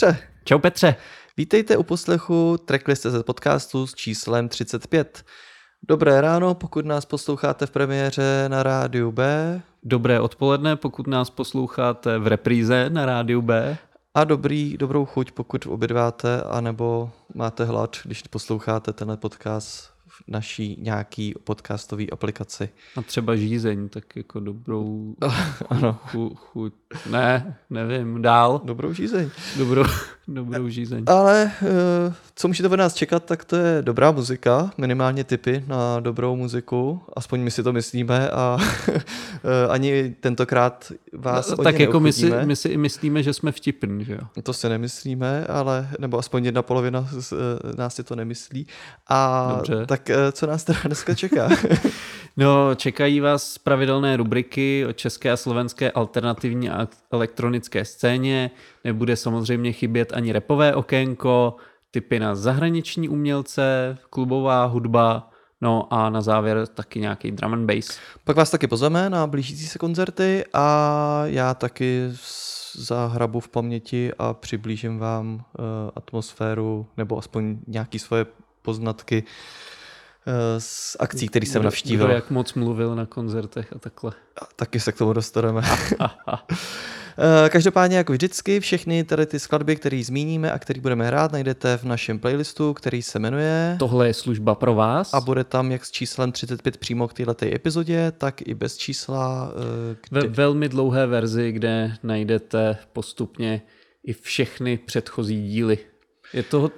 Petře, Čau Petře. vítejte u poslechu Tracklist.cz podcastu s číslem 35. Dobré ráno, pokud nás posloucháte v premiéře na rádiu B Dobré odpoledne, pokud nás posloucháte v repríze na rádiu B. a dobrý, dobrou chuť, pokud obědváte, anebo máte hlad, když posloucháte tenhle podcast naší nějaký podcastový aplikaci. A třeba žízeň, tak jako dobrou Ano, chu, chuť. Ne, nevím, dál. dobrou žízeň. Dobrou, dobrou žízeň. Ale eh, co můžete od nás čekat, tak to je dobrá muzika, minimálně typy na dobrou muziku, aspoň my si to myslíme a eh, ani tentokrát vás No, tak jako my si, my si i myslíme, že jsme vtipní, že jo? To si nemyslíme, ale nebo aspoň jedna polovina z, eh, nás si to nemyslí. A Dobře. tak co nás teda dneska čeká? No, čekají vás pravidelné rubriky o české a slovenské alternativní a elektronické scéně. Nebude samozřejmě chybět ani repové okénko, typy na zahraniční umělce, klubová hudba, no a na závěr taky nějaký drum and bass. Pak vás taky pozveme na blížící se koncerty a já taky zahrabu v paměti a přiblížím vám eh, atmosféru nebo aspoň nějaký svoje poznatky eh, z akcí, který jsem navštívil. Kdo jak moc mluvil na koncertech a takhle. A Taky se k tomu dostaneme. Eh, Každopádně, jako vždycky, všechny tady ty skladby, které zmíníme a které budeme hrát, najdete v našem playlistu, který se jmenuje Tohle je služba pro vás. a bude tam jak s číslem 35 přímo k této epizodě, tak i bez čísla. eh, Ve Kde... velmi dlouhé verzi, kde najdete postupně i všechny předchozí díly. Je toho,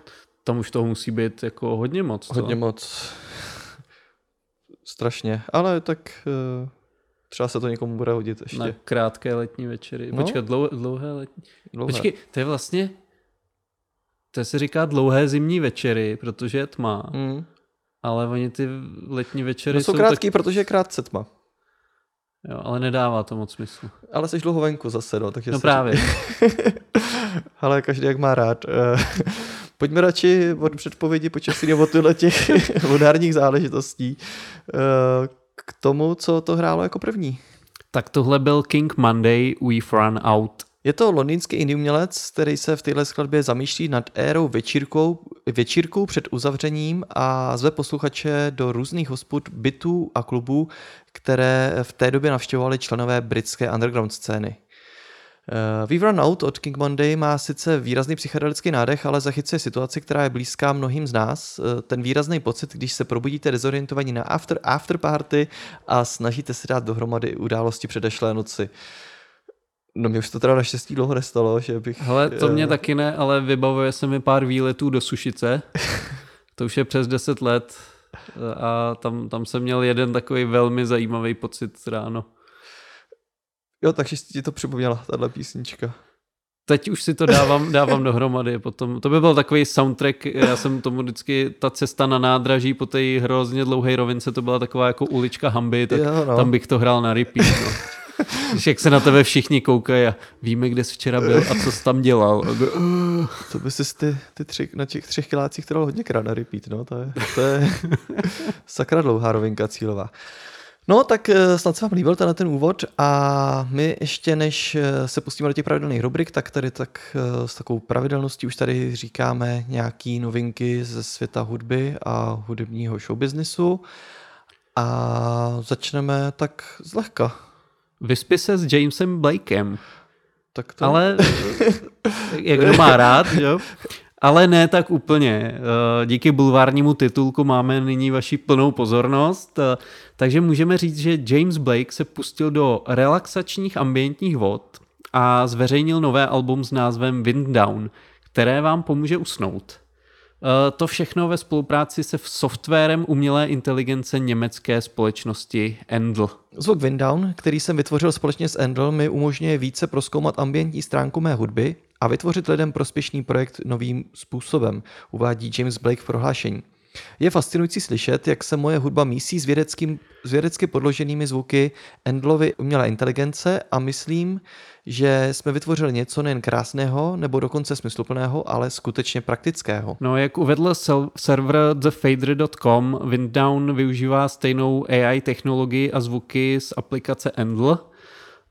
tam už toho musí být jako hodně moc. co? Hodně moc. Strašně. Ale tak eh, třeba se to někomu bude hodit ještě. Na krátké letní večery. No. Počkat, dlouhé, dlouhé letní. Dlouhé. Počkej, to je vlastně, to se říká dlouhé zimní večery, protože je tma, Mm. ale oni ty letní večery No jsou jsou krátký, tak, protože je krátce tma. jo, ale nedává to moc smysl. Ale jsi dlouho venku zase, no. Takže No právě. Ale každý jak má rád. Pojďme radši od předpovědi počasí nebo tyhle těch vodárních záležitostí eh, k tomu, co to hrálo jako první. tak tohle byl King Monday, We've Run Out. Je to londýnský indie umělec, který se v téhle skladbě zamýšlí nad érou večírkou, večírkou před uzavřením a zve posluchače do různých hospod, bytů a klubů, které v té době navštěvovali členové britské underground scény. Uh, We've Run Out od King Monday má sice výrazný psychedelický nádech, ale zachycuje situaci, která je blízká mnohým z nás. Uh, ten výrazný pocit, když se probudíte dezorientovaní na after, after party a snažíte se dát dohromady události předešlé noci. No mě už to teda naštěstí dlouho nestalo, že bych... Hele, to mě eh, taky ne, ale vybavuje se mi pár výletů do Sušice. To už je přes 10 let a tam, tam jsem měl jeden takový velmi zajímavý pocit ráno. Jo, takže ti to připomněla, tahle písnička. Teď už si to dávám, dávám dohromady. Potom, to by byl takový soundtrack, já jsem tomu vždycky, ta cesta na nádraží po té hrozně dlouhé rovince, to byla taková jako ulička hamby, tak Jo, no. tam bych to hrál na repeat. No. Když jak se na tebe všichni koukají a víme, kde jsi včera byl a co jsi tam dělal. To by si ty, ty tři, na těch třech kilácích to dal hodněkrát na repeat, no, to je, to je sakra dlouhá rovinka cílová. No, tak eh, snad se vám líbil tenhle ten úvod a my ještě než eh, se pustíme do těch pravidelných rubrik, tak tady tak eh, s takovou pravidelností už tady říkáme nějaký novinky ze světa hudby a hudebního showbiznisu a začneme tak zlehka. Vyspí se s Jamesem Blakem. Tak to... Ale jak kdo má rád, jo? Ale ne tak úplně. Eh, Díky bulvárnímu titulku máme nyní vaši plnou pozornost, eh, takže můžeme říct, že James Blake se pustil do relaxačních ambientních vod a zveřejnil nové album s názvem Wind Down, které vám pomůže usnout. Eh, To všechno ve spolupráci se softwarem umělé inteligence německé společnosti Endl. Zvuk Windown, který jsem vytvořil společně s Endl, mi umožňuje více proskoumat ambientní stránku mé hudby a vytvořit lidem prospěšný projekt novým způsobem, uvádí James Blake v prohlášení. Je fascinující slyšet, jak se moje hudba mísí s, vědeckým, s vědecky podloženými zvuky Endlovy umělé inteligence a myslím, že jsme vytvořili něco nejen krásného nebo dokonce smysluplného, ale skutečně praktického. No, jak uvedl server thefader.com, Winddown využívá stejnou AI technologii a zvuky z aplikace Endl.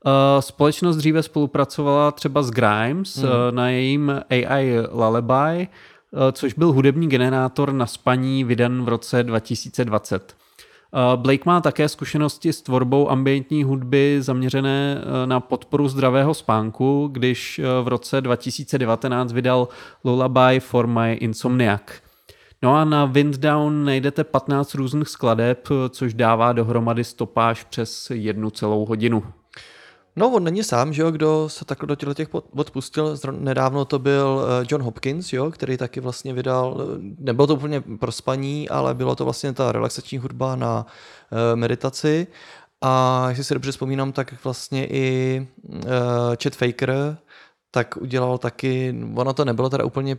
Uh, Společnost dříve spolupracovala třeba s Grimes hmm. na jejím AI Lullaby, uh, což byl hudební generátor na spaní vydan v roce 2020. Uh, Blake má také zkušenosti s tvorbou ambientní hudby zaměřené na podporu zdravého spánku, když v roce 2019 vydal Lullaby for My Insomniac. No a na Winddown najdete 15 různých skladeb, což dává dohromady stopáž přes jednu celou hodinu. No, on není sám, že jo, kdo se takhle do těchto těch bod pustil. Zro- Nedávno to byl eh, John Hopkins, jo, který taky vlastně vydal, eh, nebylo to úplně pro spaní, ale bylo to vlastně ta relaxační hudba na eh, meditaci. A jestli si dobře vzpomínám, tak vlastně i Chet Faker tak udělal taky, ono to nebylo teda úplně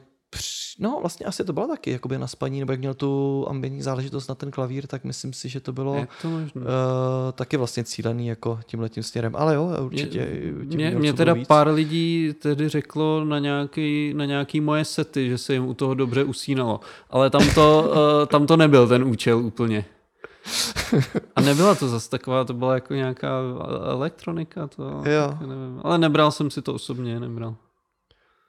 No, vlastně asi to bylo taky, jakoby na spaní, nebo jak měl tu ambientní záležitost na ten klavír, tak myslím si, že to bylo Je to možné. uh, taky vlastně cílený jako tímhletím směrem. Ale jo, určitě. Mě, mě bylo teda víc. pár lidí tedy řeklo na nějaký, na nějaký moje sety, že se jim u toho dobře usínalo. Ale tam to, eh, tam to nebyl ten účel úplně. A nebyla to zase taková, to byla jako nějaká elektronika, to Jo. nevím. Ale nebral jsem si to osobně, nebral.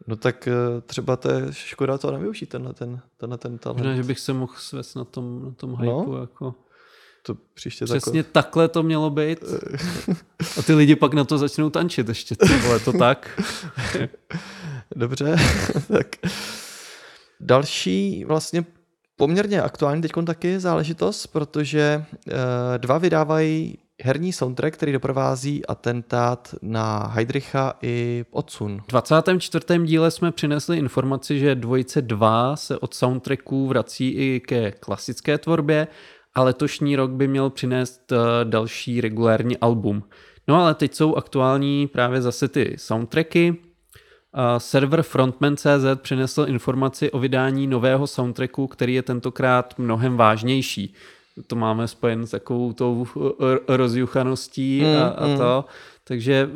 No tak eh, třeba to je škoda to nevyužít, tenhle ten, tenhle ten talent. Možná, že bych se mohl svést na tom, na tom No. hypeu, jako to příště Přesně tako... takhle to mělo být. A ty lidi pak na to začnou tančit ještě, ty vole, to tak. Dobře, tak. Další vlastně poměrně aktuální teď taky záležitost, protože uh, dva vydávají herní soundtrack, který doprovází atentát na Heidricha i Odsun. V 24. díle jsme přinesli informaci, že dvojice 2 se od soundtracků vrací i ke klasické tvorbě a letošní rok by měl přinést další regulární album. No ale teď jsou aktuální právě zase ty soundtracky. Server Frontman.cz přinesl informaci o vydání nového soundtracku, který je tentokrát mnohem vážnější. To máme spojen s takovou tou rozjuchaností a, a mm, to. Takže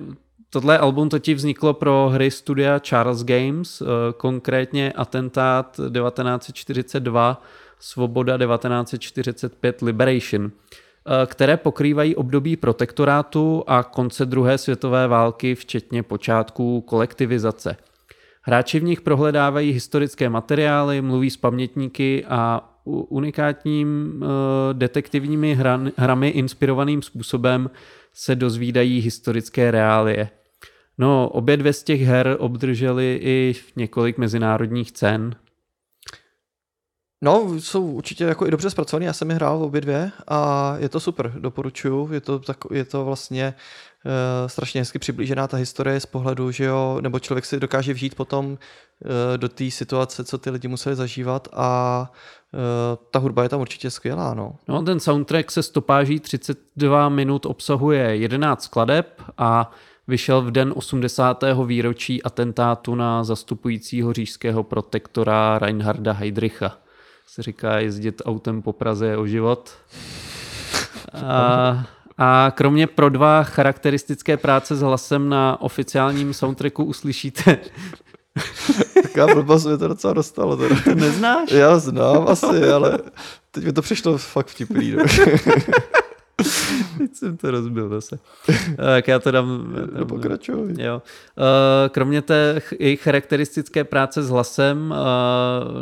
tohle album totiž vzniklo pro hry studia Charles Games, eh, konkrétně Atentát 1942, Svoboda 1945, Liberation eh, které pokrývají období protektorátu a konce druhé světové války, včetně počátku kolektivizace. Hráči v nich prohledávají historické materiály, mluví s pamětníky a unikátním uh, detektivními hran, hrami inspirovaným způsobem se dozvídají historické reálie. No, obě dvě z těch her obdržely i několik mezinárodních cen. No, jsou určitě jako i dobře zpracovaný, já jsem je hrál obě dvě a je to super, doporučuju, je to, tak, je to vlastně strašně hezky přiblížená ta historie z pohledu, že jo, nebo člověk si dokáže vžít potom uh, do té situace, co ty lidi museli zažívat a uh, ta hudba je tam určitě skvělá, no. No, ten soundtrack se stopáží 32 minut obsahuje 11 skladeb a vyšel v den 80. výročí atentátu na zastupujícího říšského protektora Reinharda Heydricha se říká jezdit autem po Praze o život. A, a kromě pro dva charakteristické práce s hlasem na oficiálním soundtracku uslyšíte Taká blbost mě to docela dostalo. Teda. Neznáš? Já znám asi, ale teď mi to přišlo fakt vtipný. No. Teď jsem to rozbil zase. Tak já to dám... No, pokračuj. Jo. Kromě té jejich charakteristické práce s hlasem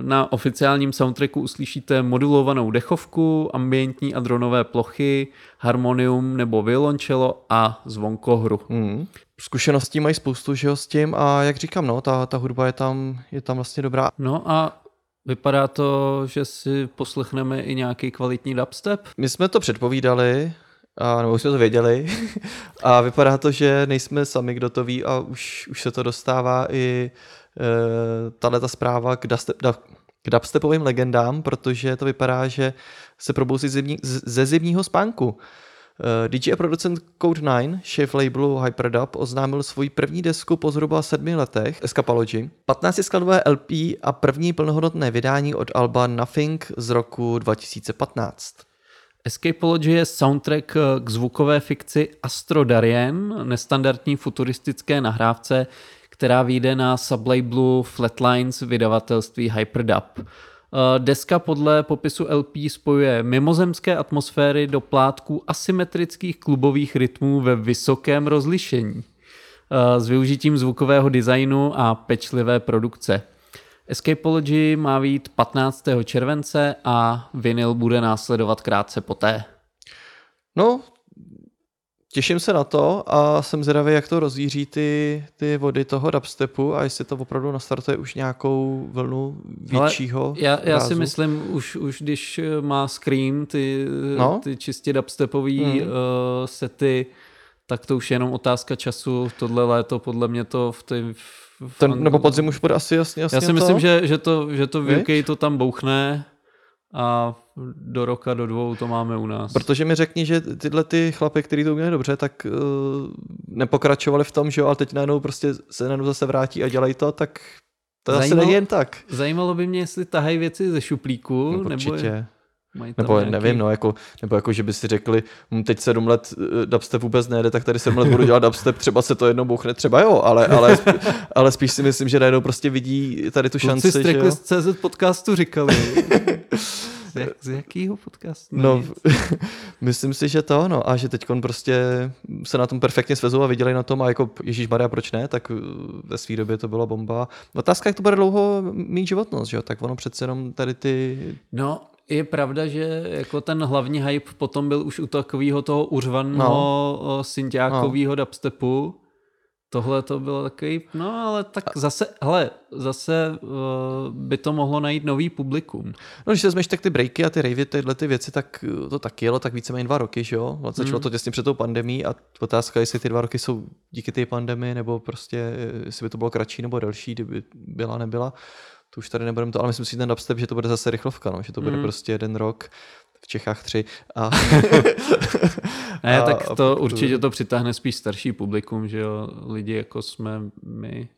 na oficiálním soundtracku uslyšíte modulovanou dechovku, ambientní a dronové plochy, harmonium nebo violončelo a zvonkohru. Hmm. Zkušeností mají spoustu že jo, s tím a jak říkám, no, ta, ta hudba je tam, je tam vlastně dobrá. No a Vypadá to, že si poslechneme i nějaký kvalitní dubstep? My jsme to předpovídali, a, nebo už jsme to věděli. A vypadá to, že nejsme sami, kdo to ví a už, už se to dostává i e, tahle ta zpráva k, dubstep, k dubstepovým legendám, protože to vypadá, že se probouzí ze zimního spánku. Uh, DJ a producent Code9, šéf labelu Hyperdub, oznámil svůj první desku po zhruba sedmi letech, Escapology, 15 skladové LP a první plnohodnotné vydání od Alba Nothing z roku 2015. Escapology je soundtrack k zvukové fikci Astro Darien, nestandardní futuristické nahrávce, která vyjde na sublabelu Flatlines vydavatelství Hyperdub. Eh, deska podle popisu LP spojuje mimozemské atmosféry do plátků asymetrických klubových rytmů ve vysokém rozlišení eh, s využitím zvukového designu a pečlivé produkce. Escapology má být 15. července a vinyl bude následovat krátce poté. No, Těším se na to a jsem zvědavý, jak to rozvíří ty, ty vody toho dubstepu a jestli to opravdu nastartuje už nějakou vlnu většího já, já si myslím, už, už když má Scream ty, no? ty čistě dubstepový mm. uh, sety, tak to už je jenom otázka času. Tohle léto podle mě to v té ten, nebo podzim už bude asi jasně, jasně Já si to? myslím, že, že, to, že to v UK to tam bouchne a do roka, do dvou to máme u nás. Protože mi řekni, že tyhle ty chlapy, kteří to uměli dobře, tak uh, nepokračovali v tom, že jo, ale teď najednou prostě se najednou zase vrátí a dělají to, tak to Zajímalo, asi není jen tak. Zajímalo by mě, jestli tahají věci ze šuplíku, no, nebo, je, Mají nebo nějaký... nevím, no, jako, nebo jako, že by si řekli, hm, teď sedm let uh, dubstep vůbec nejde, tak tady sedm let budu dělat dubstep, třeba se to jednou bouchne, třeba jo, ale, ale, ale spíš si myslím, že najednou prostě vidí tady tu šanci. Kluci z CZ podcastu říkali. Z, jak, z jakýho podcastu? No, myslím si, že to, no, a že teď prostě se na tom perfektně svezou a viděli na tom a jako Ježíš Maria, proč ne, tak uh, ve své době to byla bomba. Otázka, jak to bude dlouho mít životnost, že jo, tak ono přece jenom tady ty... No, je pravda, že jako ten hlavní hype potom byl už u takového toho uřvaného no. synťákového no. dubstepu. Tohle to bylo takový, no ale tak zase, hele, zase uh, by to mohlo najít nový publikum. No, když se vezmeš tak ty breaky a ty ravey, tyhle ty věci, tak uh, to taky jelo tak víceméně dva roky, že jo? Začalo Hmm. to těsně před tou pandemí a otázka, jestli ty dva roky jsou díky té pandemii, nebo prostě, eh, jestli by to bylo kratší nebo delší, kdyby byla, nebyla. To už tady nebudeme to, ale myslím si, ten dubstep, že to bude zase rychlovka, no? že to bude Hmm. prostě jeden rok, v Čechách tři. A, Ne, a- tak a to pak určitě to přitáhne spíš starší publikum, že jo, lidi jako jsme my.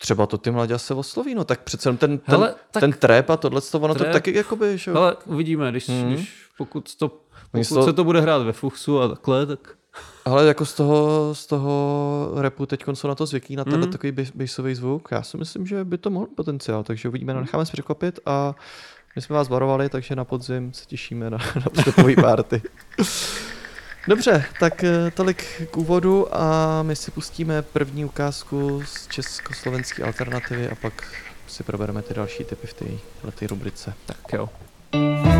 Třeba to ty mladě se osloví, no tak přece ten, ten, Hele, tak ten trap a tohle, ono to trap- taky jakoby, že jo. Ale uvidíme, když, hmm. když pokud, to, pokud toho- se to bude hrát ve Fuchsu a takhle, tak Ale jako z toho, z toho repu teď jsou na to zvyklí, na tenhle Mm. takový bas- bassový zvuk. Já si myslím, že by to mohl potenciál, takže uvidíme, no, necháme se překvapit a my jsme vás varovali, takže na podzim se těšíme na, na vstupový party. Dobře, tak eh, tolik k úvodu a my si pustíme první ukázku z československé alternativy a pak si probereme ty další typy v té rubrice. tak jo. When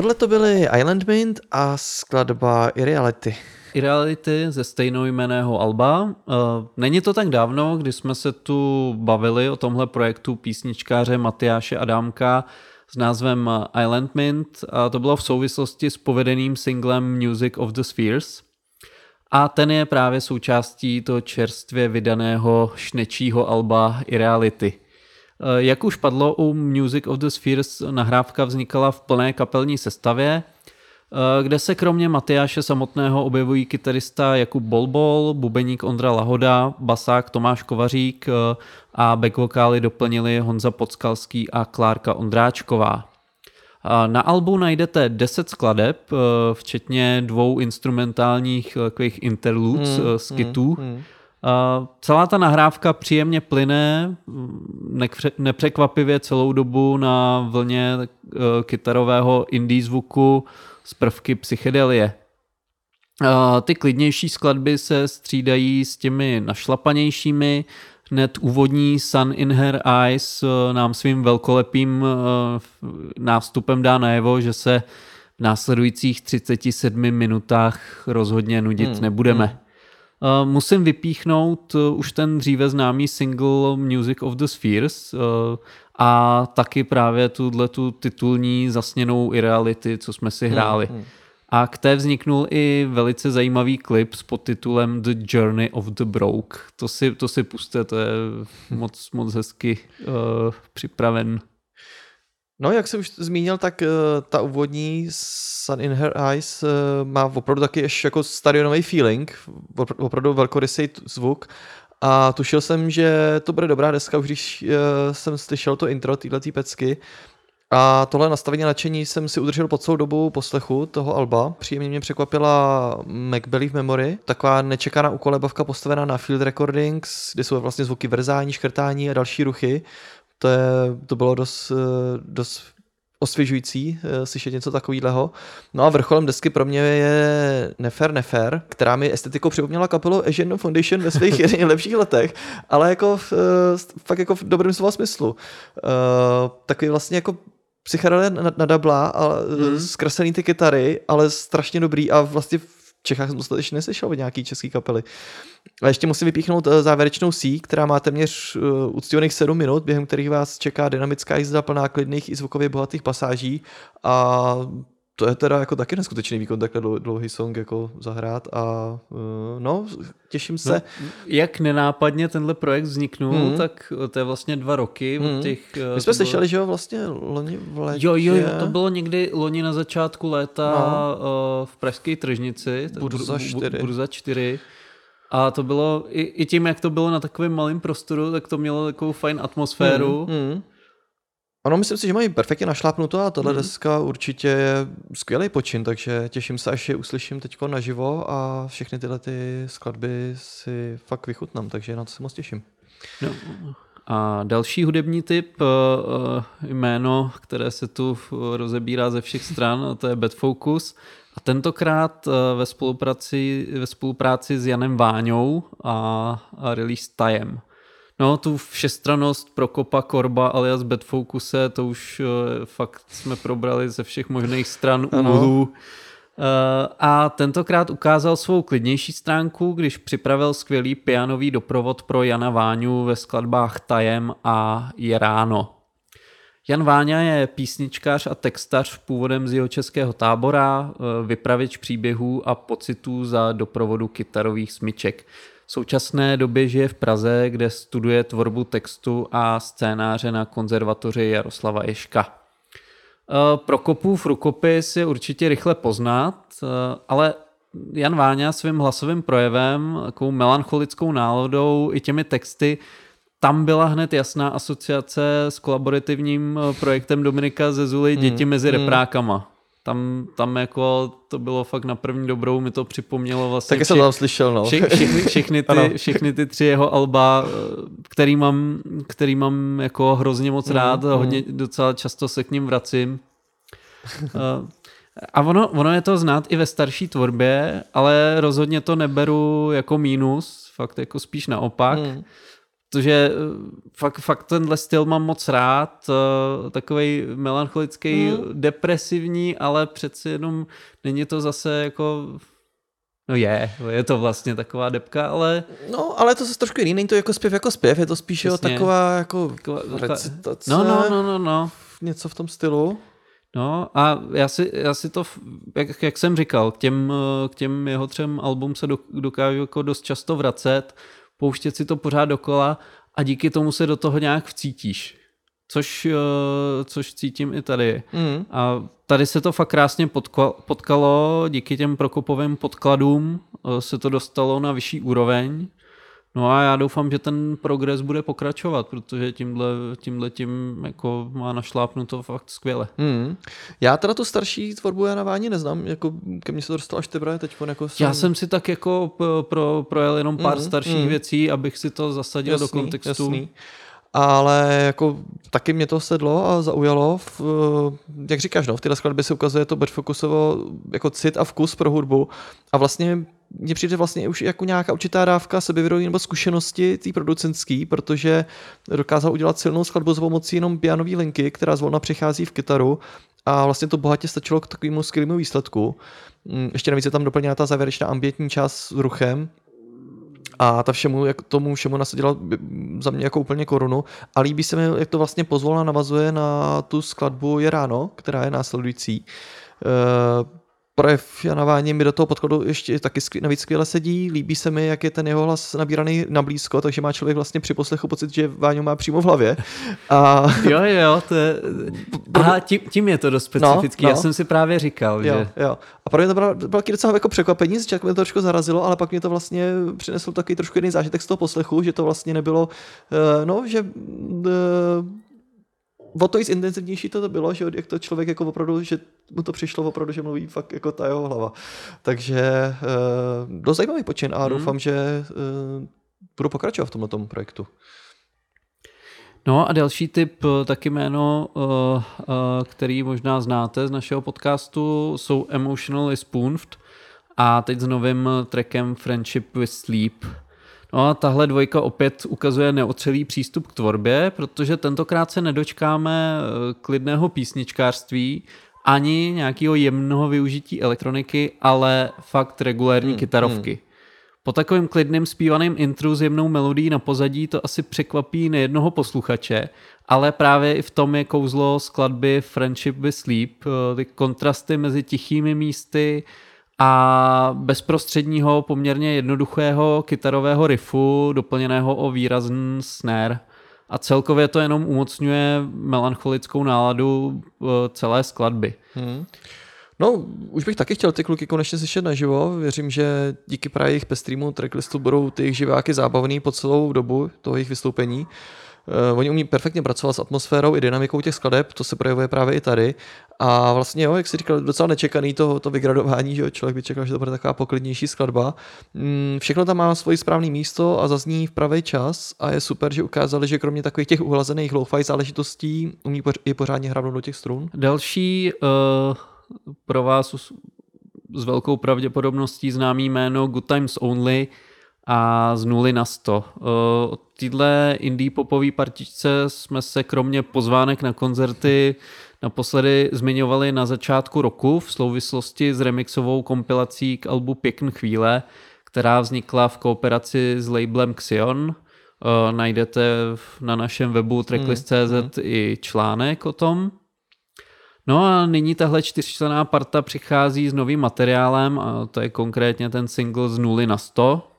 tohle to byly Island Mint a skladba Irreality. I reality ze stejnojmeného Alba. Eh, Není to tak dávno, kdy jsme se tu bavili o tomhle projektu písničkáře Matyáše Adámka s názvem Island Mint a to bylo v souvislosti s povedeným singlem Music of the Spheres. A ten je právě součástí toho čerstvě vydaného šnečího alba i reality. Eh, Jak už padlo u Music of the Spheres, nahrávka vznikala v plné kapelní sestavě, eh, kde se kromě Matyáše samotného objevují kytarista Jakub Bolbol, bubeník Ondra Lahoda, basák Tomáš Kovařík eh, a back vokály doplnili Honza Podskalský a Klárka Ondráčková. Na albu najdete 10 skladeb, eh, včetně dvou instrumentálních eh, takových interludes, Hmm, mm, skitů. Mm, mm. Celá ta nahrávka příjemně plyne, nekře- nepřekvapivě celou dobu na vlně eh, kytarového indie zvuku z prvky psychedelie. Ty klidnější skladby se střídají s těmi našlapanějšími. Hned úvodní Sun in Her Eyes eh, nám svým velkolepým eh, nástupem dá najevo, že se v následujících 37 minutách rozhodně nudit Hmm, nebudeme. Uh, musím vypíchnout uh, už ten dříve známý single Music of the Spheres uh, a taky právě tuhle tu titulní zasněnou i reality, co jsme si hráli. hmm. A k té vzniknul i velice zajímavý klip s podtitulem The Journey of the Broke. To si, to si puste, to je moc, moc hezky uh, připraven. No, jak jsem už zmínil, tak uh, ta úvodní Sun in Her Eyes uh, má opravdu taky ještě jako stadionový feeling, opr- opravdu velkorysý zvuk a tušil jsem, že to bude dobrá deska, už když uh, jsem slyšel to intro této pecky a tohle nastavení nadšení jsem si udržel po celou dobu poslechu toho alba. Příjemně mě překvapila Mac Believe Memory, taková nečekaná ukolebavka postavená na field recordings, kde jsou vlastně zvuky vrzání, škrtání a další ruchy. To, je, to bylo dost, eh, dost osvěžující eh, slyšet něco takového. No a vrcholem desky pro mě je Nefer Nefer, která mi estetikou připomněla kapelu Asian Foundation ve svých nejlepších letech, ale jako v, eh, fakt jako v dobrém slova smyslu. Takový vlastně jako psychedelie na, na dabla a mm. zkreslený ty kytary, ale strašně dobrý a vlastně Čechách jsem ještě neslyšel od nějaký český kapely. A ještě musím vypíchnout eh, závěrečnou C, která má téměř uh, úctivných 7 minut, během kterých vás čeká dynamická jízda plná klidných i zvukově bohatých pasáží a to je teda jako taky neskutečný výkon takhle dlou- dlouhý song jako zahrát a uh, no, těším se. No, jak nenápadně tenhle projekt vzniknul, Mhm. tak to je vlastně dva roky od Mhm. těch... eh, My jsme bylo- slyšeli, že jo, vlastně loni v létě. Jo, jo, jo, to bylo někdy loni na začátku léta No. no. v Pražské tržnici. Burza Bu- 4. Burza 4. A to bylo, i, i tím, jak to bylo na takovém malém prostoru, tak to mělo takovou fajn atmosféru. Mm, mm. Ano, myslím si, že mají perfektně našlápnuto a tahle Mhm. deska určitě je skvělý počin, takže těším se, až je uslyším teď naživo a všechny tyhle ty skladby si fakt vychutnám, takže na to se moc těším. No. A další hudební typ, eh, eh, jméno, které se tu rozebírá ze všech stran, a to je Bad Focus. A tentokrát eh, ve spolupráci, ve spolupráci s Janem Váňou a, a release Tajem. No, tu všestranost Prokopa Korba alias Bad Focuse, to už eh, fakt jsme probrali ze všech možných stran úhlů. Eh, A tentokrát ukázal svou klidnější stránku, když připravil skvělý pianový doprovod pro Jana Váňu ve skladbách Tajem a Je ráno. Jan Váňa je písničkář a textař původem z jeho českého tábora, eh, vypravěč příběhů a pocitů za doprovodu kytarových smyček. V současné době žije v Praze, kde studuje tvorbu textu a scénáře na konzervatoři Jaroslava Ješka. Eh, Prokopův rukopis je určitě rychle poznat, eh, ale Jan Váňa svým hlasovým projevem, takovou melancholickou náladou i těmi texty, tam byla hned jasná asociace s kolaborativním eh, projektem Dominika Zezuly Děti mezi reprákama. Tam, tam jako to bylo fakt na první dobrou, mi to připomnělo vlastně Taky jsem to tam slyšel, no. vše, všechny, všechny, Ano. ty, všechny ty tři jeho alba, eh, který mám, který mám jako hrozně moc rád a hodně docela často se k ním vracím. Eh, A ono, ono je to znát i ve starší tvorbě, ale rozhodně to neberu jako mínus, fakt jako spíš naopak. Hmm. Protože eh, fakt, fakt tenhle styl mám moc rád, takový melancholický, Hmm. depresivní, ale přeci jenom není to zase jako, no je, je to vlastně taková depka, ale No, ale to je trošku jiný, není to jako zpěv jako zpěv, je to spíš jo, taková jako taková, taková recitace, no, no, no, no, no. něco v tom stylu. No a já si, já si to, jak, jak jsem říkal, k těm, eh, k těm jeho třem album se do- dokážu jako dost často vracet, pouštět si to pořád dokola a díky tomu se do toho nějak vcítíš. Což, eh, což cítím i tady. Mm. A tady se to fakt krásně potkalo, potkalo, díky těm Prokopovým podkladům eh, se to dostalo na vyšší úroveň. No a já doufám, že ten progres bude pokračovat, protože tímhle, tímhle tím jako má našlápnuto fakt skvěle. Mm. Já teda tu starší tvorbu Jana Váni neznám, jako ke mně se to dostalo až teprve teď. Jako jsem... Já jsem si tak jako pro, projel jenom pár Mm, starších mm. věcí, abych si to zasadil do kontextu. Jasný. Ale jako taky mě to sedlo a zaujalo. V, jak říkáš, no, v téhle skladbě se ukazuje to Bedfokusovo jako cit a vkus pro hudbu. A vlastně mně přijde vlastně už jako nějaká určitá dávka sebevědomí nebo zkušenosti té producentský, protože dokázal udělat silnou skladbu s pomocí jenom pianové linky, která zvolna přichází v kytaru a vlastně to bohatě stačilo k takovému skvělému výsledku. Mm, Ještě navíc je tam doplněná ta závěrečná ambientní část s ruchem, a ta všemu, jak tomu všemu nasadila za mě jako úplně korunu. A líbí se mi, jak to vlastně pozvolna navazuje na tu skladbu Je ráno, která je následující. E, projev Jana Váni mi do toho podkladu ještě taky skvěle, navíc skvěle sedí. Líbí se mi, jak je ten jeho hlas nabíraný na blízko, takže má člověk vlastně při poslechu pocit, že Váňu má přímo v hlavě. A Jo, jo, to je... Aha, tím, tím je to dost specifický. No, Já no. jsem si právě říkal, Jo, že... jo. A pro mě to bylo, bylo taky docela jako překvapení, zčátku mě to trošku zarazilo, ale pak mě to vlastně přineslo takový trošku jiný zážitek z toho poslechu, že to vlastně nebylo, uh, no, že uh, o to víc intenzivnější to, to bylo, že jak to člověk jako opravdu, že mu to přišlo opravdu, že mluví fakt jako ta jeho hlava. Takže uh, dost zajímavý počin a Hmm. doufám, že uh, budu pokračovat v tomto projektu. No a další typ, eh, taky jméno, který možná znáte z našeho podcastu, jsou Emotionally Spooned a teď s novým trackem Friendship with Sleep. No a tahle dvojka opět ukazuje neotřelý přístup k tvorbě, protože tentokrát se nedočkáme eh, klidného písničkářství ani nějakého jemného využití elektroniky, ale fakt regulérní kytarovky. Po takovém klidným zpívaným intru s jemnou melodií na pozadí to asi překvapí nejednoho posluchače, ale právě i v tom je kouzlo skladby Friendship with Sleep, eh, ty kontrasty mezi tichými místy a bezprostředního poměrně jednoduchého kytarového riffu doplněného o výrazný snare. A celkově to jenom umocňuje melancholickou náladu eh, celé skladby. No, už bych taky chtěl ty kluky konečně slyšet naživo. Věřím, že díky právě jejich pestrému tracklistu budou ty jejich živáky zábavný po celou dobu toho jejich vystoupení. Uh, oni umí perfektně pracovat s atmosférou i dynamikou těch skladeb, to se projevuje právě i tady. A vlastně, jo, jak jsi říkal, docela nečekaný to, to vygradování, že jo, člověk by čekal, že to bude taková poklidnější skladba. Mm, všechno tam má svoje správné místo a zazní v pravý čas a je super, že ukázali, že kromě takových těch uhlazených lo-fi záležitostí umí i pořádně hrát do těch strun. Další uh, pro vás s- velkou pravděpodobností známý jméno Good Times Only a z nuly na 100. Uh, Od téhle indie popové partičce jsme se kromě pozvánek na koncerty naposledy zmiňovali na začátku roku v souvislosti s remixovou kompilací k albu Pěkn chvíle, která vznikla v kooperaci s labelem Xion. Uh, najdete na našem webu tracklist.cz i článek o tom. No a nyní tahle čtyřčlená parta přichází s novým materiálem a to je konkrétně ten single z 0 na 100.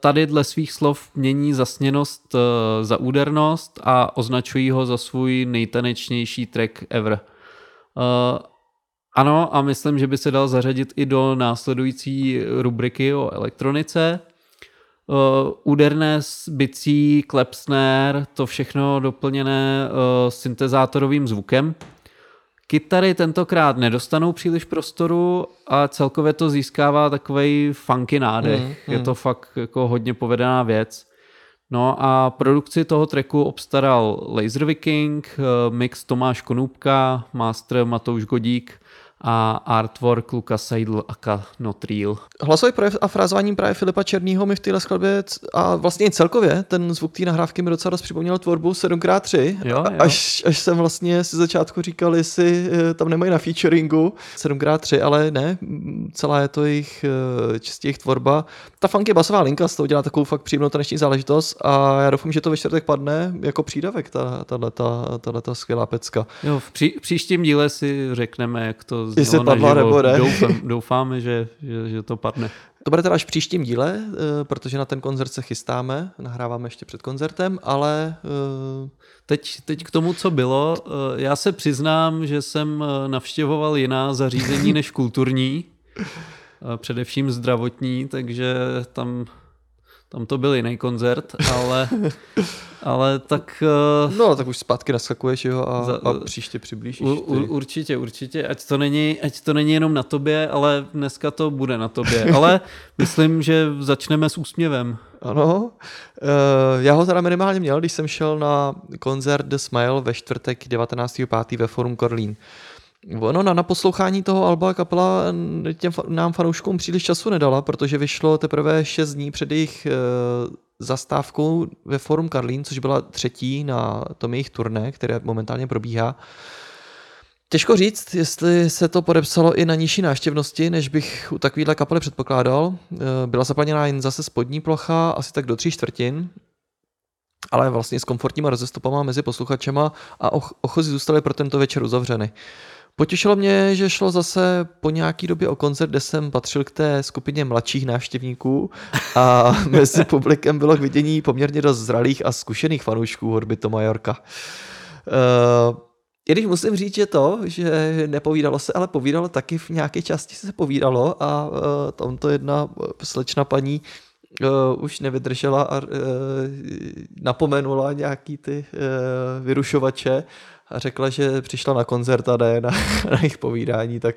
Tady dle svých slov mění zasněnost eh, za údernost a označují ho za svůj nejtanečnější track ever. Eh, Ano, a myslím, že by se dal zařadit i do následující rubriky o elektronice. Uh, úderné bicí, klep snare, to všechno doplněné syntezátorovým zvukem. Kytary tentokrát nedostanou příliš prostoru a celkově to získává takový funky nádech. Mm, Je to fakt jako hodně povedená věc. No a produkci toho tracku obstaral Laser Viking, eh, mix Tomáš Konůbka, master Matouš Godík a artwork Luka Seidl aka Not Real. Hlasový projev a frázování právě Filipa Černýho mi v téhle skladbě a vlastně i celkově ten zvuk té nahrávky mi docela dost připomněl tvorbu 7x3. Jo, A- jo. Až, až jsem vlastně si začátku říkal, jestli eh, tam nemají na featuringu 7x3, ale ne, celá je to jejich eh, čistě jejich tvorba. Ta funky basová linka z toho dělá takovou fakt příjemnou taneční záležitost a já doufám, že to ve čtvrtek padne jako přídavek, ta, tato, tato skvělá pecka. Jo, v pří, příštím díle si řekneme, jak to Jestli padla naživo. nebo ne. Doufám, doufáme, že, že, že to padne. To bude teda až v příštím díle, eh, protože na ten koncert se chystáme, nahráváme ještě před koncertem, ale eh, Teď, teď k tomu, co bylo. Eh, Já se přiznám, že jsem navštěvoval jiná zařízení než kulturní, především zdravotní, takže tam, tam to byl jiný koncert, ale, ale tak eh, no tak už zpátky naskakuješ jo, a, Za- a příště přiblížíš. u, u, určitě, určitě, ať to, není, ať to není jenom na tobě, ale dneska to bude na tobě. Ale myslím, že začneme s úsměvem. Ano, uh, já ho teda minimálně měl, když jsem šel na koncert The Smile ve čtvrtek 19.5. ve Forum Korlín. Ono na naposlouchání toho alba kapela těm nám fanouškům příliš času nedala, protože vyšlo teprve 6 dní před jejich uh, zastávkou ve Forum Karlín, což byla třetí na tom jejich turné, které momentálně probíhá. Těžko říct, jestli se to podepsalo i na nižší návštěvnosti, než bych u takovéhle kapely předpokládal. Eh, Byla zaplněná jen zase spodní plocha, asi tak do tří čtvrtin, ale vlastně s komfortníma rozestupama mezi posluchačema a och- ochozy zůstaly pro tento večer uzavřeny. Potěšilo mě, že šlo zase po nějaký době o koncert, kde jsem patřil k té skupině mladších návštěvníků a mezi publikem bylo k vidění poměrně dost zralých a zkušených fanoušků hudby Toma Yorka. Uh, i když musím říct, že to, že nepovídalo se, ale povídalo taky v nějaké části se povídalo a uh, tam to jedna eh, slečna paní uh, už nevydržela a uh, napomenula nějaký ty uh, vyrušovače řekla, že přišla na koncert a ne na, na jejich povídání, tak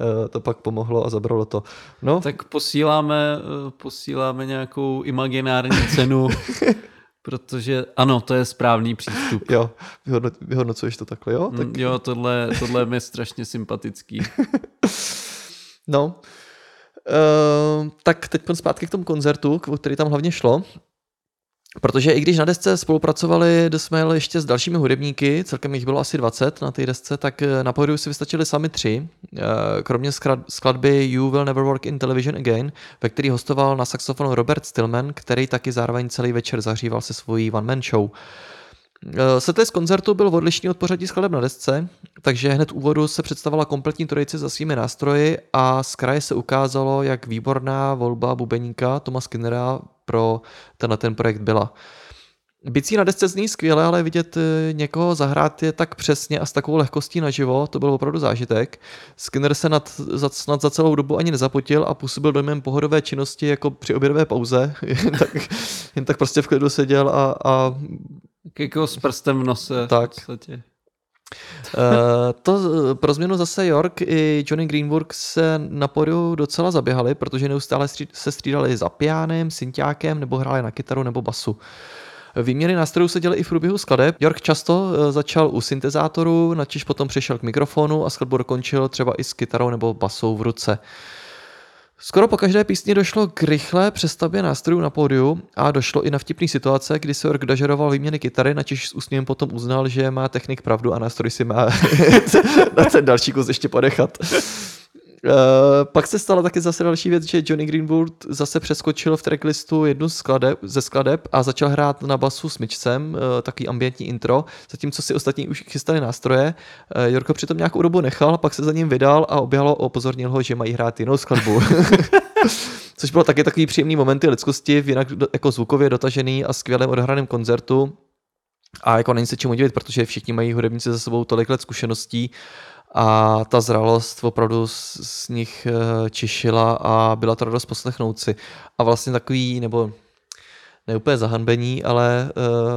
uh, to pak pomohlo a zabralo to. No, Tak posíláme, eh, posíláme nějakou imaginární cenu, protože ano, to je správný přístup. jo, vyhodno, vyhodnocuješ to takhle, jo? Tak, Mm, Jo, tohle, tohle je mi strašně sympatický. No, uh, tak teď zpátky k tomu koncertu, o který tam hlavně šlo. Protože i když na desce spolupracovali The Smile ještě s dalšími hudebníky, celkem jich bylo asi 20 na té desce, tak eh, na pódiu si vystačili sami tři, eh, kromě skladby You Will Never Work in Television Again, ve který hostoval na saxofonu Robert Stillman, který taky zároveň celý večer zahříval se svojí one-man show. Eh, Setlist koncertu byl odlišný od pořadí skladeb na desce, takže hned úvodu se představila kompletní trojice za svými nástroji a z kraje se ukázalo, jak výborná volba bubeníka Toma Skinnera pro tenhle ten projekt byla. Bicí na desce zní skvěle, ale vidět eh, někoho zahrát je tak přesně a s takovou lehkostí naživo, to byl opravdu zážitek. Skinner se nad, za, snad za celou dobu ani nezapotil a působil dojmem pohodové činnosti jako při obědové pauze. jen, tak, jen tak prostě v klidu seděl a, a Jako s prstem v nose Tak. v podstatě. Eh, to pro změnu zase York i Johnny Greenburg se na pódiu docela zaběhali, protože neustále se střídali za pianem, synťákem nebo hráli na kytaru nebo basu. Výměny nástrojů se děly i v průběhu skladeb. York často eh, začal u syntezátoru, načež potom přešel k mikrofonu a skladbu dokončil třeba i s kytarou nebo basou v ruce. Skoro po každé písni došlo k rychlé přestavbě nástrojů na pódiu a došlo i na vtipný situace, kdy se York dažeroval výměny kytary, načež s úsměvem potom uznal, že má technik pravdu a nástroj si má na ten další kus ještě ponechat. Uh, pak se stala taky zase další věc, že Johnny Greenwood zase přeskočil v tracklistu jednu z skladeb, ze skladeb a začal hrát na basu s myčcem, uh, takový ambientní intro, zatímco si ostatní už chystali nástroje. Uh, Jorko přitom nějakou dobu nechal, pak se za ním vydal a objalo a upozornil ho, že mají hrát jinou skladbu. Což bylo taky takový příjemný momenty lidskosti, v jinak jako zvukově dotažený a skvělém odhraném koncertu. A jako není se čemu divit, protože všichni mají hudebníci za sebou tolik let zkušeností a ta zralost opravdu z, z nich eh, čišila a byla to radost poslechnout si. A vlastně takový, nebo ne úplně zahanbení, ale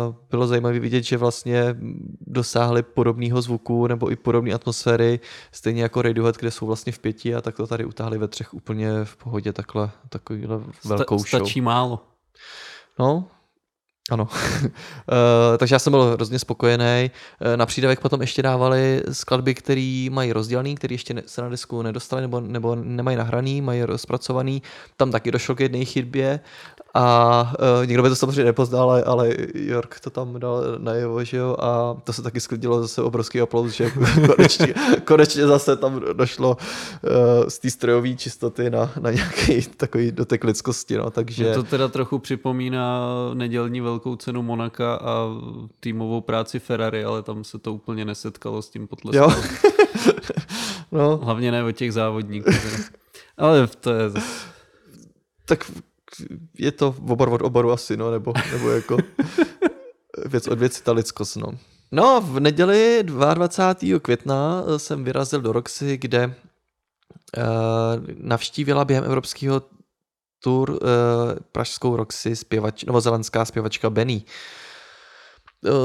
uh, bylo zajímavé vidět, že vlastně dosáhli podobného zvuku nebo i podobné atmosféry, stejně jako Radiohead, kde jsou vlastně v pěti a tak to tady utáhli ve třech úplně v pohodě takhle, takovýhle velkou Sta- show. stačí málo. No, Ano. Eh, takže já jsem byl hrozně spokojený. Eh, Na přídavek potom ještě dávali skladby, které mají rozdělený, které ještě se na disku nedostali nebo, nebo nemají nahraný, mají rozpracovaný. Tam taky došlo k jedné chybě a uh, nikdo by to samozřejmě nepoznal, ale, ale York to tam dal najevo, že jo, a to se taky sklidilo zase obrovský aplaus, že konečně, konečně zase tam došlo uh, z té strojové čistoty na, na nějaký takový dotek lidskosti, no, takže... Mě to teda trochu připomíná nedělní velkou cenu Monaka a týmovou práci Ferrari, ale tam se to úplně nesetkalo s tím potleskem. Jo. no, Hlavně ne o těch závodníků. teda. Ale to je tak je to obor od oboru asi, no, nebo, nebo jako věc od věci ta lidskost, no. No, v neděli 22. května jsem vyrazil do Roxy, kde uh, navštívila během evropského tour uh, pražskou Roxy zpěvač, novozelandská zpěvačka Benny.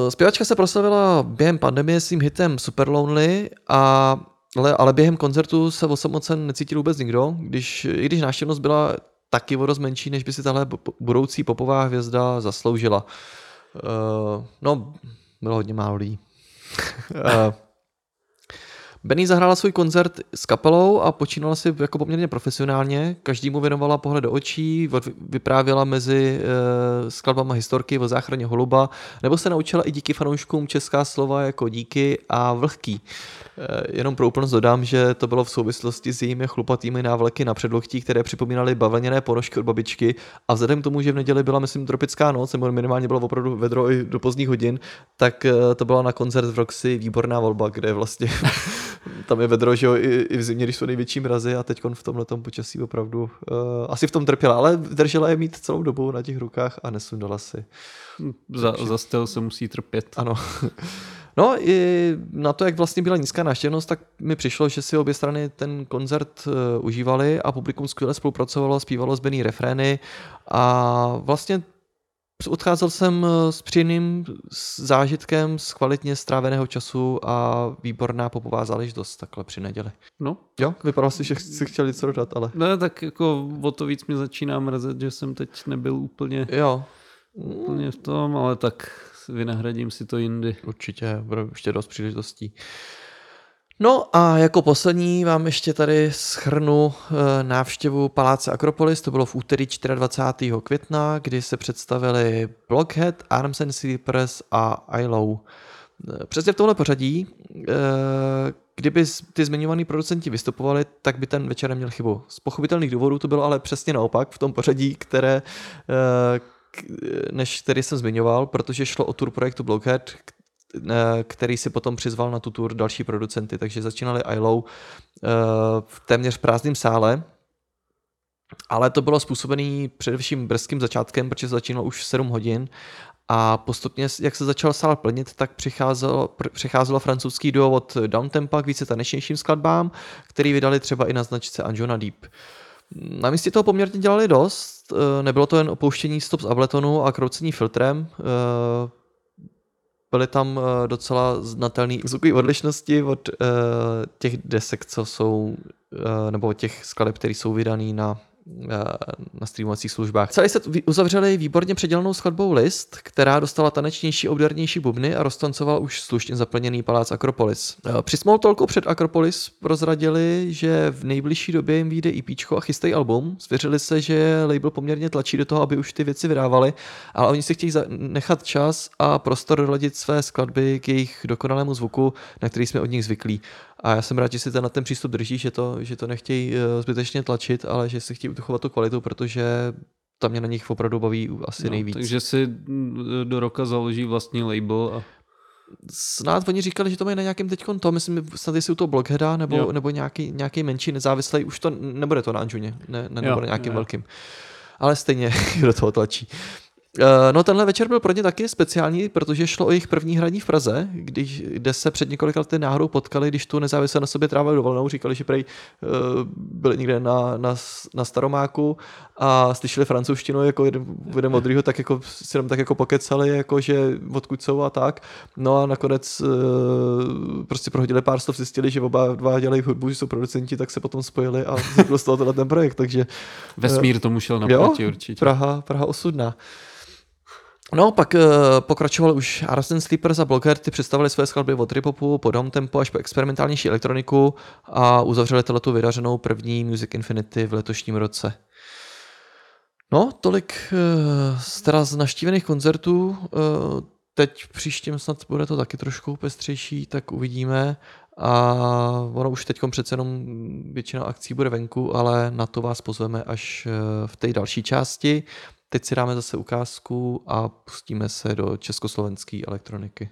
Zpěvačka se proslavila během pandemie svým hitem Super Lonely, a, ale, ale během koncertu se osamocen necítil vůbec nikdo, když, i když návštěvnost byla taky o dost menší, než by si tahle bu- budoucí popová hvězda zasloužila. Uh, no, bylo hodně málo lidí. uh, Benny zahrála svůj koncert s kapelou a počínala si jako poměrně profesionálně. Každému věnovala pohled do očí, vyprávěla mezi uh, skladbama historky o záchraně holuba, nebo se naučila i díky fanouškům česká slova jako díky a vlhký. Eh, Jenom pro úplnost dodám, že to bylo v souvislosti s jejími chlupatými návleky na předloktí, které připomínaly bavlněné ponožky od babičky a vzhledem k tomu, že v neděli byla, myslím, tropická noc, nebo minimálně bylo opravdu vedro i do pozdních hodin, tak eh, to byla na koncert v Roxy výborná volba, kde vlastně tam je vedro, že jo, i, i v zimě, když jsou největší mrazy a teď v tomhle počasí opravdu uh, asi v tom trpěla, ale držela je mít celou dobu na těch rukách a nesundala si. Za, za styl se musí trpět. Ano. No i na to, jak vlastně byla nízká návštěvnost, tak mi přišlo, že si obě strany ten koncert uh, užívali a publikum skvěle spolupracovalo, zpívalo zbený refrény. A vlastně odcházel jsem eh, s příjemným zážitkem z kvalitně stráveného času a výborná popová záležitost takhle při neděli. No, Jo, vypadalo si, že si chtěl něco dodat, ale ne, tak jako o to víc mě začíná mrzet, že jsem teď nebyl úplně, jo, úplně v tom, ale tak vynahradím si to jindy. Určitě, bude ještě dost příležitostí. No a jako poslední vám ještě tady schrnu eh, návštěvu Paláce Akropolis, to bylo v úterý 24. května, kdy se představili Blockhead, Arms and Sleepers a ILO. Eh, Přesně v tomhle pořadí, eh, kdyby ty zmiňovaní producenti vystupovali, tak by ten večer neměl chybu. Z pochopitelných důvodů to bylo ale přesně naopak v tom pořadí, které, než který jsem zmiňoval, protože šlo o tour projektu Blockhead, který si potom přizval na tu tour další producenty, takže začínali ILO eh, v téměř prázdném sále, ale to bylo způsobené především brzkým začátkem, protože začínalo už v 7 hodin. A postupně, jak se začal sál plnit, tak přicházelo, přicházelo francouzský duo od Downtempa k více tanečnějším skladbám, který vydali třeba i na značce Anjona Deep. Na místě toho poměrně dělali dost, nebylo to jen opouštění stop z Abletonu a kroucení filtrem, eh, byly tam eh, docela znatelné zvukové odlišnosti od eh, těch desek, co jsou, eh, nebo od těch skladeb, které jsou vydané na, eh, na streamovacích službách. Celý set uzavřeli výborně předělanou skladbou List, která dostala tanečnější, obdarnější bubny a roztancoval už slušně zaplněný palác Akropolis. Eh, Při small talku před Akropolis prozradili, že v nejbližší době jim vyjde EP a chystají album. Svěřili se, že label poměrně tlačí do toho, aby už ty věci vydávali, ale oni si chtějí nechat čas a prostor doladit své skladby k jejich dokonalému zvuku, na který jsme od nich zvyklí. A já jsem rád, že si ten, na ten přístup drží, že to, že to nechtějí eh, zbytečně tlačit, ale že si chtějí uchovat tu kvalitu, protože tam mě na nich opravdu baví asi No, nejvíc. takže si mm, do roka založí vlastní label a Snad oni říkali, že to mají na nějakém teď to, myslím, snad jestli u toho Blockheada nebo, Jo. nebo nějaký, nějaký menší nezávislý, už to nebude to na Anžuně, ne, ne, nebo Jo, na nějakým jo. velkým. Ale stejně do toho tlačí. Eh, No tenhle večer byl pro ně taky speciální, protože šlo o jejich první hraní v Praze, když, kde se před několika lety náhodou potkali, když tu nezávisle na sobě trávali dovolenou, říkali, že prej eh, byli někde na, na, na Staromáku a slyšeli francouzštinu jako jeden, jeden od druhého, tak jako si jenom tak jako pokecali, jako že odkud jsou a tak. No a nakonec eh, prostě prohodili pár slov, zjistili, že oba dva dělají hudbu, že jsou producenti, tak se potom spojili a vznikl z toho ten projekt, takže vesmír tomu šel jo, naproti určitě. Praha, Praha osudná. No, pak uh, pokračoval už Arsen Sleepers a Blocker, ty představili své skladby od tripopu po down tempo až po experimentálnější elektroniku a uzavřeli tu vydařenou první Music Infinity v letošním roce. No, tolik uh, z teda z naštívených koncertů. Uh, teď příštím snad bude to taky trošku pestřejší, tak uvidíme. A ono už teď přece jenom většina akcí bude venku, ale na to vás pozveme až v té další části. Teď si dáme zase ukázku a pustíme se do československé elektroniky.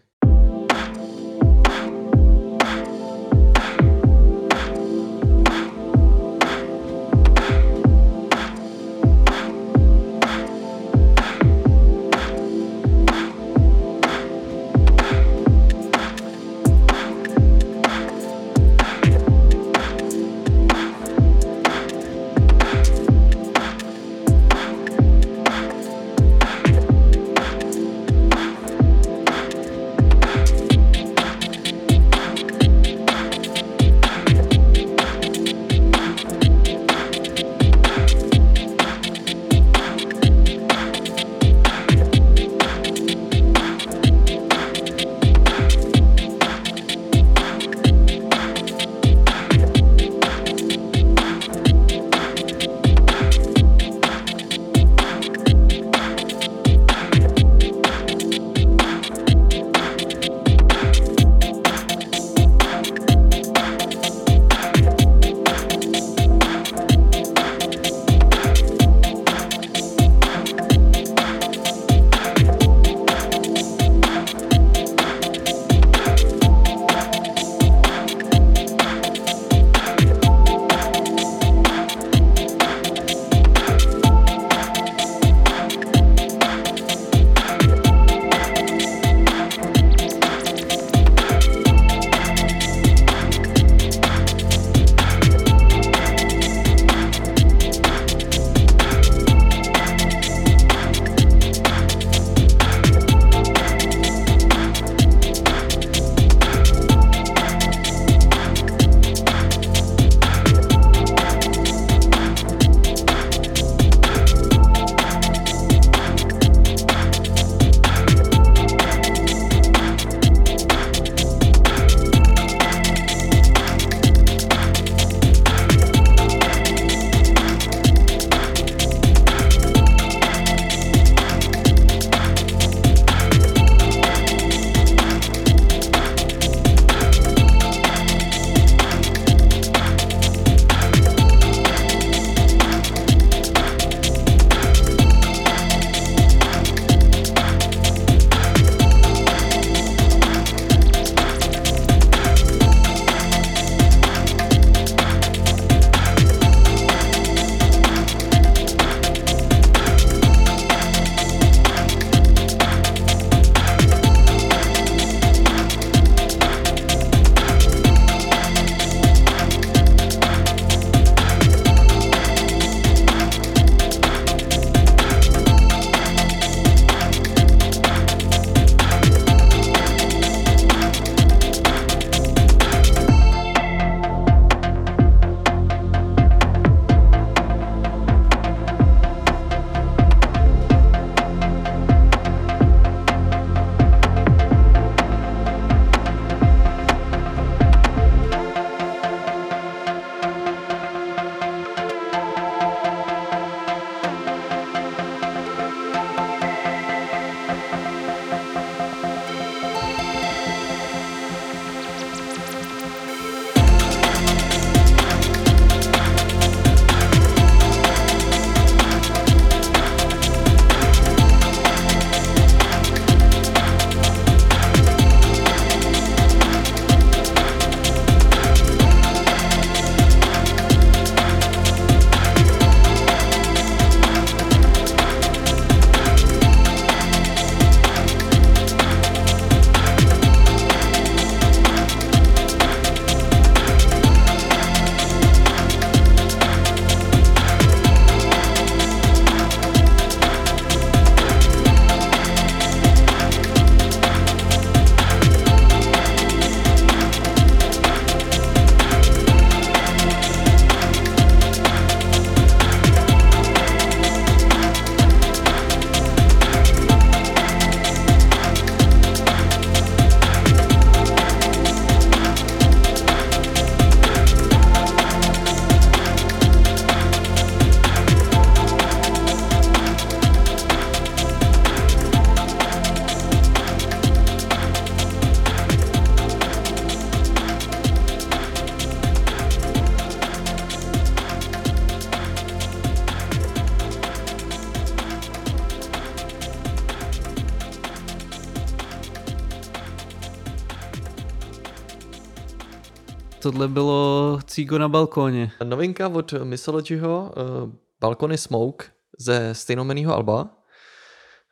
Tohle bylo cígo na balkóně. Novinka od Mythologyho, uh, Balkony Smoke ze stejnomenného alba.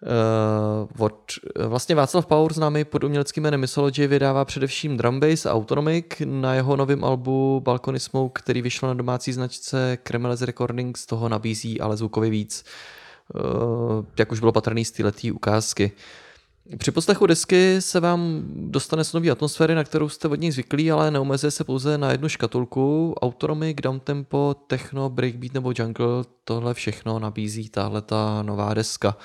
Uh, od, vlastně Václav Power, známý pod uměleckým jménem Mythology, vydává především drum bass a autonomic. Na jeho novém albu Balkony Smoke, který vyšel na domácí značce Kremelez Recordings, toho nabízí ale zvukově víc. Uh, jak už bylo patrný z této ukázky. Při poslechu desky se vám dostane z nové atmosféry, na kterou jste od ní zvyklí, ale neomezuje se pouze na jednu škatulku. Autonomic, downtempo, techno, breakbeat nebo jungle, tohle všechno nabízí tahle ta nová deska.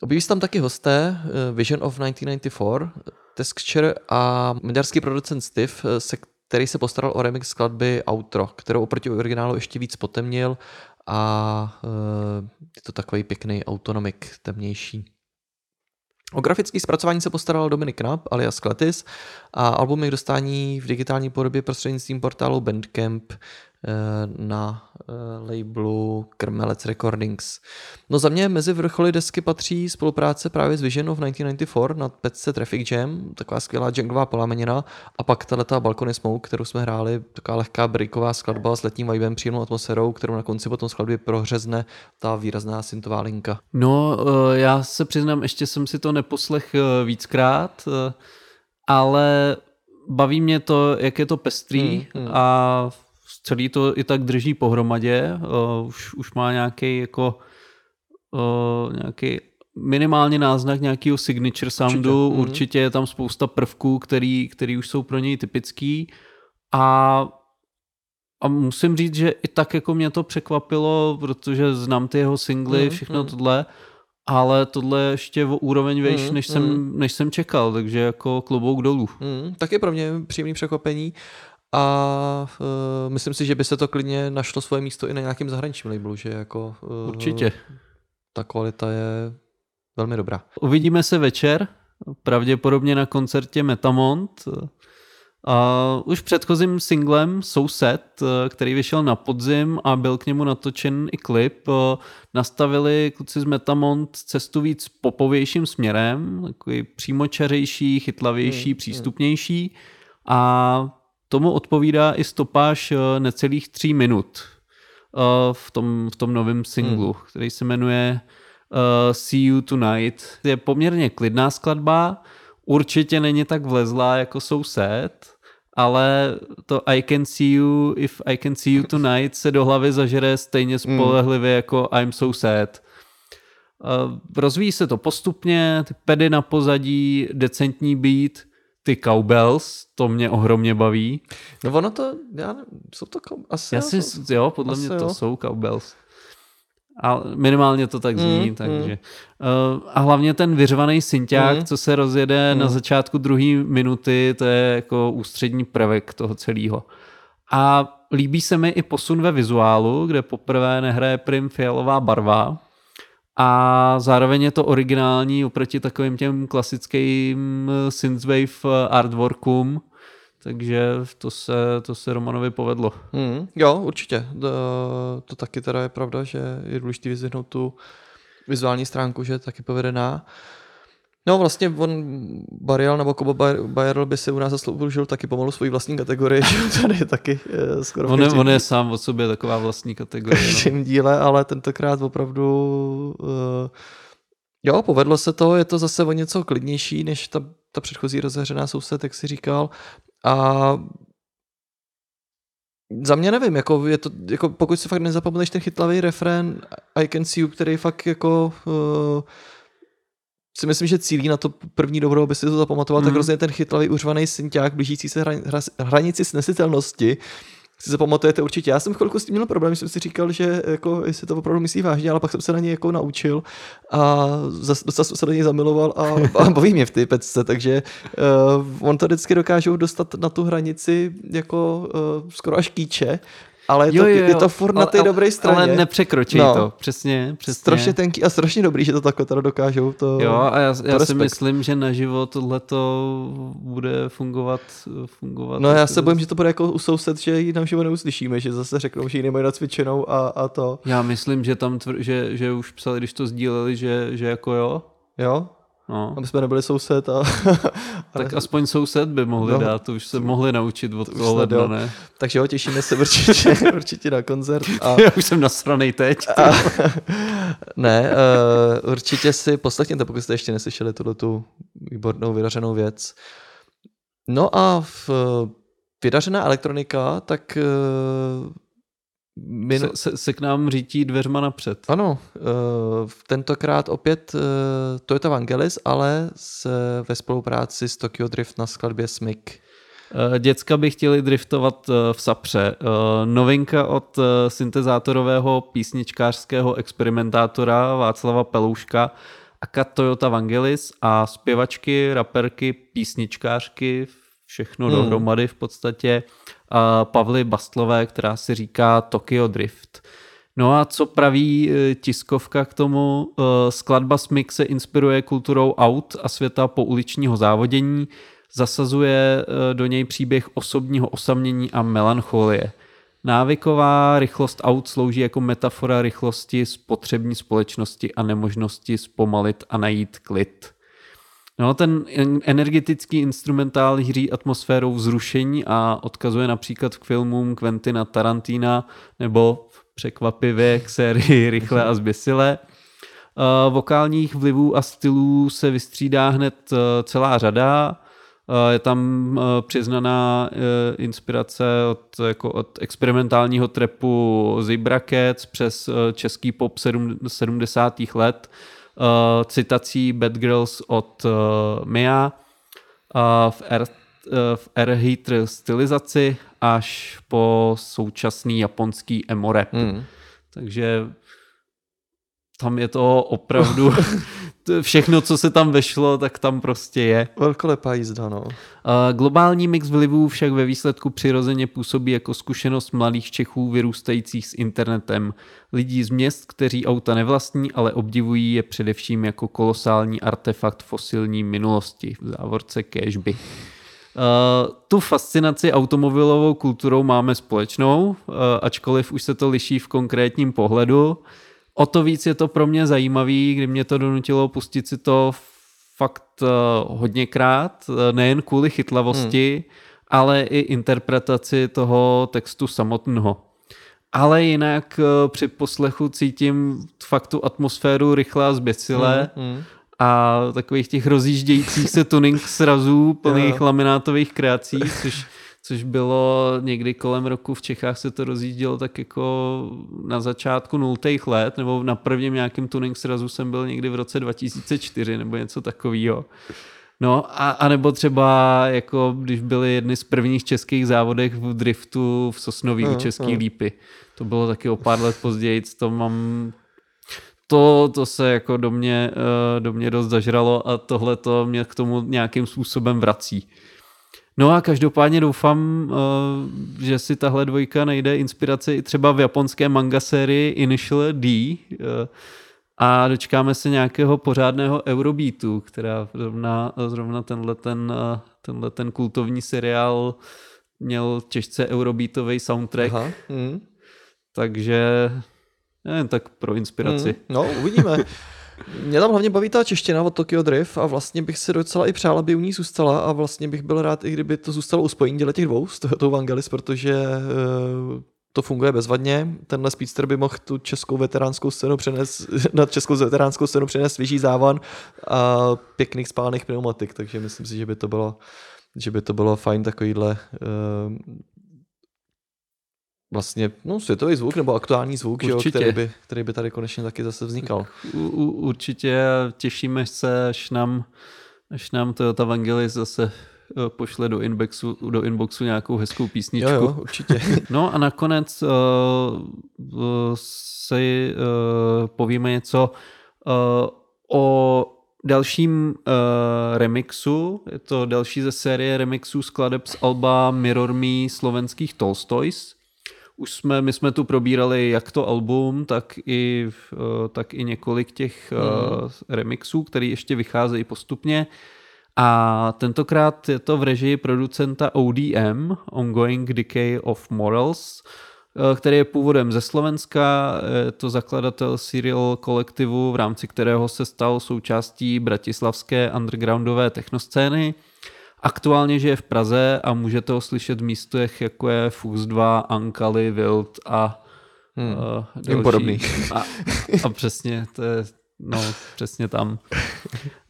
Objeví se tam taky hosté eh, Vision of 1994, Texture a maďarský producent Steve, eh, se který se postaral o remix skladby Outro, kterou oproti originálu ještě víc potemnil a eh, je to takový pěkný autonomic, temnější. O grafické zpracování se postaral Dominik Knapp alias Kletis a album je k dostání v digitální podobě prostřednictvím portálu Bandcamp na eh, labelu Krmelec Recordings. No za mě mezi vrcholy desky patří spolupráce právě s Vision of 1994 na pecce Traffic Jam, taková skvělá junglová polamenina a pak tato Balkony Smoke, kterou jsme hráli, taková lehká breaková skladba s letním vibem, příjemnou atmosférou, kterou na konci potom skladby prohřezne ta výrazná syntová linka. No, eh, já se přiznám, ještě jsem si to neposlech eh, víckrát, eh, ale baví mě to, jak je to pestrý Hmm, hmm. a celý to i tak drží pohromadě. Už, už má nějaký jako nějaký minimálně náznak nějakého signature soundu, Určitě, mhm. určitě je tam spousta prvků, který, který už jsou pro něj typický a a musím říct, že i tak jako mě to překvapilo, protože znám ty jeho singly, Mm, všechno mm. tohle, ale tohle je ještě o úroveň vejš, Mm, než, jsem, než jsem čekal, takže jako klobouk dolů. Mm, taky pro mě příjemný překvapení a uh, myslím si, že by se to klidně našlo svoje místo i na nějakém zahraničním labelu, že jako uh, Určitě. ta kvalita je velmi dobrá. Uvidíme se večer, pravděpodobně na koncertě Metamont. A už předchozím singlem Soused, který vyšel na podzim a byl k němu natočen i klip, nastavili kluci z Metamont cestu víc popovějším směrem, takový přímočařejší, chytlavější, Hmm, přístupnější a tomu odpovídá i stopáž eh, necelých tří minut eh, v tom, v tom novém singlu, který se jmenuje uh, See You Tonight. Je poměrně klidná skladba, určitě není tak vlezlá jako Soused, ale to I can see you if I can see you tonight se do hlavy zažere stejně spolehlivě jako I'm so sad. Uh, rozvíjí se to postupně, ty pedy na pozadí, decentní beat, ty cowbells, to mě ohromně baví. No ono to, já nevím, jsou to kom, asi, Já jo, si, jsou- jo, podle mě to jo. jsou cowbells. A minimálně to tak zní, Mm, takže. Uh, a hlavně ten vyřvaný synťák, Mm. co se rozjede na Mm. začátku druhé minuty, to je jako ústřední prvek toho celého. A líbí se mi i posun ve vizuálu, kde poprvé nehraje prim fialová barva, a zároveň je to originální oproti takovým těm klasickým eh, synthwave artworkům, takže to se, to se Romanovi povedlo. Mm, jo, určitě. To, to taky teda je pravda, že je důležité vyzvihnout tu vizuální stránku, že je taky povedená. No vlastně on, Barial nebo Kobo Bayerl by si u nás zasloužil taky pomalu svoji vlastní kategorii, že tady je taky eh, skoro v On je, on je sám o sobě taková vlastní kategorie. No. každém díle, ale tentokrát opravdu uh, jo, povedlo se to, je to zase o něco klidnější, než ta, ta předchozí rozehřená soused, jak si říkal. A za mě nevím, jako, je to, jako pokud si fakt nezapomeneš ten chytlavý refrén I can see you, který fakt jako uh, si myslím, že cílí na to první dobro, aby si to zapamatoval, mm. tak Mhm. hrozně ten chytlavý užvaný synťák, blížící se hra, hra, hranici snesitelnosti, si zapamatujete určitě. Já jsem chvilku s tím měl problém, jsem si říkal, že jako, jestli to opravdu myslí vážně, ale pak jsem se na něj jako naučil a docela jsem se do něj zamiloval a, a baví mě v té pecce, takže uh, on to vždycky dokážou dostat na tu hranici jako uh, skoro až kýče, ale je, to, je to furt na té ale, dobré straně. Ale nepřekročí No. to, přesně, přesně. Strašně tenký a strašně dobrý, že to takhle teda dokážou. To, Jo, a já, já si myslím, že naživo tohleto bude fungovat. fungovat No já se bojím, že to bude jako u soused, že ji nám živo neuslyšíme, že zase řeknou, že ji nemají nacvičenou a, a to. Já myslím, že tam tvr, že, že už psali, když to sdíleli, že, že jako jo. Jo? No. aby jsme nebyli soused a... Tak aspoň soused by mohli No. dát, to už se mohli naučit od toho ledna, ne? Takže jo, těšíme se určitě, určitě na koncert. A, Já už jsem nasranej teď. a, ne, uh, určitě si poslechněte, pokud jste ještě neslyšeli tuhle tu výbornou vydařenou věc. No a v uh, vydařená elektronika, tak uh, my, Se, se, se k nám řítí dveřma napřed. ano, uh, tentokrát opět uh, Toyota Vangelis, ale s, ve spolupráci s Tokyo Drift na skladbě Smyk. Eh, Děcka by chtěli driftovat eh, v Sapře. Eh, Novinka od eh, syntezátorového písničkářského experimentátora Václava Pelouška aka Toyota Vangelis a zpěvačky, raperky, písničkářky, všechno Hmm. dohromady v podstatě, a Pavly Bastlové, která si říká Tokyo Drift. No a co praví eh, tiskovka k tomu? Eh, Skladba Smyk se inspiruje kulturou aut a světa pouličního závodění, zasazuje eh, do něj příběh osobního osamění a melancholie. Návyková rychlost aut slouží jako metafora rychlosti spotřební společnosti a nemožnosti zpomalit a najít klid. No, ten en- energetický instrumentál hří atmosférou vzrušení a odkazuje například k filmům Quentina Tarantina nebo překvapivě k sérii Rychle a zběsile. Eh, Vokálních vlivů a stylů se vystřídá hned eh, celá řada. Eh, Je tam přiznaná inspirace od, jako od experimentálního trepu Cats přes český pop sedm- 70. let, eh, citací Bad Girls od eh, Mia eh, v Air, eh, v Air Heater stylizaci až po současný japonský emo rap. Hmm. Takže tam je to opravdu všechno, co se tam vešlo, tak tam prostě je. Velkolepá jízda, no. Globální mix vlivů však ve výsledku přirozeně působí jako zkušenost mladých Čechů vyrůstajících s internetem. Lidí z měst, kteří auta nevlastní, ale obdivují je především jako kolosální artefakt fosilní minulosti, v závorce kéžby. Uh, tu fascinaci automobilovou kulturou máme společnou, uh, ačkoliv už se to liší v konkrétním pohledu. O to víc je to pro mě zajímavý, kdy mě to donutilo pustit si to fakt uh, hodněkrát, uh, nejen kvůli chytlavosti, hmm. ale i interpretaci toho textu samotného. Ale jinak uh, při poslechu cítím fakt tu atmosféru rychlá zběsile Hmm, hmm. a takových těch rozjíždějících se tuning srazů plných laminátových kreací, což, což bylo někdy kolem roku v Čechách se to rozjíždělo tak jako na začátku nultých let, nebo na prvním nějakém tuning srazu jsem byl někdy v roce 2004 nebo něco takového. No a, a nebo třeba jako když byly jedny z prvních českých závodech v driftu v Sosnoví u Český lípy. To bylo taky o pár let později, to mám to, to se jako do mě, eh, do mě dost zažralo a tohle to mě k tomu nějakým způsobem vrací. No a každopádně doufám, eh, že si tahle dvojka najde inspiraci i třeba v japonské manga sérii Initial D eh, a dočkáme se nějakého pořádného Eurobeatu, která zrovna, zrovna tenhle, ten, eh, tenhle ten kultovní seriál měl těžce Eurobeatový soundtrack, Aha. Hmm. takže nevím, tak pro inspiraci. Hmm. No, uvidíme. Mě tam hlavně baví ta čeština od Tokyo Drift a vlastně bych si docela i přál, aby u ní zůstala a vlastně bych byl rád, i kdyby to zůstalo uspojení děle těch dvou, s tou Vangelis, protože eh, to funguje bezvadně. Tenhle Speedster by mohl tu českou veteránskou scénu přenést, na českou veteránskou scénu přenést svěží závan a pěkných spálných pneumatik, takže myslím si, že by to bylo, že by to bylo fajn takovýhle eh, vlastně no, světový zvuk nebo aktuální zvuk, jo, který, by, který by tady konečně taky zase vznikal. U, u, určitě těšíme se, až nám, až nám Toyota Vangelis zase eh, pošle do inboxu, do inboxu nějakou hezkou písničku. Jo, jo, určitě. No a nakonec uh, uh, si uh, povíme něco uh, o dalším uh, remixu. Je to další ze série remixů skladeb z alba Mirror Me slovenských Tolstoys. Už jsme, my jsme tu probírali jak to album, tak i, uh, tak i několik těch uh, remixů, které ještě vycházejí postupně. A tentokrát je to v režii producenta ODM, Ongoing Decay of Morals. eh, který je původem ze Slovenska, je to zakladatel serial kolektivu, v rámci kterého se stal součástí bratislavské undergroundové technoscény. Aktuálně žije v Praze a můžete ho slyšet v místech, jako je Fux 2, Ankali, Wild a Hmm. uh, Jim podobný. A, a přesně, to je, no, přesně tam.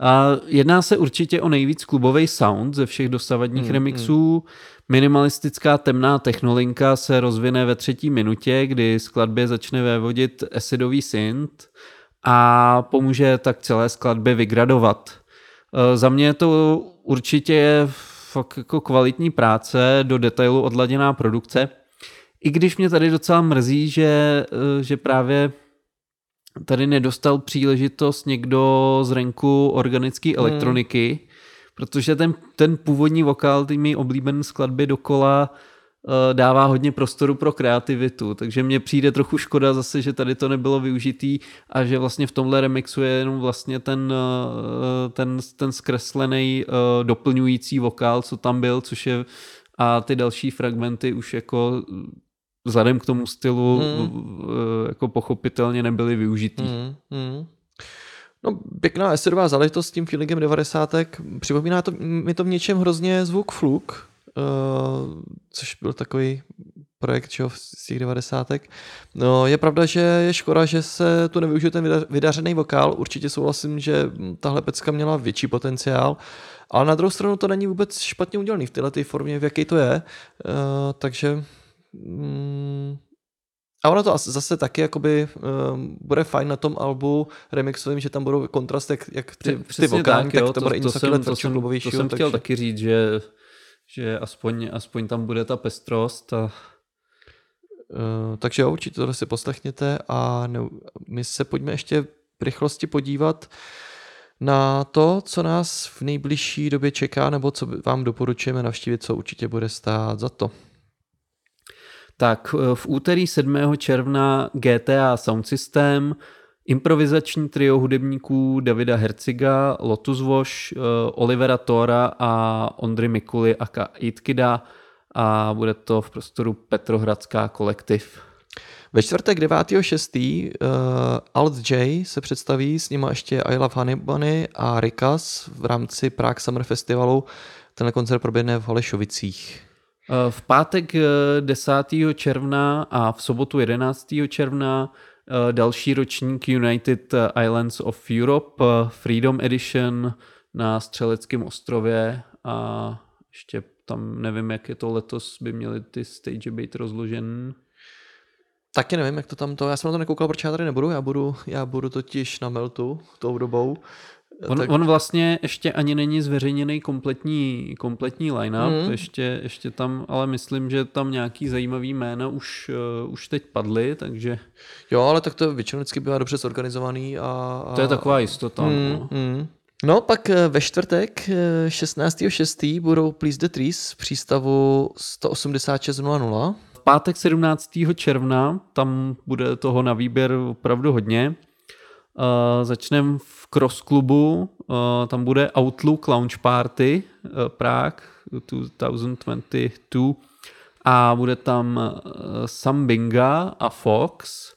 A jedná se určitě o nejvíc klubový sound ze všech dosavadních Hmm, remixů. Minimalistická temná technolinka se rozvine ve třetí minutě, kdy skladbě začne vévodit acidový synth a pomůže tak celé skladbě vygradovat. E, Za mě to určitě je fakt jako kvalitní práce, do detailu odladěná produkce. I když mě tady docela mrzí, že, e, že právě tady nedostal příležitost někdo z renku organické elektroniky, protože ten, ten původní vokál té mý oblíbené skladby dokola eh, dává hodně prostoru pro kreativitu, takže mně přijde trochu škoda zase, že tady to nebylo využitý a že vlastně v tomhle remixu je jenom vlastně ten, eh, ten, ten zkreslený eh, doplňující vokál, co tam byl, což je a ty další fragmenty už jako vzhledem k tomu stylu Hmm. eh, jako pochopitelně nebyly využitý. Mm, mm. No, pěkná eserová záležitost s tím feelingem 90. Připomíná to, mi to v něčem hrozně zvuk Fluk, což byl takový projekt čo, z těch 90. No, je pravda, že je škoda, že se tu nevyužil ten vyda- vydařený vokál. Určitě souhlasím, že tahle pecka měla větší potenciál, ale na druhou stranu to není vůbec špatně udělaný v této formě, v jaké to je. Uh, takže mm, a ono to as- zase taky jakoby um, bude fajn na tom albu remixovým, že tam budou kontrast jak, jak ty, ty vokální, tak, jo, to, bude i něco jsem, to jsem, to jsem chtěl takže- taky říct, že, že aspoň, aspoň tam bude ta pestrost a Uh, takže jo, určitě tohle si poslechněte a ne, my se pojďme ještě v rychlosti podívat na to, co nás v nejbližší době čeká, nebo co vám doporučujeme navštívit, co určitě bude stát za to. Tak eh, v úterý 7. června GTA Sound System, improvizační trio hudebníků Davida Herciga, Lotus Wash, eh, Olivera Tora a Ondry Mikuly aka Itkida a bude to v prostoru Petrohradská kolektiv. Ve čtvrtek 9.6. Uh, Alt J se představí, s nima ještě I Love Honey Bunny a Rikas v rámci Prague Summer Festivalu. Tenhle koncert proběhne v Holešovicích. Eh, V pátek eh, 10. června a v sobotu 11. června eh, další ročník United Islands of Europe eh, Freedom Edition na Střeleckém ostrově a ještě tam nevím, jak je to letos, by měly ty stage být rozložen. Taky nevím, jak to tam to, já jsem na to nekoukal, proč já tady nebudu, já budu, já budu totiž na Meltu tou dobou. On, tak, on vlastně ještě ani není zveřejněný kompletní, kompletní line-up, Mm. ještě, ještě tam, ale myslím, že tam nějaký zajímavý jména už, uh, už teď padly, takže Jo, ale tak to většinou vždycky bývá dobře zorganizovaný a... a to je taková jistota. Mm, no. mm. No, pak eh, ve čtvrtek eh, 16.6. budou Please the Trees v přístavu 186.00. V pátek 17. června, tam bude toho na výběr opravdu hodně. Uh, začneme v Cross klubu, uh, tam bude Outlook Lounge Party uh, Prague 2022 a bude tam uh, Sambinga a Fox.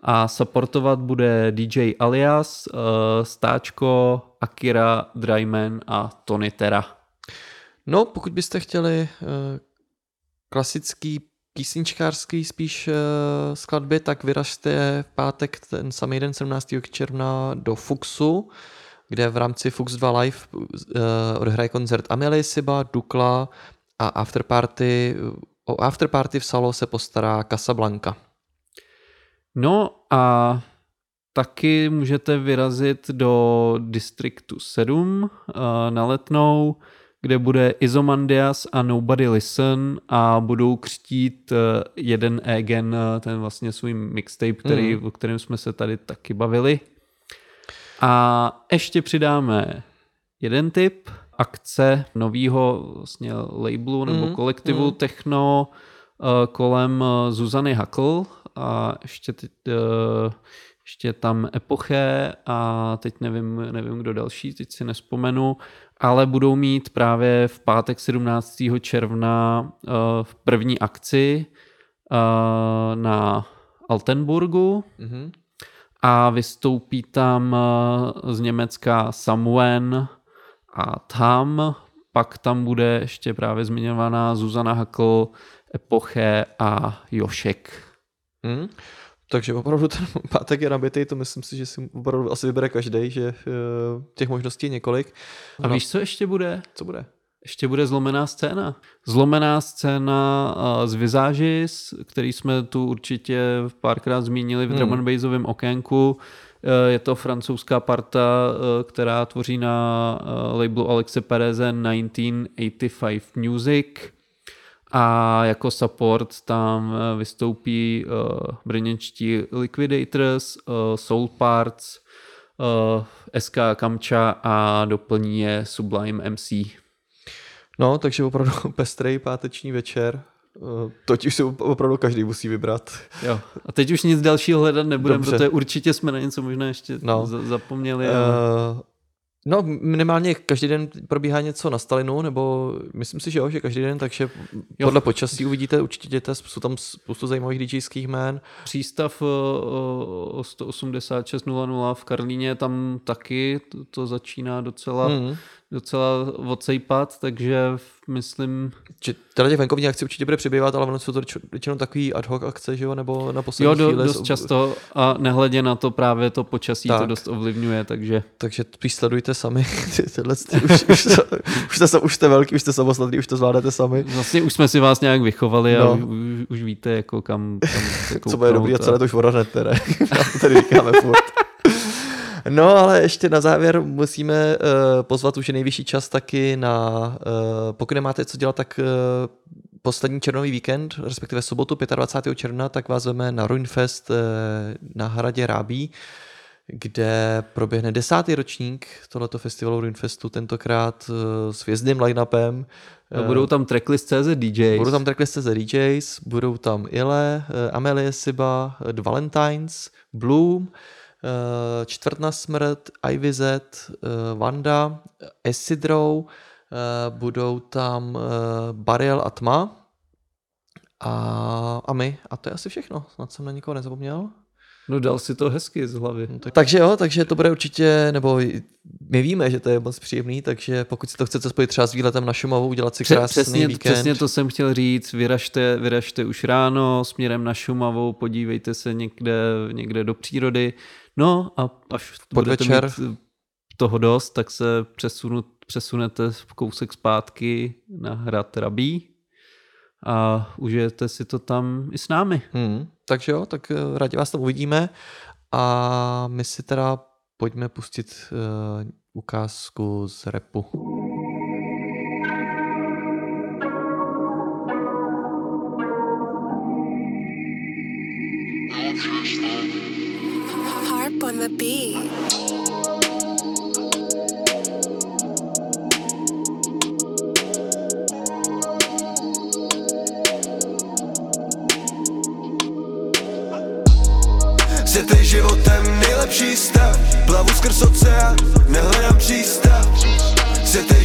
A supportovat bude DJ Alias, uh, Stáčko, Akira, Dryman a Tony Terra. No, pokud byste chtěli eh, klasický písničkářský spíš eh, skladby, tak vyražte v pátek ten samý den 17. června do Fuxu, kde v rámci Fux 2 Live eh, odehraje koncert Amelie Siba, Dukla a afterparty, o afterparty v Salo se postará Casablanca. No a taky můžete vyrazit do Distriktu 7 eh, na Letnou, kde bude Izomandias a Nobody Listen a budou křtít eh, jeden Egen, eh, ten vlastně svůj mixtape, který, Hmm. o kterém jsme se tady taky bavili. A ještě přidáme jeden tip, akce nového vlastně labelu nebo Mhm, kolektivu mhm. techno eh, kolem Zuzany Hakl a ještě, teď, ještě tam Epoche a teď nevím, nevím, kdo další, teď si nespomenu, ale budou mít právě v pátek 17. června eh, v první akci eh, na Altenburgu Mhm. a vystoupí tam eh, z Německa Samuen a tam, pak tam bude ještě právě zmiňovaná Zuzana Hakl, Epoche a Jošek. Hmm. Takže opravdu ten pátek je nabitý, to myslím si, že si opravdu asi vybere každý, že eh, těch možností je několik. A víš, co ještě bude? co bude? Ještě bude zlomená scéna. Zlomená scéna uh, z Vizážis, který jsme tu určitě párkrát zmínili v Hmm. drum bassovém okénku. Uh, Je to francouzská parta, která tvoří na labelu Alexe Pereze 1985 Music. A jako support tam uh, vystoupí uh, brněnčtí Liquidators, uh, Soul Parts, uh, SK Kamča a doplní je Sublime MC. No, takže opravdu pestrý páteční večer. Eh, Toť už si opravdu každý musí vybrat. Jo. A teď už nic dalšího hledat nebudeme, Dobře. protože určitě jsme na něco možná ještě No. za- zapomněli. ale... Uh, no, minimálně každý den probíhá něco na Stalinu, nebo myslím si, že jo, že každý den, takže jo. podle počasí uvidíte, určitě jsou tam spoustu zajímavých DJských jmén. Přístav o, o 186.00 v Karlíně, tam taky to, to začíná docela, Mm. Docela odsejpat, takže myslím, Že teda těch venkovních akcí určitě bude přibývat, ale ono jsou to většinou- takový ad hoc akce, že jo, nebo na poslední jo, do, chvíli. dost často a nehledě na to právě to počasí Tak. to dost ovlivňuje, takže Takže spíš sledujte sami. Tyhle, už, už, už, už, jste, už jste velký, už jste samostatný, už to zvládáte sami. vlastně už jsme si vás nějak vychovali a No. už, už, už víte, jako kam, kam se Co bude dobrý a celé to už oranete, ne? tady říkáme furt. No, ale ještě na závěr musíme uh, pozvat už je nejvyšší čas taky na, uh, pokud nemáte co dělat, tak uh, poslední černový víkend, respektive sobotu 25. června, tak vás veme na Ruinfest uh, na hradě Rábí, kde proběhne desátý ročník tohoto festivalu Ruinfestu, tentokrát uh, s hvězdným line-upem. A budou tam tracklist.cz DJs. Budou tam tracklistce ze DJs, budou tam Ile, Amelie Siba, The Valentines, Bloom, Čtvrt na smrt, Z, eh, Vanda, Esidrou, eh, budou tam eh, Bariel a Tma a, a my. A to je asi všechno. Snad jsem na nikoho nezapomněl. No dal si to hezky z hlavy. No, tak, takže jo, takže to bude určitě, nebo my víme, že to je moc příjemný, takže pokud si to chcete spojit třeba s výletem na Šumavu, udělat si krásný přesně, víkend. přesně to jsem chtěl říct, vyražte, vyražte už ráno směrem na Šumavu, podívejte se někde, někde do přírody, no a až budete Podvečer. mít toho dost, tak se přesunu, přesunete v kousek zpátky na hrad Rabí a užijete si to tam i s námi. Hmm, takže jo, tak eh, rádi vás tam uvidíme a my si teda pojďme pustit uh, ukázku z repu. Harp on the beat.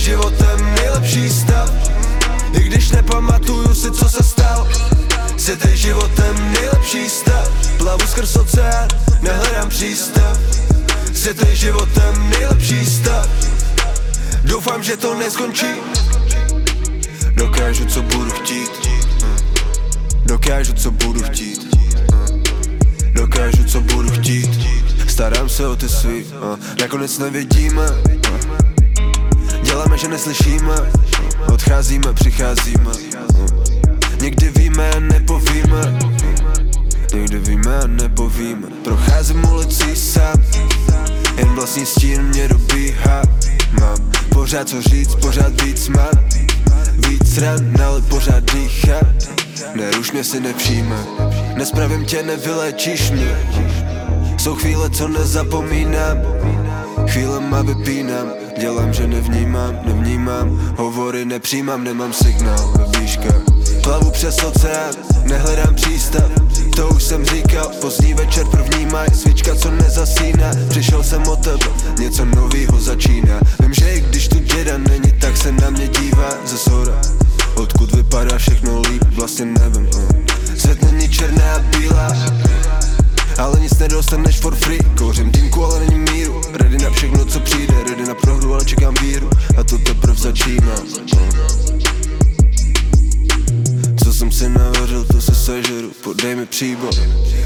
Životem nejlepší stav. I když nepamatuju si, co se stalo Světej životem nejlepší stav. Plavu skrz oceán, nehledám přístav. Světej životem nejlepší stav. Doufám, že to neskončí. Dokážu, co budu chtít. Dokážu, co budu chtít. Dokážu, co budu chtít. Starám se o ty svý Nakonec nevidíme Děláme, že neslyšíme. Odcházíme, přicházíme. Někdy víme nepovíme. Někdy víme nepovíme. Procházím ulicí sám. Jen vlastní stín mě dobíhá. Mám pořád co říct, pořád víc mám. Víc ran, ale pořád dýchat Neruš mě si nepřijme. Nespravím tě, nevylečíš mě. Jsou chvíle, co nezapomínám Chvílema vypínám Dělám, že nevnímám, nevnímám. Hovory nepřijímám, nemám signál ve výškách Plavu přes oceán, nehledám přístav. To už jsem říkal, pozdní večer první maj. Svíčka, co nezasíná, přišel jsem o tebe. Něco novýho začíná. Vím, že i když tu děda není, tak se na mě dívá ze zhora Odkud vypadá všechno líp, vlastně nevím uh. Svět není Kouřím dýmku, ale není míru. Ready na všechno, co přijde Ready na prohru, ale čekám víru. A to teprve začíná. Co jsem si navařil, to se sežeru. Podej mi příbor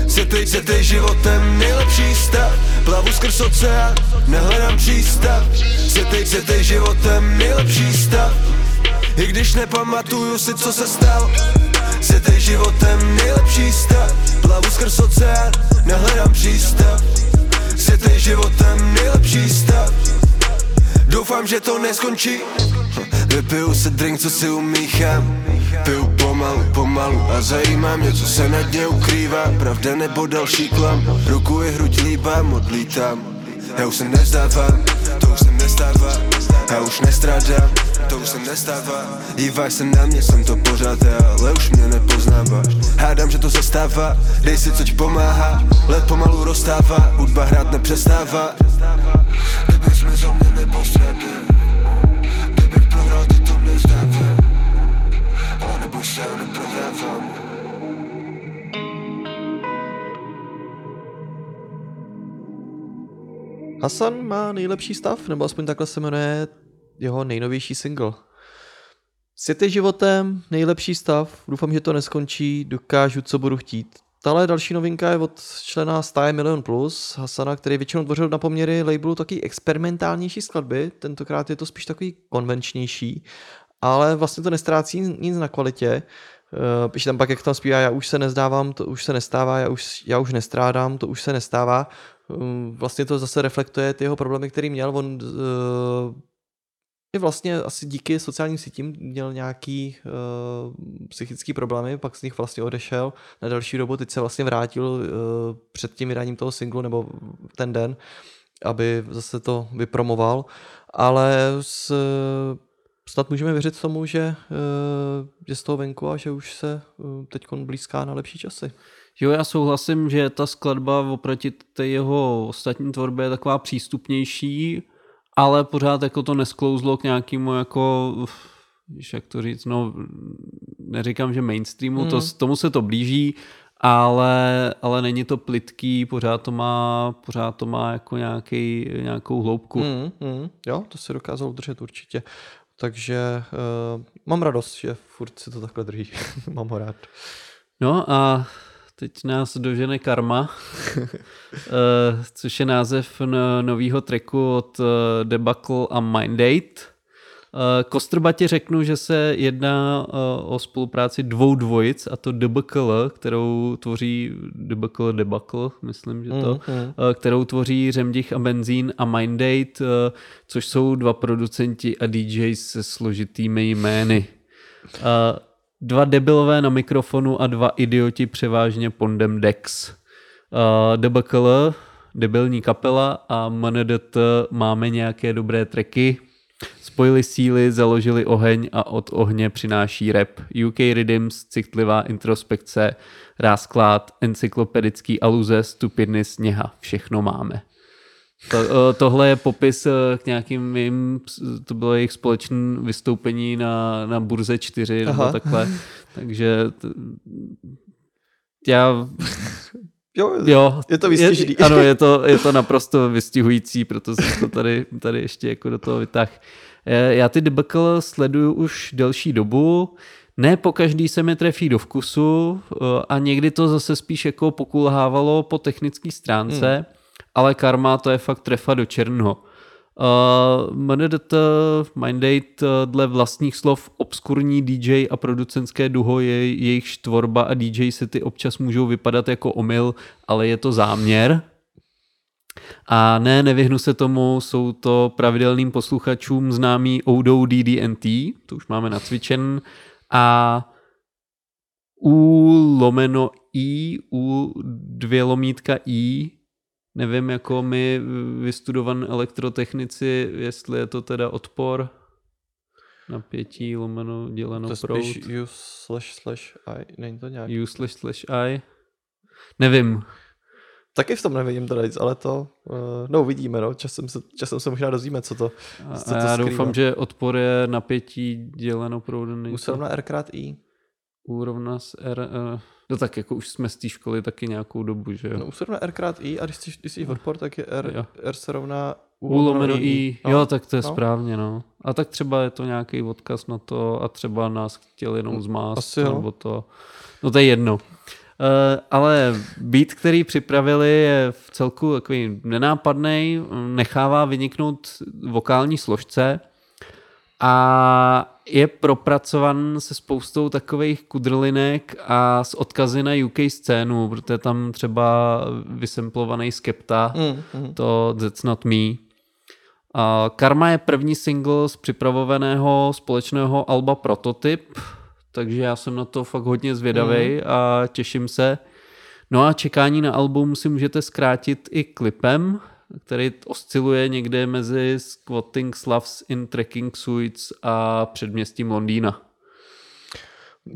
Setej, setej životem nejlepší stav. Plavu skrz oceán, nehledám přístav. Setej, setej životem nejlepší stav. I když nepamatuju si, co se stalo. Setej životem nejlepší stav Plavu skrz oceán, nehledám přístav. Setej životem nejlepší stav. Doufám, že to neskončí. Vypiju si drink, co si umíchám. Piju pomalu, pomalu a zajímá mě, co se na dně ukrývá. Pravda nebo další klam. Ruku i hruď líbám, odlítám. Já už se nezdávám, to už se nestává Já už nestrádám, to už se nestává. Díváš se na mě, jsem to pořád já, ale už mě nepoznáváš. Hádám, že to se stává, dej si, co ti pomáhá. Let pomalu rozstává, hudba hrát nepřestává. Kdybych jsme za mě nepostradil Kdybych prohrál, ty to nezdává. Ale neboj se, neprohrávám Hasan má nejlepší stav, nebo aspoň takhle se jmenuje jeho nejnovější single. Světej životem, nejlepší stav, doufám, že to neskončí, dokážu, co budu chtít. Tahle další novinka je od člena Style Million Plus, Hasana, který většinou tvořil na poměry labelu taky experimentálnější skladby, tentokrát je to spíš takový konvenčnější, ale vlastně to nestrácí nic na kvalitě. Uh, píše tam pak, jak tam zpívá, já už se nezdávám, to už se nestává, já už, já už nestrádám, to už se nestává. Um, vlastně to zase reflektuje ty jeho problémy, který měl. On uh, je vlastně asi díky sociálním sítím měl nějaký uh, psychický problémy, pak z nich vlastně odešel na další dobu, teď se vlastně vrátil uh, před tím vydáním toho singlu nebo ten den, aby zase to vypromoval, ale s, snad můžeme věřit tomu, že je z toho venku a že už se teď blízká na lepší časy. Jo, já souhlasím, že ta skladba oproti té jeho ostatní tvorbě je taková přístupnější, ale pořád jako to nesklouzlo k nějakému jako, jak to říct, no neříkám, že mainstreamu, mm. to, tomu se to blíží, ale, ale není to plitký, pořád to má, pořád to má jako nějaký, nějakou hloubku. Mm, mm, jo, to se dokázal udržet určitě. Takže uh, mám radost, že furt si to takhle drží. mám ho rád. No a teď nás dožene Karma, uh, což je název nového tracku od uh, Debacle a Mindate. Uh, Kostrbatě řeknu, že se jedná o spolupráci dvou dvojic, a to Debakl, kterou tvoří Debakl Debakl, myslím, že to, mm, mm. Uh, kterou tvoří Řemdich a Benzín a Mindate, což jsou dva producenti a DJs se složitými jmény. Dva debilové na mikrofonu a dva idioti převážně pondem Dex. Uh, DBKL, debilní kapela a MNDT máme nějaké dobré treky. Spojili síly, založili oheň a od ohně přináší rap. UK Rhythms, citlivá introspekce, rásklát, encyklopedický aluze, stupidny, sněha. Všechno máme. To, tohle je popis k nějakým mým, to bylo jejich společné vystoupení na, na Burze 4 Aha. nebo takhle. Takže t, já... Jo, jo, je to vystižný. Je, ano, je to, je to naprosto vystihující, proto jsem to tady, tady ještě jako do toho vytah. Já ty debacle sleduju už delší dobu, ne po každý se mi trefí do vkusu a někdy to zase spíš jako pokulhávalo po technické stránce. Hmm ale karma to je fakt trefa do černého. Uh, MNDT, Mindate, uh, dle vlastních slov obskurní DJ a producentské duho je jejich tvorba a DJ sety občas můžou vypadat jako omyl, ale je to záměr. A ne, nevyhnu se tomu, jsou to pravidelným posluchačům známý Odo DDNT, to už máme nacvičen, a U lomeno I, U dvě lomítka I nevím, jako my vystudovan elektrotechnici, jestli je to teda odpor napětí lomeno děleno to prout. spíš U slash slash I, není to nějak? U slash slash I? Nevím. Taky v tom nevidím teda nic, ale to, uh, no uvidíme, no, časem se, časem se možná dozvíme, co to, co to A já skrývá. doufám, že odpor je napětí děleno proudem. U se na R krát I. úrovna s R... Uh, no tak jako už jsme z té školy taky nějakou dobu, že jo? No, U se rovná R krát I a když jsi, když jsi v odpor, tak je R, Jo. R se rovná U U lomeno I. No. Jo, tak to je No. správně, no. A tak třeba je to nějaký odkaz na to a třeba nás chtěl jenom zmást, Asi jo. nebo to... No to je jedno. Uh, ale beat, který připravili, je v celku takový nenápadný, nechává vyniknout vokální složce a je propracovan se spoustou takových kudrlinek a s odkazy na UK scénu, protože tam třeba vysemplovaný Skepta, Mm, mm. to That's Not Me. A Karma je první single z připravovaného společného alba Prototyp, takže já jsem na to fakt hodně zvědavý a těším se. No a čekání na album si můžete zkrátit i klipem, který osciluje někde mezi Squatting Slavs in Trekking Suits a předměstím Londýna.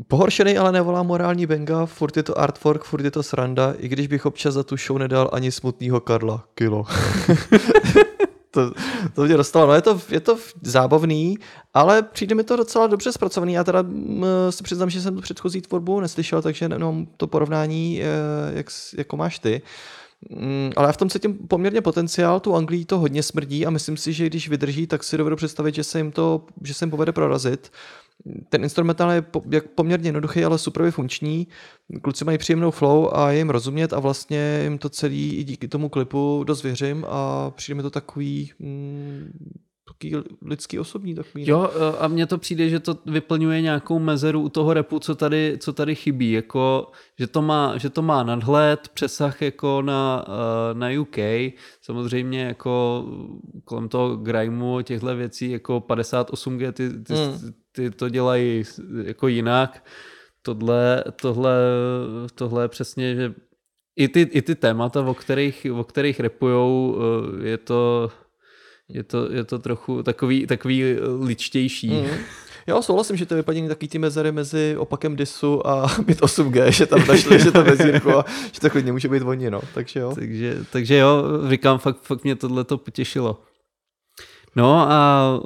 Pohoršený ale nevolá morální benga, furt je to artwork, furt je to sranda, i když bych občas za tu show nedal ani smutného Karla. Kilo. to, to mě dostalo. No je to, je to zábavný, ale přijde mi to docela dobře zpracovaný. Já teda se přiznám, že jsem tu předchozí tvorbu neslyšel, takže nemám to porovnání, eh, jak, jako máš ty. Mm, ale já v tom cítím poměrně potenciál, tu Anglii to hodně smrdí a myslím si, že když vydrží, tak si dovedu představit, že se jim to, že se jim povede prorazit. Ten instrumentál je po, jak poměrně jednoduchý, ale super funkční. Kluci mají příjemnou flow a je jim rozumět a vlastně jim to celý i díky tomu klipu dost věřím a přijde mi to takový, mm, takový lidský osobní. Takový, Jo, eh, a mně to přijde, že to vyplňuje nějakou mezeru u toho repu, co tady, co tady chybí, jako, že, to má, že to má nadhled, přesah jako na, eh, na UK, samozřejmě jako kolem toho grimeu těchto věcí, jako 58G, ty, ty, Hmm. ty to dělají jako jinak, tohle, tohle, tohle je přesně, že i ty, i ty témata, o kterých, o kterých repujou, eh, je to, je to, je to trochu takový, takový ličtější. Mm. Jo, souhlasím, že to je vypadění takový ty mezery mezi opakem disu a bit 8G, že tam našli, že to mezírku a že to klidně může být oni, no. Takže jo. Takže, takže jo, říkám, fakt, fakt mě tohle to potěšilo. No a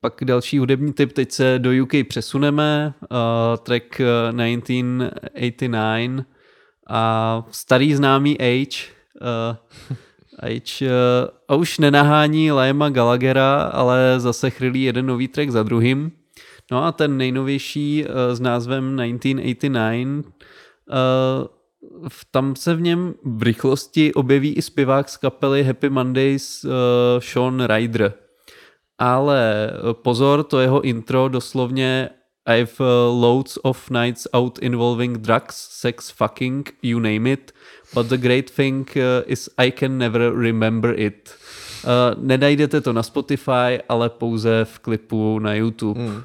pak další hudební typ, teď se do UK přesuneme, uh, track eh, 1989 a starý známý Age, uh, Age uh, a už nenahání Liama Gallaghera, ale zase chrylí jeden nový track za druhým. No a ten nejnovější uh, s názvem 1989 uh, v- tam se v něm v rychlosti objeví i zpěvák z kapely Happy Mondays Sean Ryder. Ale eh, pozor, to jeho intro doslovně I've loads of nights out involving drugs, sex, fucking, you name it, but the great thing uh, is I can never remember it. Uh, nenajdete to na Spotify, ale pouze v klipu na YouTube. Hmm.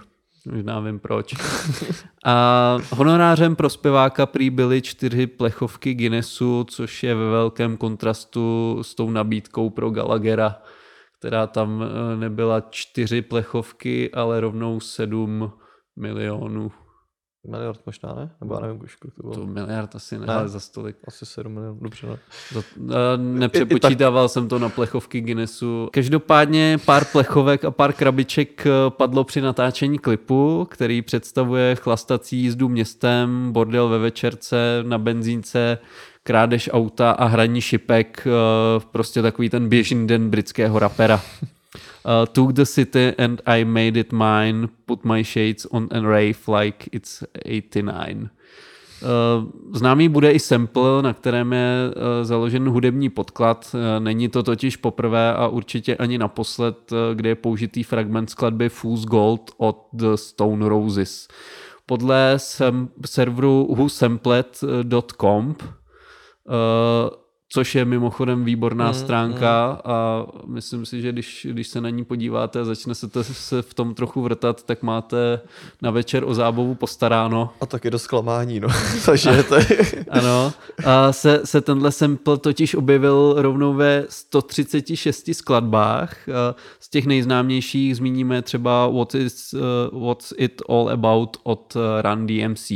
Možná vím proč. A honorářem pro zpěváka prý byly čtyři plechovky Guinnessu, což je ve velkém kontrastu s tou nabídkou pro Gallaghera, která tam eh, nebyla čtyři plechovky, ale rovnou sedm milionů. Miliard možná, ne? Nebo já nevím, kolik to bylo. To miliard asi ne, Ne. ale za stolik. Asi 7 milionů, dobře, no. To, eh, nepřepočítával jsem to na plechovky Guinnessu. Každopádně pár plechovek a pár krabiček eh, padlo při natáčení klipu, který představuje chlastací jízdu městem, bordel ve večerce, na benzínce, krádež auta a hraní šipek, eh, prostě takový ten běžný den britského rapera. Uh, took the city and I made it mine, put my shades on and rave like it's 89. Uh, Známý bude i sample, na kterém je uh, založen hudební podklad. Uh, Není to totiž poprvé a určitě ani naposled, kde je použitý fragment skladby Fool's Gold od The Stone Roses. Podle sem- serveru whosamplet.com což je mimochodem výborná Mm, stránka a myslím si, že když, když se na ní podíváte a začne se, to, se v tom trochu vrtat, tak máte na večer o zábavu postaráno. A taky do zklamání, no. Takže to. Ano. A se, se tenhle sample totiž objevil rovnou ve 136 skladbách. Z těch nejznámějších zmíníme třeba What is, uh, What's It All About od eh, Run DMC.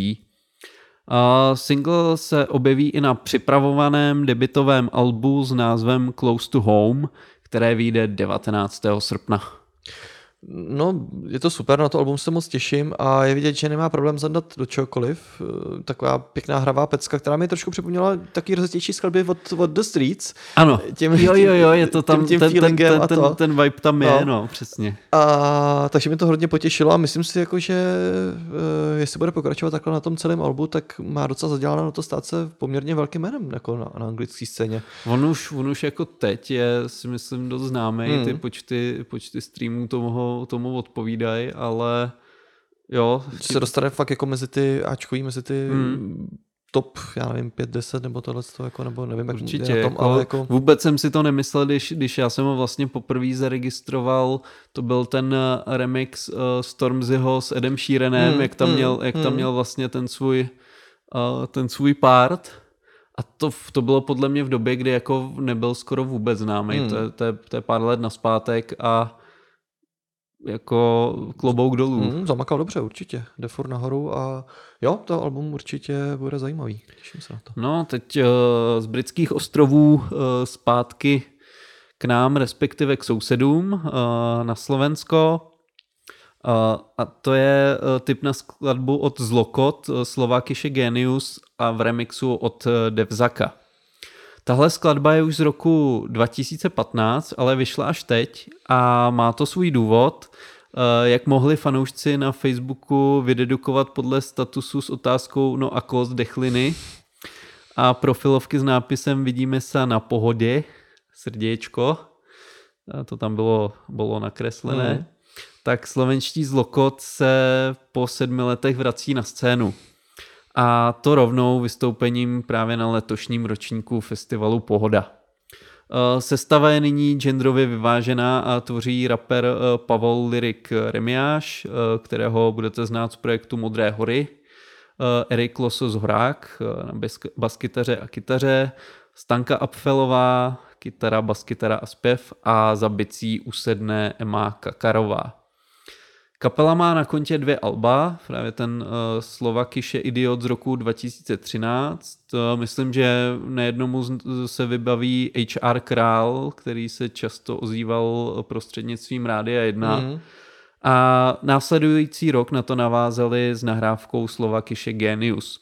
Single se objeví i na připravovaném debitovém albu s názvem Close to Home, které vyjde 19. srpna. No, je to super, na to album se moc těším a je vidět, že nemá problém zadat do čehokoliv. Eh, Taková pěkná hravá pecka, která mi trošku připomněla taky rozjetější skladby od, od The Streets. Ano, Tím- jo, jo, jo, je to tam, tím- tím ten, ten, ten, a ten, to. ten vibe tam je, No. no, přesně. A takže mi to hodně potěšilo a myslím si, jako, že uh, jestli bude pokračovat takhle na tom celém albu, tak má docela zaděláno na to stát se poměrně velkým jménem jako na, na anglické scéně. On už, on už jako teď je, si myslím, dost známý, Hmm. ty počty, počty streamů tomu, tomu odpovídají, ale jo, Se dostane fakt jako mezi ty Ačkový, mezi ty Hmm. top, já nevím, 5-10 nebo tohle, jako, nebo nevím, jak Určitě, na tom, jako, ale jako... vůbec jsem si to nemyslel, když, když já jsem ho vlastně poprvé zaregistroval, to byl ten eh, remix uh, Stormzyho s Edem Sheeranem, Hmm, jak tam, hmm, měl, jak tam hmm. měl vlastně ten svůj, uh, ten svůj part. A to, to bylo podle mě v době, kdy jako nebyl skoro vůbec známý. Hmm. To, je, to, je, to je pár let naspátek a jako klobouk dolů. Mm, zamakal dobře, určitě. Jde furt nahoru a jo, to album určitě bude zajímavý. Těším se na to. No, teď uh, z britských ostrovů uh, zpátky k nám, respektive k sousedům uh, na Slovensko. Uh, a to je uh, typ na skladbu od Zlokot, uh, Slovákyše Genius a v remixu od uh, Devzaka. Tahle skladba je už z roku 2015, ale vyšla až teď a má to svůj důvod, eh, jak mohli fanoušci na Facebooku vydedukovat podle statusu s otázkou no a kost dechliny? A profilovky s nápisem vidíme se na pohodě, srdíčko, a to tam bylo, bylo nakreslené, Mhm. tak slovenští zlokot se po sedmi letech vrací na scénu. A to rovnou vystoupením právě na letošním ročníku festivalu Pohoda. Eh, Sestava je nyní genderově vyvážená a tvoří rapper eh, Pavel Lyrik Remiáš, eh, kterého budete znát z projektu Modré hory, Erik Losos Horák na bas- baskytaře a kytaře, Stanka Apfelová, kytara, baskytara a zpěv a za bicí usedne Emma Kakarová. Kapela má na kontě dvě alba, právě ten uh, Slovakiš je Idiot z roku 2013. Uh, myslím, že na jednomu z, se vybaví HR Král, který se často ozýval prostřednictvím Rádia 1. Mhm. A následující rok na to navázali s nahrávkou Slovakiše Genius.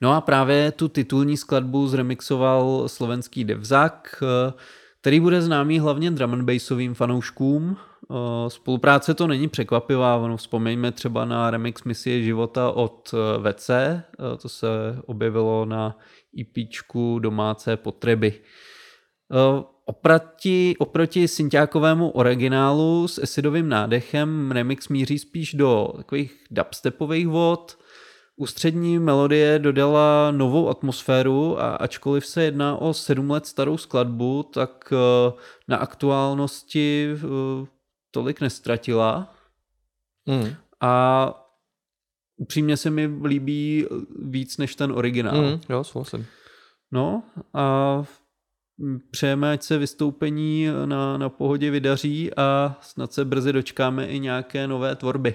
No a právě tu titulní skladbu zremixoval slovenský Devzak, eh, který bude známý hlavně drum and bassovým fanouškům. Eh, Spolupráce to není překvapivá, ono vzpomeňme třeba na remix Misie života od eh, VC, eh, to se objevilo na EPčku Domácí potřeby. Oproti, oproti synťákovému originálu s esidovým nádechem remix míří spíš do takových dubstepových vod. Ústřední melodie dodala novou atmosféru a ačkoliv se jedná o sedm let starou skladbu, tak na aktuálnosti tolik nestratila. Mm. A upřímně se mi líbí víc než ten originál. Mm, jo, souhlasím. No a přejeme, ať se vystoupení na, na pohodě vydaří a snad se brzy dočkáme i nějaké nové tvorby.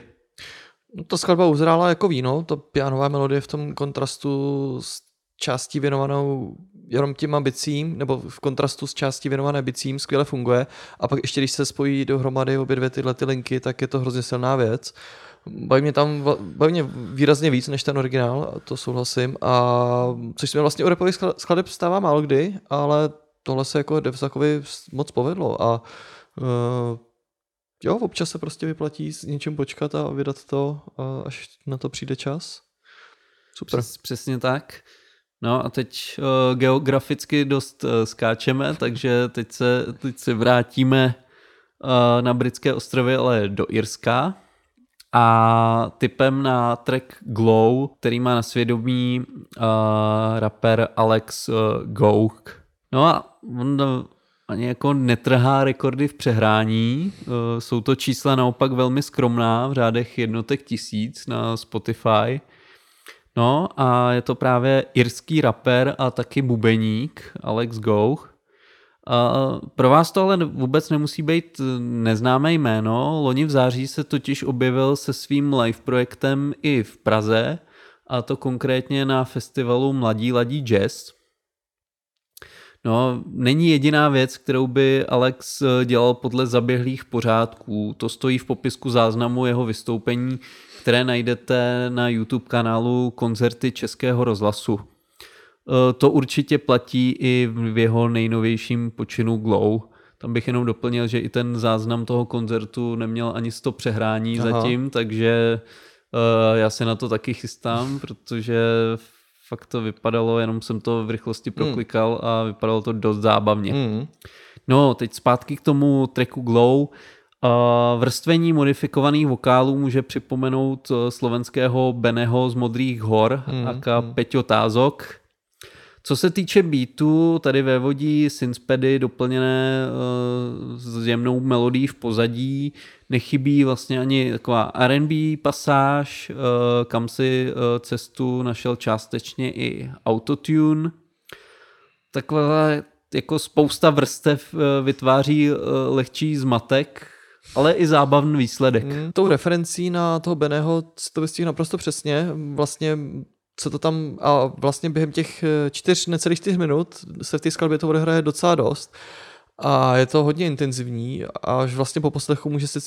No, ta skladba uzrála jako víno, ta pianová melodie v tom kontrastu s částí věnovanou jenom těm bicím, nebo v kontrastu s částí věnované bicím skvěle funguje. A pak ještě, když se spojí dohromady obě dvě tyhle ty linky, tak je to hrozně silná věc. Baví mě tam baví mě výrazně víc než ten originál, to souhlasím. A což se mi vlastně u rapových skla- skladeb stává málo kdy, ale tohle se jako Devsakovi moc povedlo. A uh, jo, občas se prostě vyplatí s něčím počkat a vydat to, až na to přijde čas. Super. Přes, přesně tak. No a teď uh, geograficky dost uh, skáčeme, takže teď se, teď se vrátíme uh, na britské ostrovy, ale do Irska. A typem na track Glow, který má na svědomí uh, rapper Alex uh, Gouk. No a on ani jako netrhá rekordy v přehrání. Uh, jsou to čísla naopak velmi skromná, v řádech jednotek tisíc na Spotify. No a je to právě irský rapper a taky bubeník Alex Gouch. Pro vás to ale vůbec nemusí být neznámé jméno. Loni v září se totiž objevil se svým live projektem i v Praze, a to konkrétně na festivalu Mladí ladí jazz. No, není jediná věc, kterou by Alex dělal podle zaběhlých pořádků. To stojí v popisku záznamu jeho vystoupení, které najdete na YouTube kanálu Koncerty Českého rozhlasu. Eh, To určitě platí i v jeho nejnovějším počinu Glow. Tam bych jenom doplnil, že i ten záznam toho koncertu neměl ani 100 přehrání Aha. Zatím, takže uh, já se na to taky chystám, protože fakt to vypadalo, jenom jsem to v rychlosti proklikal a vypadalo to dost zábavně. Mm. No, teď zpátky k tomu tracku Glow. Vrstvení modifikovaných vokálů může připomenout uh, slovenského Beneho z Modrých hor, Mm, aka mm. Peťo Tázok. Co se týče beatu, tady vévodí synthpady doplněné uh, s jemnou melodií v pozadí. Nechybí vlastně ani taková R&B pasáž, uh, kam si uh, cestu našel částečně i autotune. Takové jako spousta vrstev eh, vytváří eh, lehčí zmatek, ale i zábavný výsledek. Mm, tou referencí na toho Beného to vystihl naprosto přesně. Vlastně co to tam, a vlastně během těch eh, čtyř, necelých čtyř minut se v té skladbě to odehraje docela dost. A je to hodně intenzivní, až vlastně po poslechu může se,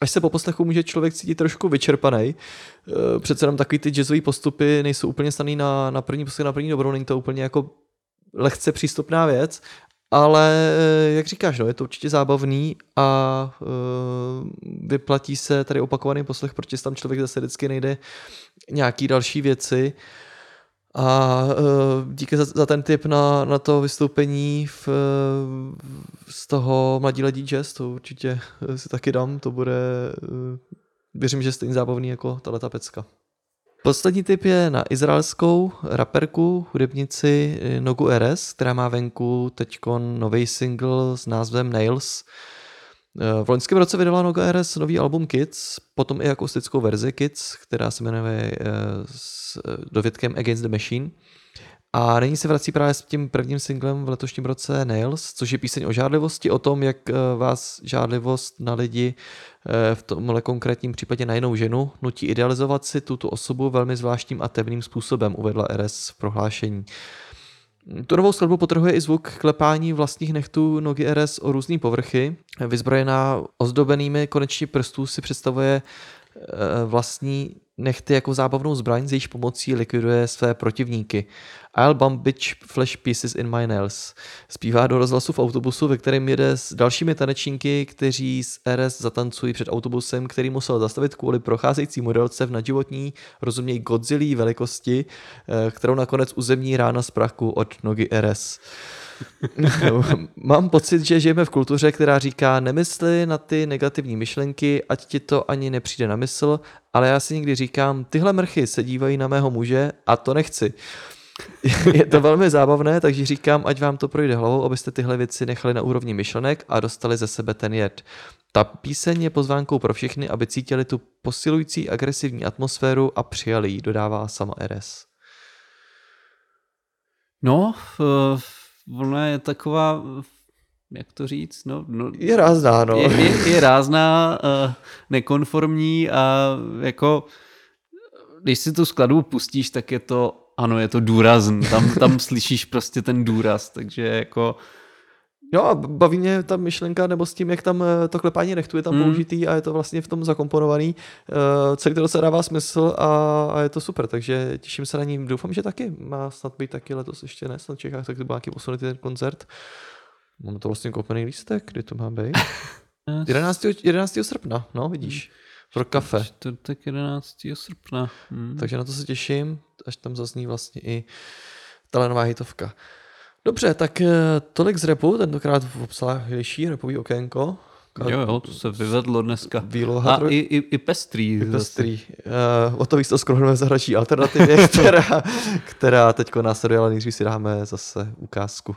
až se po poslechu může člověk cítit trošku vyčerpaný. Přece jenom takový ty jazzové postupy nejsou úplně staný na, na první poslech, na první dobrou, není to úplně jako lehce přístupná věc, ale eh, jak říkáš, no, je to určitě zábavný a uh, vyplatí se tady opakovaný poslech, protože tam člověk zase vždycky nejde nějaký další věci. A uh, díky za, za ten tip na, na to vystoupení v, z toho Mladí ledí jazz, to určitě si taky dám, to bude, uh, věřím, že stejně zábavný jako tato pecka. Poslední tip je na izraelskou raperku, hudebnici Nogu RS, která má venku teď nový single s názvem Nails. Eh, V loňském roce vydala Noga RS nový album Kids, potom i akustickou verzi Kids, která se jmenuje eh, s eh, dovědkem Against the Machine. A nyní se vrací právě s tím prvním singlem v letošním roce Nails, což je píseň o žádlivosti, o tom, jak eh, vás žádlivost na lidi, eh, v tomhle konkrétním případě na jinou ženu, nutí idealizovat si tuto osobu velmi zvláštním a temným způsobem, uvedla RS v prohlášení. Tu novou skladbu potrhuje i zvuk klepání vlastních nechtů nogy RS o různé povrchy. Vyzbrojená ozdobenými koneční prstů si představuje eh, vlastní nechty jako zábavnou zbraň, s jejíž pomocí likviduje své protivníky. I'll bump bitch flash pieces in my nails. Zpívá do rozhlasu v autobusu, ve kterém jede s dalšími tanečníky, kteří z RS zatancují před autobusem, který musel zastavit kvůli procházející modelce v nadživotní, rozuměj Godzilla velikosti, eh, kterou nakonec uzemní rána z prachu od nogy RS. Mám pocit, že žijeme v kultuře, která říká nemysli na ty negativní myšlenky, ať ti to ani nepřijde na mysl, ale já si někdy říkám, tyhle mrchy se dívají na mého muže a to nechci. Je to velmi zábavné, takže říkám, ať vám to projde hlavou, abyste tyhle věci nechali na úrovni myšlenek a dostali ze sebe ten jed. Ta píseň je pozvánkou pro všechny, aby cítili tu posilující agresivní atmosféru a přijali ji, dodává sama RS. No, eh, ona je taková, jak to říct, no, no Je rázná, no. je, je, je rázná, eh, nekonformní a jako když si tu skladbu pustíš, tak je to, ano, je to důrazný, tam, tam slyšíš prostě ten důraz, takže jako Jo a baví mě ta myšlenka, nebo s tím, jak tam eh, to klepání nechtu je tam Hmm. použitý a je to vlastně v tom zakomponovaný. Uh, celý to docela dává smysl a, a je to super, takže těším se na ní. Doufám, že taky má snad být taky letos ještě ne, snad v Čechách, tak to byl nějaký posunutý ten koncert. Mám to vlastně koupený lístek, kdy to má být? 11. 11. srpna, no vidíš, pro kafe. čtvrtek 11. srpna. Hmm. Takže na to se těším, až tam zazní vlastně i ta nová hitovka. Dobře, tak eh, tolik z repu, tentokrát v obsahlejší repový okénko. Jo, jo, to se vyvedlo dneska. Výloha A troj- i, i, i pestrý. zase. Pestrý. Uh, o to víc to skoro v zahraniční alternativě, která, která teď následuje, ale nejdřív si dáme zase ukázku.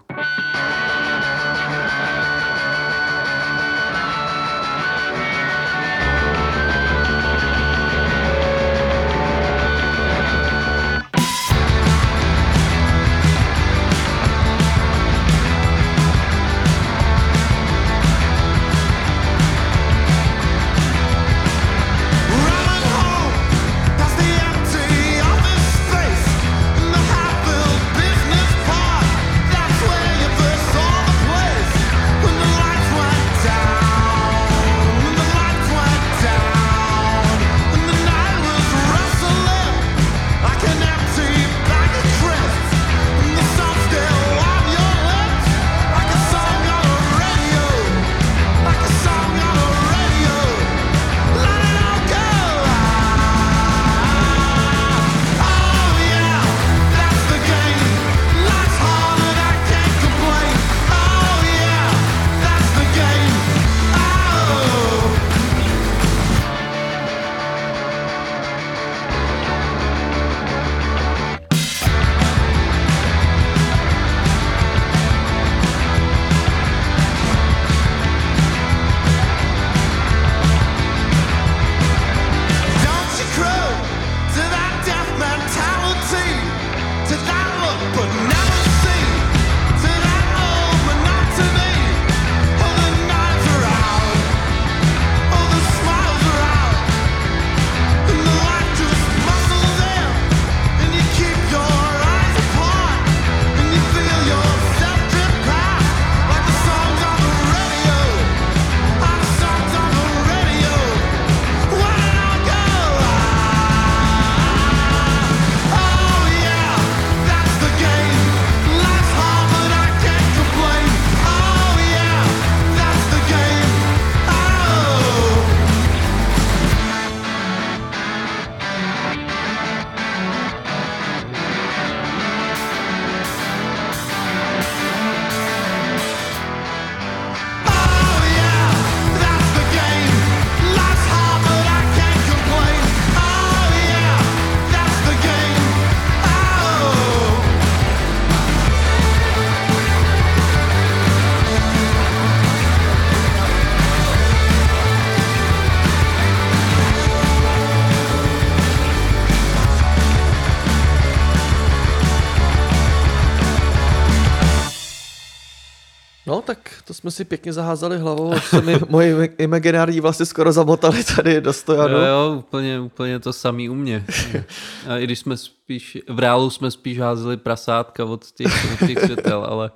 Jsme si pěkně zaházali hlavou, se mi moji imaginární vlastně skoro zamotali tady do stojanu. Jo, jo, úplně, úplně to samý u mě. A i když jsme spíš, v reálu jsme spíš házeli prasátka od těch, od těch světel, ale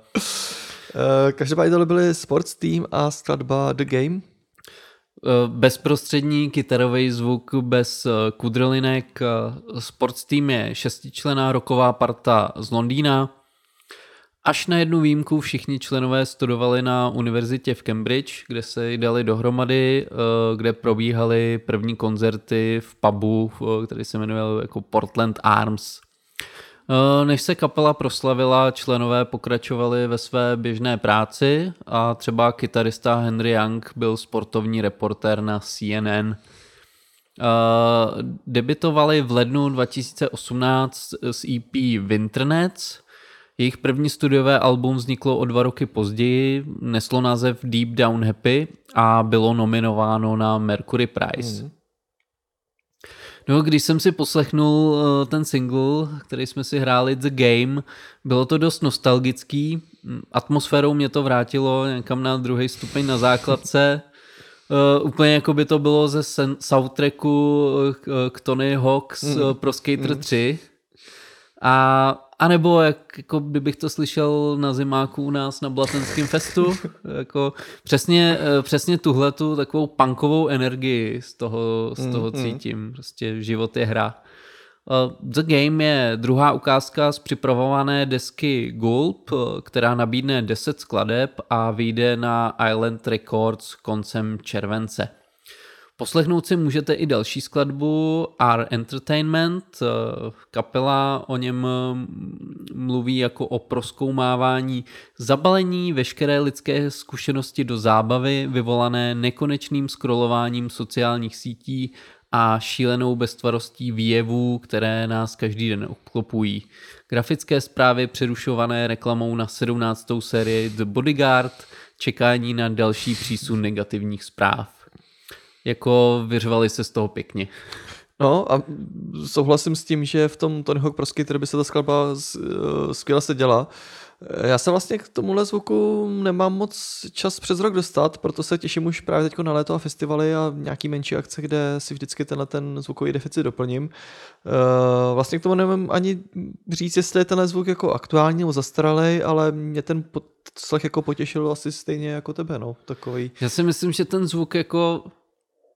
Uh, každopádně tohle byly Sports Team a skladba The Game. Eh, bezprostřední kytarový zvuk bez eh, kudrlinek. Eh, Sports Team je šestičlená roková parta z Londýna. Až na jednu výjimku všichni členové studovali na univerzitě v Cambridge, kde se dali dohromady, kde probíhaly první koncerty v pubu, který se jmenoval jako Portland Arms. Než se kapela proslavila, členové pokračovali ve své běžné práci a třeba kytarista Henry Young byl sportovní reportér na CNN. Debitovali v lednu 2018 s EP Winternets. Jejich první studiové album vzniklo o dva roky později, neslo název Deep Down Happy a bylo nominováno na Mercury Prize. Mm. No, když jsem si poslechnul uh, ten single, který jsme si hráli, The Game, bylo to dost nostalgický. Atmosférou mě to vrátilo někam na druhý stupeň na základce. Uh, úplně jako by to bylo ze soundtracku k, k Tony Hawk's mm. Pro Skater mm. 3. A a nebo jak, jako kdybych to slyšel na zimáku u nás na Blatenském festu, jako přesně, eh, přesně tuhletu takovou punkovou energii z toho, z toho mm, cítím. Prostě život je hra. Eh, The Game je druhá ukázka z připravované desky Gulp, eh, která nabídne 10 skladeb a vyjde na Island Records koncem července. Poslechnout si můžete i další skladbu R Entertainment. Eh, kapela o něm mm, mluví jako o proskoumávání zabalení veškeré lidské zkušenosti do zábavy vyvolané nekonečným scrollováním sociálních sítí a šílenou beztvarostí výjevů, které nás každý den obklopují. Grafické zprávy přerušované reklamou na 17. sérii The Bodyguard, čekání na další přísun negativních zpráv jako vyřvali se z toho pěkně. No a souhlasím s tím, že v tom Tony Hawk Pro Skater by se ta skladba eh, skvěle se děla. Já se vlastně k tomuhle zvuku nemám moc čas přes rok dostat, proto se těším už právě teď na léto a festivaly a nějaký menší akce, kde si vždycky tenhle ten zvukový deficit doplním. Eh, vlastně k tomu nevím ani říct, jestli je tenhle zvuk jako aktuální nebo zastaralý, ale mě ten slech jako potěšil asi stejně jako tebe, no, takový. Já si myslím, že ten zvuk jako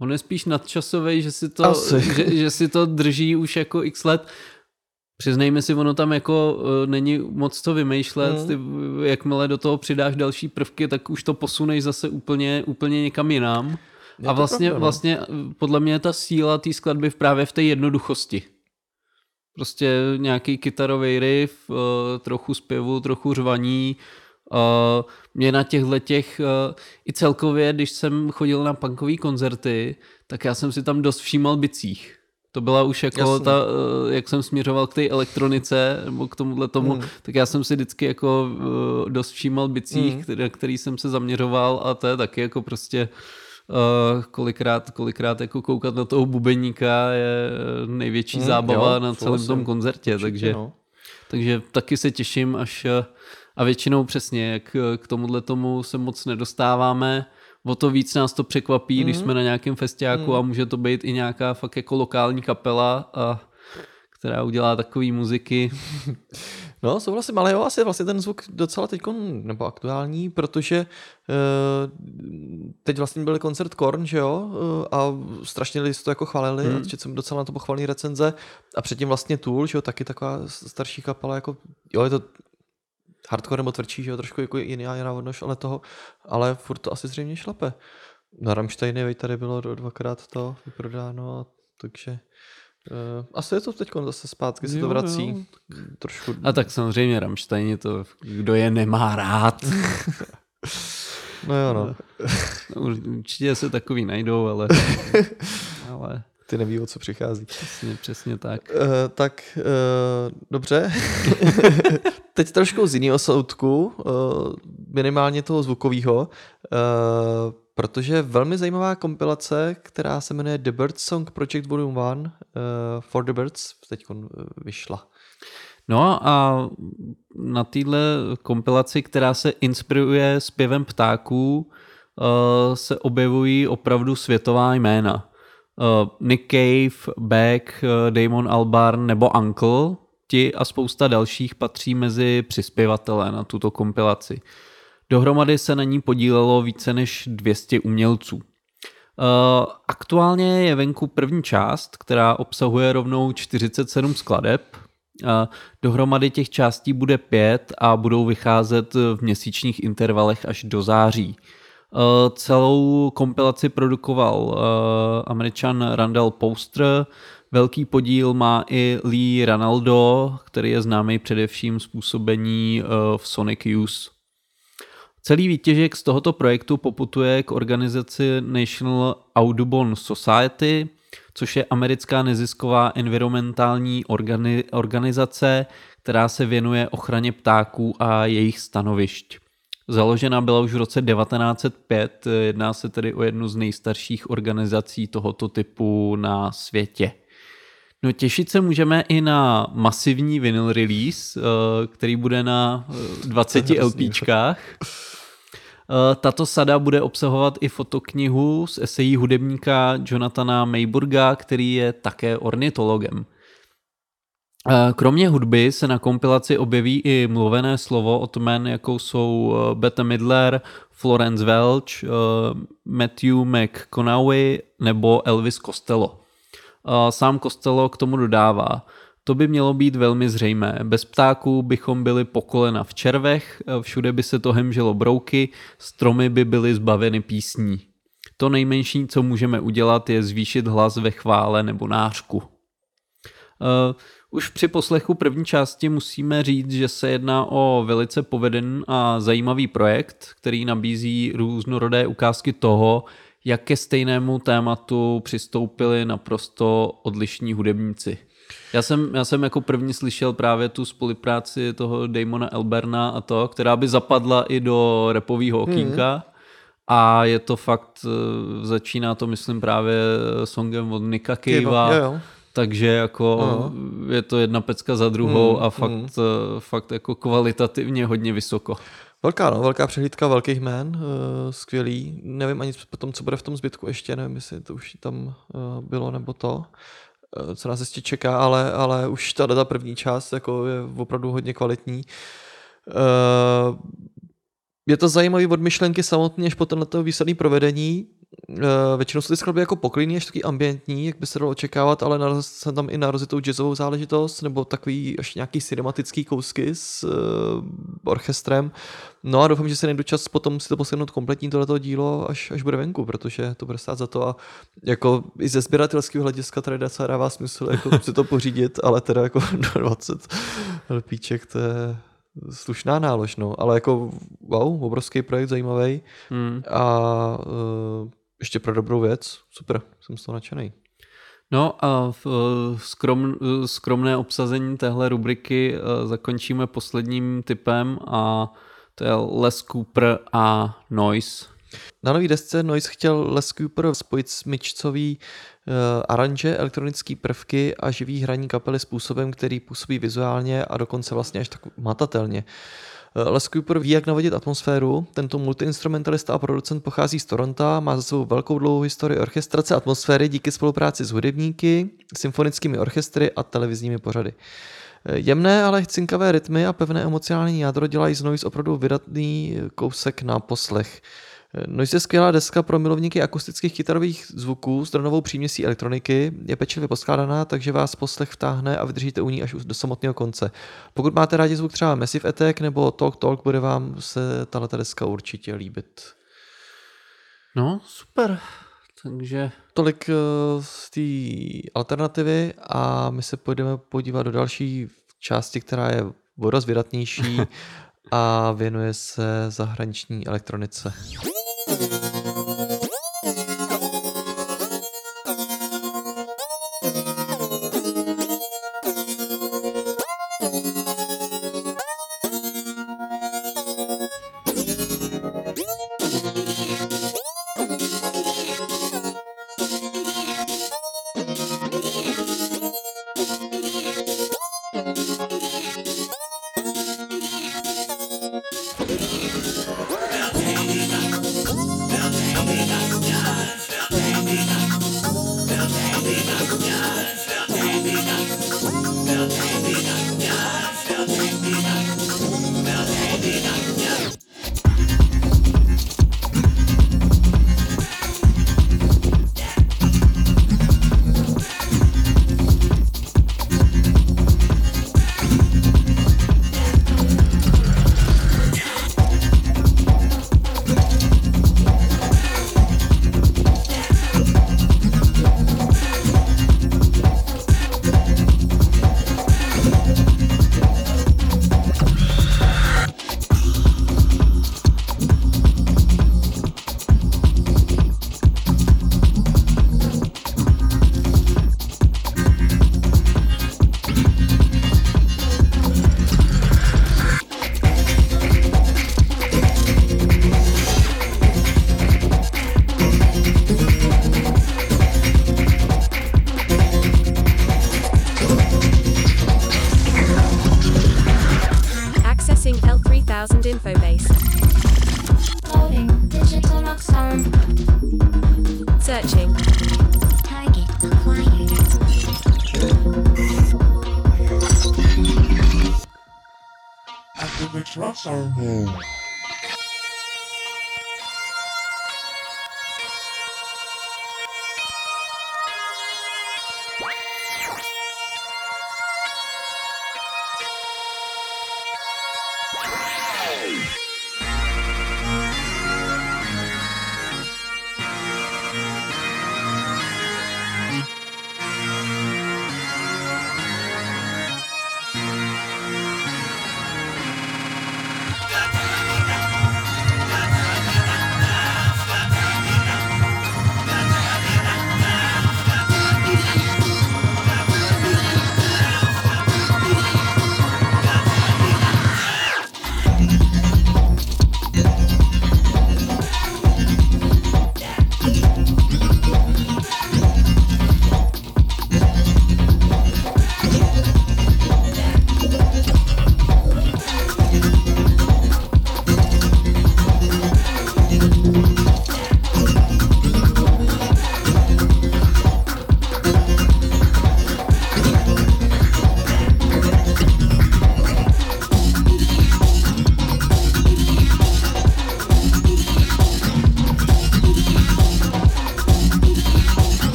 On je spíš nadčasový, že si to, že, že si to drží už jako x let. Přiznejme si, ono tam jako uh, není moc co vymýšlet, hmm. ty, jakmile do toho přidáš další prvky, tak už to posuneš zase úplně, úplně někam jinam. Je a vlastně, pravda, no. vlastně podle mě je ta síla té skladby právě v té jednoduchosti. Prostě nějaký kytarový riff, uh, trochu zpěvu, trochu řvaní, Uh, mě na těchto těch, uh, i celkově, když jsem chodil na punkové koncerty, tak já jsem si tam dost všímal bicích. To byla už jako Jasně. ta, uh, jak jsem směřoval k té elektronice, nebo k tomuhle tomu, hmm. tak já jsem si vždycky jako uh, dost všímal bicích, hmm. který, který jsem se zaměřoval a to je taky jako prostě Uh, kolikrát, kolikrát jako koukat na toho bubeníka je největší hmm, zábava jo, na celém tom koncertě, určitě, takže, no. takže taky se těším, až a většinou přesně, jak k tomuhle tomu se moc nedostáváme, o to víc nás to překvapí, mm. když mhm. jsme na nějakém festiáku mm. a může to být i nějaká fakt jako lokální kapela, a, která udělá takové muziky. No, souhlasím, ale jo, asi vlastně ten zvuk docela teď nebo aktuální, protože uh, teď vlastně byl koncert Korn, že jo, uh, a strašně lidi to jako chválili, hmm. že jsem docela na to pochvalný recenze a předtím vlastně Tool, že jo, taky taková starší kapela, jako jo, je to hardcore nebo tvrdší, že jo, trošku jako jiná, jiná odnož, ale toho, ale furt to asi zřejmě šlape. Na Rammsteiny tady bylo dvakrát to vyprodáno, takže Uh, asi je to teď zase zpátky, se to vrací. Jo. Trošku... A tak samozřejmě Rammsteini to, kdo je nemá rád. no jo, no. no určitě se takový najdou, ale, ale ty neví, o co přichází. Přesně, přesně tak. Uh, tak, uh, dobře. Teď trošku z jiného soudku, uh, minimálně toho zvukového, uh, protože velmi zajímavá kompilace, která se jmenuje The Birds Song Project Volume 1 uh, for the Birds, teď vyšla. No a na téhle kompilaci, která se inspiruje zpěvem ptáků, eh, se objevují opravdu světová jména. Eh, Nick Cave, Beck, eh, Damon Albarn nebo Uncle, ti a spousta dalších patří mezi přispěvatele na tuto kompilaci. Dohromady se na ní podílelo více než 200 umělců. Eh, Aktuálně je venku první část, která obsahuje rovnou 47 skladeb. Eh, Dohromady těch částí bude pět a budou vycházet v měsíčních intervalech až do září. Eh, Celou kompilaci produkoval američan Randall Poster. Velký podíl má i Lee Ranaldo, který je známý především z působení eh, v Sonic Youth. Celý výtěžek z tohoto projektu poputuje k organizaci National Audubon Society, což je americká nezisková environmentální organi- organizace, která se věnuje ochraně ptáků a jejich stanovišť. Založena byla už v roce 1905, jedná se tedy o jednu z nejstarších organizací tohoto typu na světě. No těšit se můžeme i na masivní vinyl release, eh, který bude na eh, 20 LPčkách. Eh, Tato sada bude obsahovat i fotoknihu z esejí hudebníka Jonathana Mayburga, který je také ornitologem. Eh, Kromě hudby se na kompilaci objeví i mluvené slovo od men, jako jsou eh, Bette Midler, Florence Welch, eh, Matthew McConaughey nebo Elvis Costello. Sám Costello k tomu dodává. To by mělo být velmi zřejmé. Bez ptáků bychom byli po kolena v červech, eh, všude by se to hemželo brouky, stromy by byly zbaveny písní. To nejmenší, co můžeme udělat, je zvýšit hlas ve chvále nebo nářku. Uh, už při poslechu první části musíme říct, že se jedná o velice povedený a zajímavý projekt, který nabízí různorodé ukázky toho, jak ke stejnému tématu přistoupili naprosto odlišní hudebníci. Já jsem, já jsem jako první slyšel právě tu spolupráci toho Damona Elberna a to, která by zapadla i do repového okýnka. A je to fakt, eh, začíná to myslím právě songem od Nika jo. Takže jako Aha. je to jedna pecka za druhou Mm, a fakt, mm. fakt jako kvalitativně hodně vysoko. Velká, no, velká přehlídka velkých jmén, uh, skvělý. Nevím ani potom, co bude v tom zbytku ještě, nevím, jestli to už tam uh, bylo nebo to, uh, co nás ještě čeká, ale, ale už ta ta první část jako je opravdu hodně kvalitní. Uh, je to zajímavý od myšlenky samotně, až po tenhle výsledný provedení. Uh, většinou jsou ty skladby jako poklidný, až taky ambientní, jak by se dalo očekávat, ale narazil jsem tam i na rozjetou jazzovou záležitost, nebo takový až nějaký cinematický kousky s uh, orchestrem. No a doufám, že se najdu čas potom si to poslechnout kompletní tohleto dílo, až, až bude venku, protože to bude stát za to a jako i ze sběratelského hlediska tady docela dává smysl jako si to pořídit, ale teda jako do 20 lpíček to je slušná nálož, no, ale jako wow, obrovský projekt, zajímavý Hmm. a uh, ještě pro dobrou věc, super, jsem z toho nadšený. No a v, eh, skrom, eh, skromné obsazení téhle rubriky eh, zakončíme posledním typem a to je Les Cooper a Noise. Na nový desce Noise chtěl Les Cooper spojit smyčcový uh, aranže, elektronické prvky a živý hraní kapely způsobem, který působí vizuálně a dokonce vlastně až tak matatelně. Eh, Les Cooper ví, jak navodit atmosféru. Tento multiinstrumentalista a producent pochází z Toronto, má za sebou velkou dlouhou historii orchestrace atmosféry díky spolupráci s hudebníky, symfonickými orchestry a televizními pořady. Eh, Jemné, ale cinkavé rytmy a pevné emocionální jádro dělají z Noise opravdu vydatný kousek na poslech. Noise je skvělá deska pro milovníky akustických kytarových zvuků s dronovou příměsí elektroniky, je pečlivě poskládaná, takže vás poslech vtáhne a vydržíte u ní až do samotného konce. Pokud máte rádi zvuk třeba Massive Attack nebo Talk Talk, bude vám se tato deska určitě líbit. No, super. Takže Tolik eh, z té alternativy a my se půjdeme podívat do další části, která je o vydatnější a věnuje se zahraniční elektronice.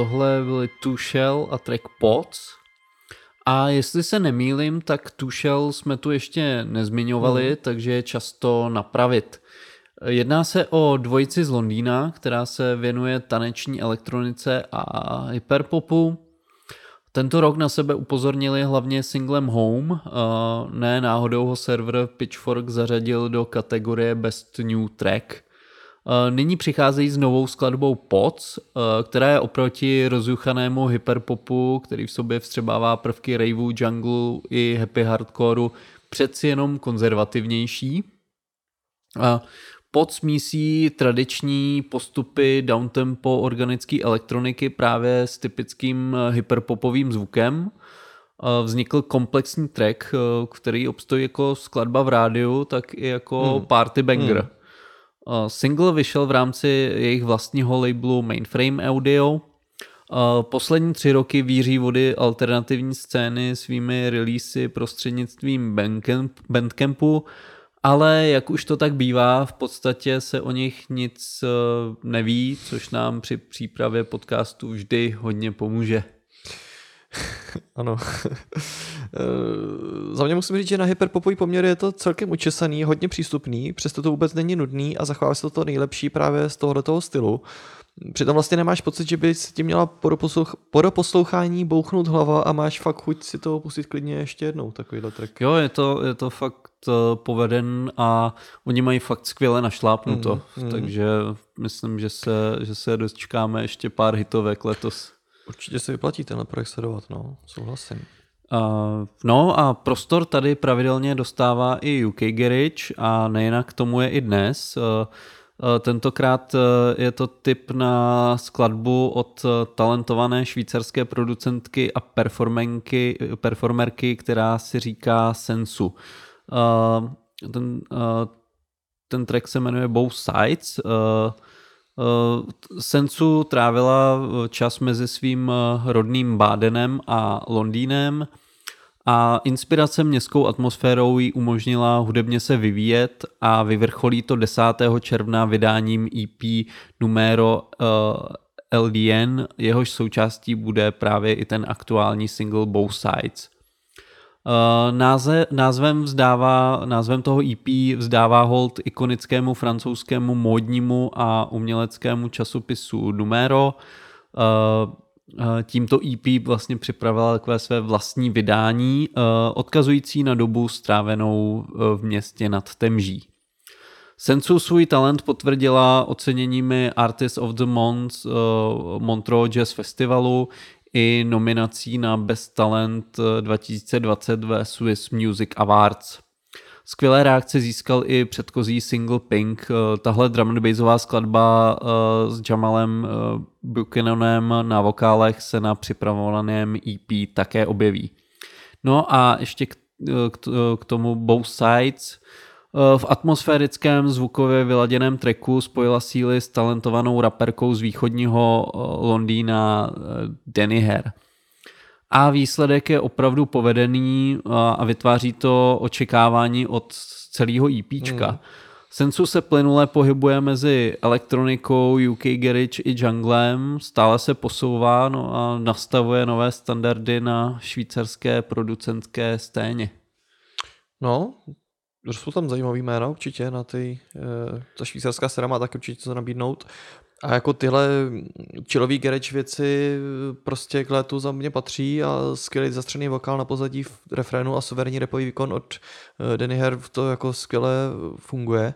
Tohle byly Two Shell a track Pots. A jestli se nemýlim, tak Two Shell jsme tu ještě nezmiňovali, hmm. takže je často napravit. Jedná se o dvojici z Londýna, která se věnuje taneční elektronice a hyperpopu. Tento rok na sebe upozornili hlavně singlem Home, uh, ne náhodou ho server Pitchfork zařadil do kategorie Best New Track. Uh, Nyní přicházejí s novou skladbou Pots, uh, která je oproti rozjuchanému hyperpopu, který v sobě vstřebává prvky raveu, jungle i happy hardcoreu, přeci jenom konzervativnější. A pod smísí tradiční postupy downtempo organické elektroniky právě s typickým eh, hyperpopovým zvukem. Eh, Vznikl komplexní track, eh, který obstojí jako skladba v rádiu, tak i jako Hmm. party banger. Hmm. Uh, Single vyšel v rámci jejich vlastního labelu Mainframe Audio. Uh, Poslední tři roky víří vody alternativní scény svými releasy prostřednictvím Bandcamp, Bandcampu, ale jak už to tak bývá, v podstatě se o nich nic uh, neví, což nám při přípravě podcastu vždy hodně pomůže. Ano. Eh, Za mě musím říct, že na hyperpopový poměr je to celkem učesaný, hodně přístupný, přesto to vůbec není nudný a zachová se to to nejlepší právě z tohoto stylu. Přitom vlastně nemáš pocit, že by si ti měla po doposlouch- po doposlouchání bouchnout hlava a máš fakt chuť si to pustit klidně ještě jednou, takovýhle track. Jo, je to, je to fakt uh, poveden a oni mají fakt skvěle našlápnuto, Mm, mm. takže myslím, že se, že se dočkáme ještě pár hitovek letos. Určitě se vyplatí tenhle projekt sledovat, no, souhlasím. Uh, no a prostor tady pravidelně dostává i UK Garage a nejinak tomu je i dnes. Uh, tentokrát uh, je to tip na skladbu od uh, talentované švýcarské producentky a performerky, performerky která si říká Sensu. Ten, uh, ten track se jmenuje Both Sides. Uh, Sensu trávila uh, čas mezi svým uh, rodným Bádenem a Londýnem a inspirace městskou atmosférou jí umožnila hudebně se vyvíjet a vyvrcholí to 10. června vydáním EP Numero LDN, jehož součástí bude právě i ten aktuální single Both Sides. Uh, náze, názvem, vzdává, názvem toho EP vzdává hold ikonickému francouzskému módnímu a uměleckému časopisu Numero. Uh, eh, tímto EP vlastně připravila takové své vlastní vydání, eh, odkazující na dobu strávenou eh, v městě nad Temží. Sensu svůj talent potvrdila oceněními Artist of the Month Montreux Jazz Festivalu i nominací na Best Talent 2020 ve Swiss Music Awards. Skvělé reakce získal i předchozí single Pink. Eh, Tahle drum and skladba eh, s Jamalem eh, Buchananem na vokálech se na připravovaném EP také objeví. No a ještě k tomu Both Sides. V atmosférickém zvukově vyladěném tracku spojila síly s talentovanou raperkou z východního Londýna Danny Hare a výsledek je opravdu povedený a vytváří to očekávání od celého EPčka. Hmm. Sensu se plynule pohybuje mezi elektronikou, UK Garage i junglem, stále se posouvá no a nastavuje nové standardy na švýcarské producentské scéně. No, jsou tam zajímavý jména určitě na ty, eh, ta švýcarská scéna má tak určitě co nabídnout. A jako tyhle chillový garage věci prostě k létu za mě patří a skvělý zastřený vokál na pozadí v refrénu a suverénní repový výkon od eh, Danny Herb to jako skvěle funguje.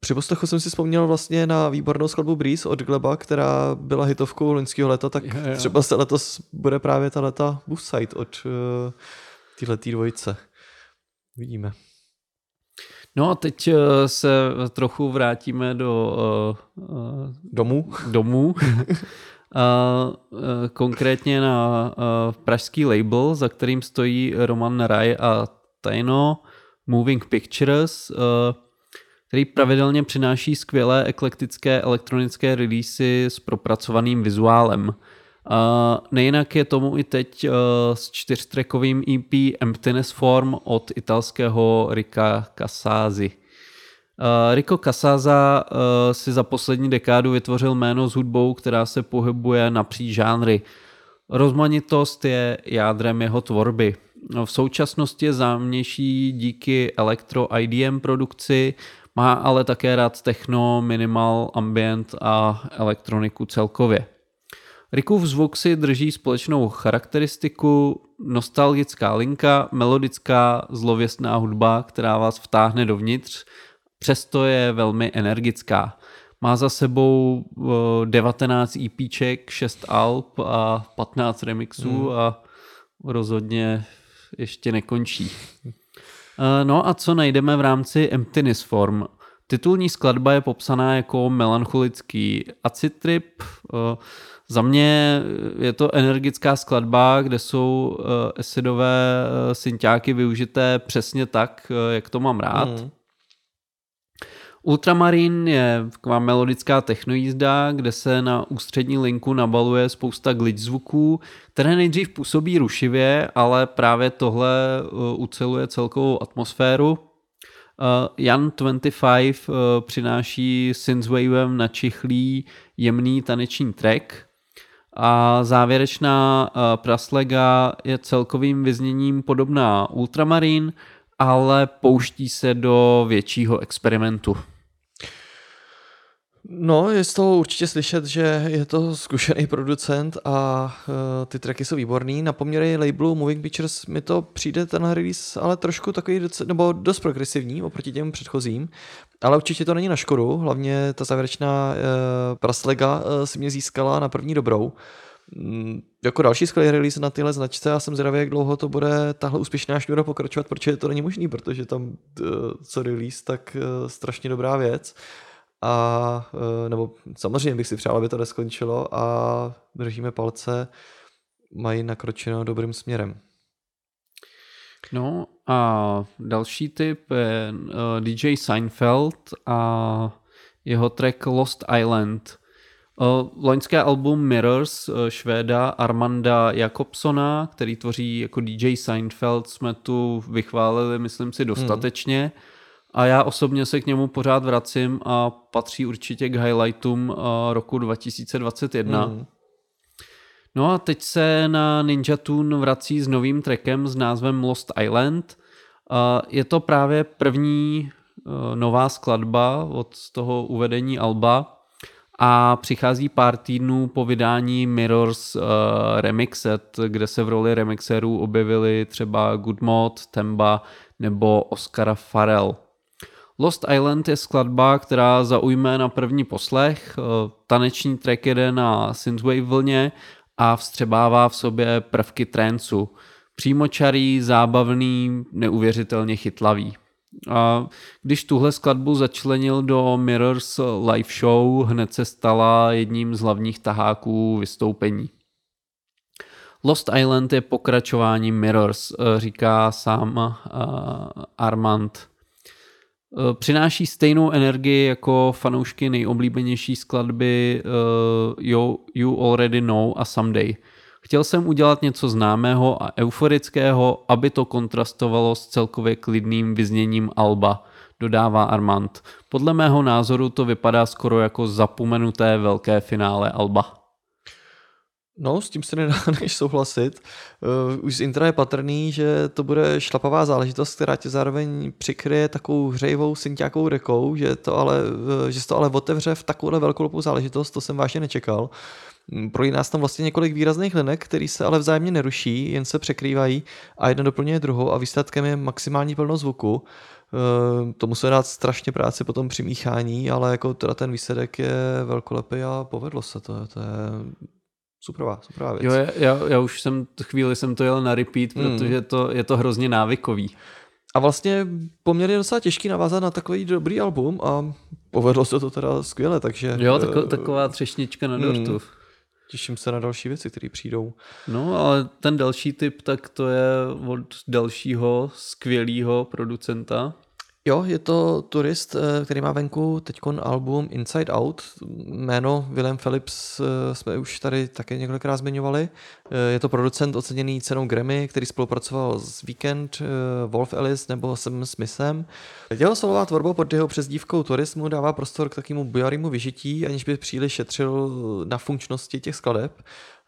Při poslechu jsem si vzpomněl vlastně na výbornou skladbu Breeze od Gleba, která byla hitovkou loňského léta, tak je, je. třeba se letos bude právě ta leta Buffside od uh, téhletý dvojice. Vidíme. No a teď eh, se trochu vrátíme do uh, domů. domů. A konkrétně na pražský label, za kterým stojí Roman Raj a Tajno Moving Pictures, který pravidelně přináší skvělé eklektické elektronické releasy s propracovaným vizuálem. Uh, nejinak je tomu i teď uh, s čtyřtrekovým EP Emptiness Form od italského Rika Casazi. Uh, Rico Casaza uh, si za poslední dekádu vytvořil jméno s hudbou, která se pohybuje napříč žánry. Rozmanitost je jádrem jeho tvorby. V současnosti je zámější díky elektro IDM produkci, má ale také rád techno, minimal, ambient a elektroniku celkově. Rickův zvuk si drží společnou charakteristiku, nostalgická linka, melodická, zlověstná hudba, která vás vtáhne dovnitř, přesto je velmi energická. Má za sebou 19 EPček, 6 alb a 15 remixů hmm. a rozhodně ještě nekončí. No a co najdeme v rámci Emptiness Form? Titulní skladba je popsaná jako melancholický acid trip, za mě je to energická skladba, kde jsou uh, acidové uh, synťáky využité přesně tak, uh, jak to mám rád. Mm. Ultramarin je taková melodická technojízda, kde se na ústřední linku nabaluje spousta glitch zvuků, které nejdřív působí rušivě, ale právě tohle uceluje celkovou atmosféru. Jan 25 uh, přináší synthwavem načichlý jemný taneční track, a závěrečná uh, praslega je celkovým vyzněním podobná Ultramarin, ale pouští se do většího experimentu. No, je z toho určitě slyšet, že je to zkušený producent a uh, ty tracky jsou výborný. Na poměry labelu Moving Pictures mi to přijde ten release ale trošku takový, doc- nebo dost progresivní oproti těm předchozím, ale určitě to není na škodu, hlavně ta závěrečná uh, praslega uh, si mě získala na první dobrou. Mm, jako další skvělý release na tyhle značce a jsem zvědavý, jak dlouho to bude tahle úspěšná šňůra pokračovat, protože to není možný, protože tam uh, co release, tak uh, strašně dobrá věc a nebo samozřejmě bych si přál, aby to neskončilo a držíme palce, mají nakročeno dobrým směrem. No a další typ je DJ Seinfeld a jeho track Lost Island. Loňské album Mirrors švéda Armanda Jakobsona, který tvoří jako DJ Seinfeld, jsme tu vychválili, myslím si, dostatečně. Hmm a já osobně se k němu pořád vracím a patří určitě k highlightům eh, roku 2021. Mm. No a teď se na Ninja Tune vrací s novým trackem s názvem Lost Island. Eh, je to právě první eh, nová skladba od toho uvedení Alba a přichází pár týdnů po vydání Mirrors uh, Remixed, kde se v roli remixerů objevili třeba Goodmod, Temba nebo Oscar Farrell. Lost Island je skladba, která zaujme na první poslech. Eh, Taneční track jede na synthwave vlně a vstřebává v sobě prvky trancu. Přímočarý, zábavný, neuvěřitelně chytlavý. A když tuhle skladbu začlenil do Mirrors live show, hned se stala jedním z hlavních taháků vystoupení. Lost Island je pokračováním Mirrors, eh, říká sám uh, Armand. Uh, přináší stejnou energii jako fanoušky nejoblíbenější skladby uh, you, you Already Know a Someday. Chtěl jsem udělat něco známého a euforického, aby to kontrastovalo s celkově klidným vyzněním Alba, dodává Armand. Podle mého názoru to vypadá skoro jako zapomenuté velké finále Alba. No, s tím se nedá než souhlasit. Uh, už z intra je patrný, že to bude šlapavá záležitost, která tě zároveň přikryje takovou hřejivou synťákovou rekou, že to ale, uh, že to ale otevře v takovouhle velkou záležitost, to jsem vážně nečekal. Mm, Projí nás tam vlastně několik výrazných linek, které se ale vzájemně neruší, jen se překrývají a jedna doplňuje druhou a výsledkem je maximální plnost zvuku. Uh, to musí dát strašně práci potom při míchání, ale jako teda ten výsledek je velkolepý a povedlo se to. To je superová, superová věc. Jo, já, já už jsem chvíli jsem to jel na repeat, Hmm. protože to, je to hrozně návykový. A vlastně poměrně docela těžký navázat na takový dobrý album a povedlo se to teda skvěle, takže Jo, tako, eh, taková třešnička na hmm. dortu. těším se na další věci, které přijdou. No, ale ten další typ, tak to je od dalšího skvělého producenta. Jo, je to turist, eh, který má venku teď album Inside Out. Jméno Willem Phillips eh, jsme už tady také několikrát zmiňovali. Eh, Je to producent oceněný cenou Grammy, který spolupracoval s Weekend, Wolf Ellis nebo Sam Smithem. Jeho solová tvorba pod jeho přezdívkou Turismu dává prostor k takému bijarému vyžití, aniž by příliš šetřil na funkčnosti těch skladeb.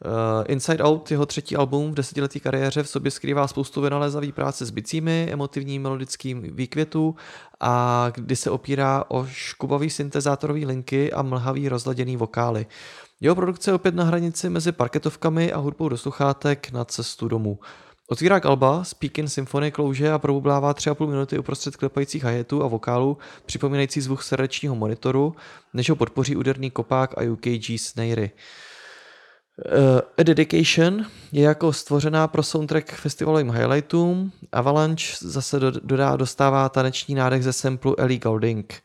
Uh, Inside Out, jeho třetí album v desetiletí kariéře v sobě skrývá spoustu vynalézavý práce s bicími, emotivní melodickým výkvětu a kdy se opírá o škubavý syntezátorový linky a mlhavý rozladěný vokály. Jeho produkce je opět na hranici mezi parketovkami a hudbou do sluchátek na cestu domů. Otvírá Alba, Speaking Symphony klouže a probublává 3,5 minuty uprostřed klepajících hi a vokálů, připomínající zvuk srdečního monitoru, než ho podpoří úderný kopák a UKG snary. Uh, A Dedication je jako stvořená pro soundtrack festivalovým highlightům. Avalanche zase do, dodá, dostává taneční nádech ze samplu Ellie Goulding.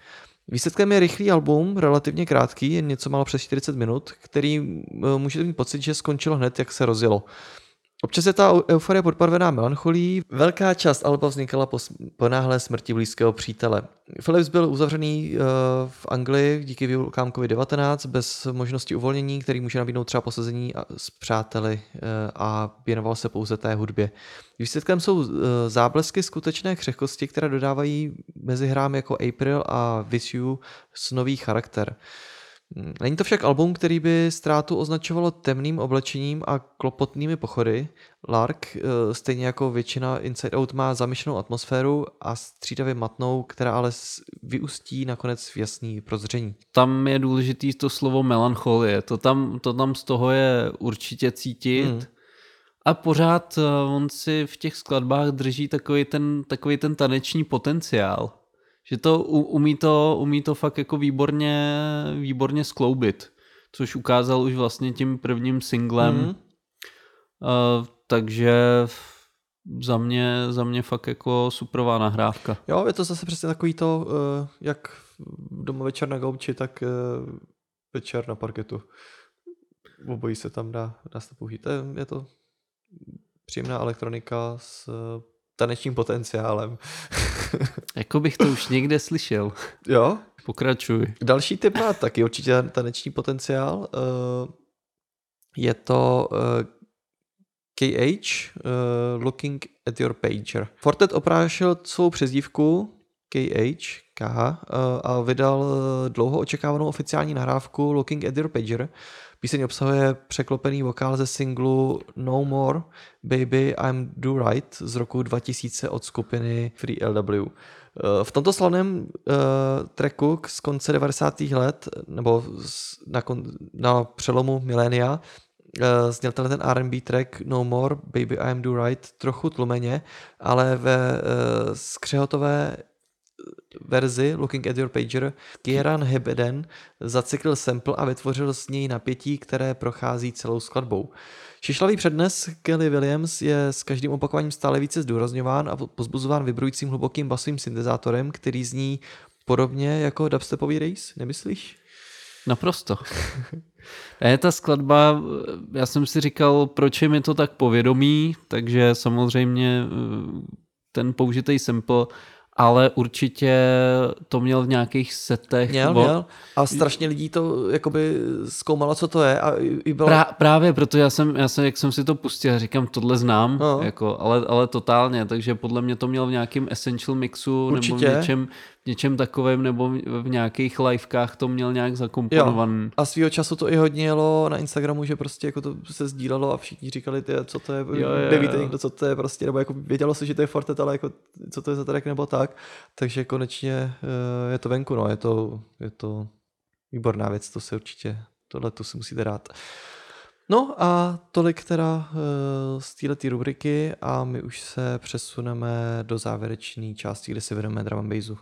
Výsledkem je rychlý album, relativně krátký, jen něco málo přes 40 minut, který uh, můžete mít pocit, že skončilo hned, jak se rozjelo. Občas je ta eu- euforie podbarvená melancholí. Velká část alba vznikala po, po náhlé smrti blízkého přítele. Philips byl uzavřený uh, v Anglii díky vulkánkovi 19 bez možnosti uvolnění, který může nabídnout třeba posazení s přáteli uh, a věnoval se pouze té hudbě. Výsledkem jsou uh, záblesky skutečné křehkosti, které dodávají mezi hrám jako April a With You snový charakter. Mm, Není to však album, který by ztrátu označovalo temným oblečením a klopotnými pochody. Lark, eh, stejně jako většina Inside Out, má zamýšlenou atmosféru a střídavě matnou, která ale vyústí nakonec v jasný prozření. Tam je důležitý to slovo melancholie. To tam, to tam z toho je určitě cítit. Hmm. A pořád eh, on si v těch skladbách drží takový ten, takový ten taneční potenciál. Že to umí to, umí to fakt jako výborně, výborně skloubit. Což ukázal už vlastně tím prvním singlem. Mhm. Uh, takže za mě, za mě fakt jako superová nahrávka. Jo, je to zase přesně takový to, eh, jak doma večer na gauči, tak eh, večer na parketu. Obojí se tam dá, dá se použít. Je, je to příjemná elektronika s tanečním potenciálem. Jako bych to už někde slyšel. jo, Pokračuj. Další typ má taky určitě taneční potenciál. Eh, Je to eh, KH, eh, Looking at Your Pager. Fortet oprášil svou přezdívku KH, KH eh, a vydal eh, dlouho očekávanou oficiální nahrávku Looking at Your Pager. Píseň obsahuje překlopený vokál ze singlu No More Baby I'm Do Right z roku 2000 od skupiny Free LW. Eh, V tomto slavném uh, tracku z konce 90. let, nebo na, kon, na přelomu milénia, uh, zněl tenhle ten R&B track No More, Baby I'm Do Right trochu tlumeně, ale ve uh, skřehotové verzi Looking at Your Pager Kieran Hebeden zacyklil sample a vytvořil z něj napětí, které prochází celou skladbou. Šišlavý přednes Kelly Williams je s každým opakováním stále více zdůrazňován a pozbuzován vibrujícím hlubokým basovým syntezátorem, který zní podobně jako dubstepový race, nemyslíš? Naprosto. Je ta skladba, já jsem si říkal, proč je mi to tak povědomí, takže samozřejmě eh, ten použitý sample, ale určitě to měl v nějakých setech. Měl, bo- měl. A strašně lidí to jakoby zkoumalo, co to je. A i bylo... Prá, právě proto já jsem, já jsem, jak jsem si to pustil, říkám, tohle znám, No. jako, ale, ale totálně, takže podle mě to měl v nějakém essential mixu Určitě. nebo v něčem, něčem takovém, nebo v nějakých livekách to měl nějak zakomponovaný. A svýho času to i hodně jelo na Instagramu, že prostě jako to se sdílelo a všichni říkali, ty, co to je, Jo, jo, nevíte jo. někdo, co to je prostě, nebo jako vědělo se, že to je Fortet, ale jako co to je za track nebo tak. Takže konečně eh, je to venku, no, je to, je to výborná věc, to se určitě, tohle to si musíte dát. No a tolik teda eh, z této rubriky a my už se přesuneme do závěrečné části, kde se věnujeme drum and bassu.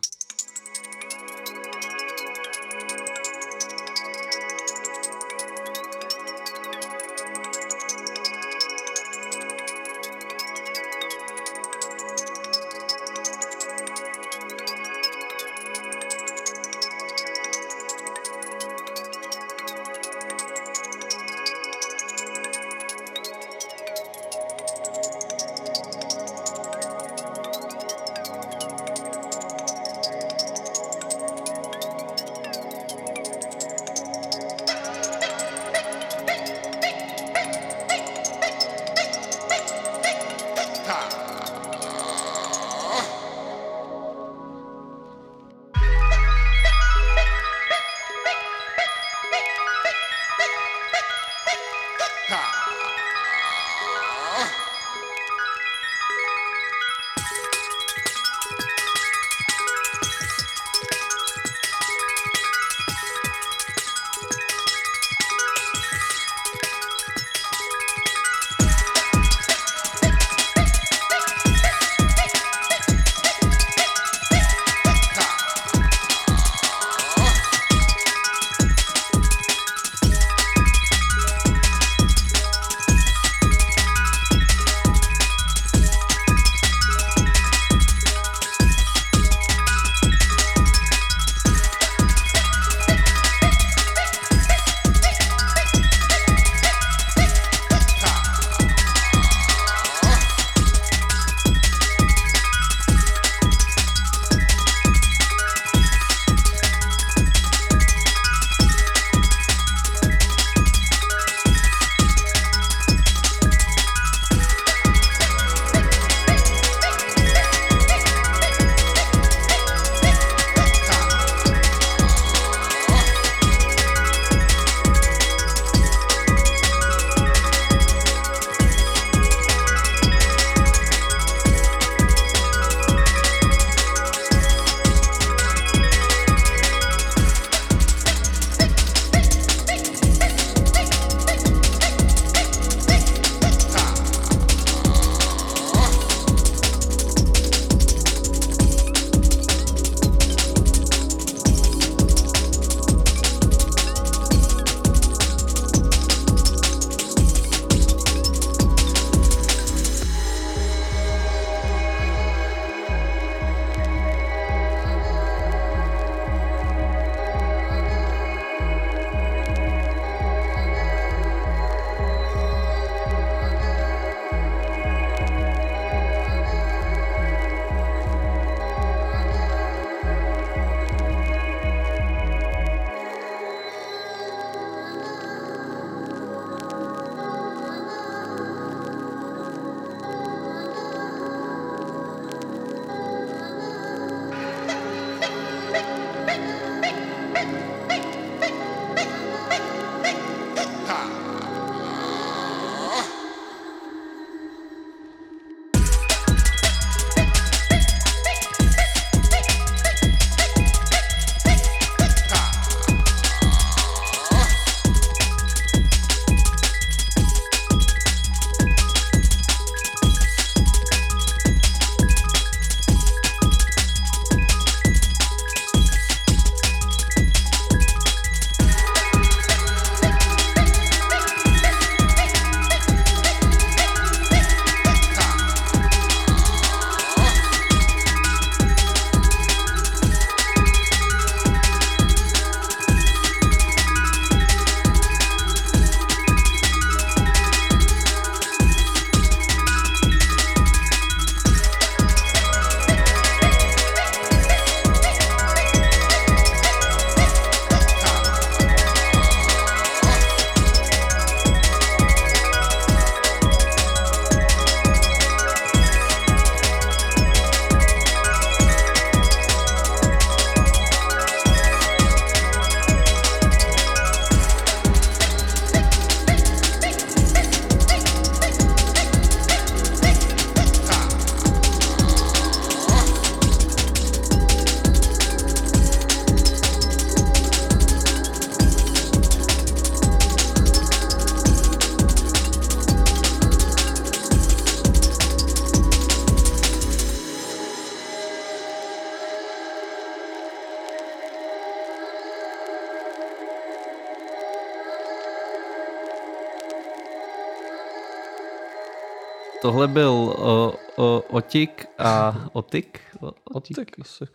Tohle byl o, o, Otik a Otik? O, Otik. Asi.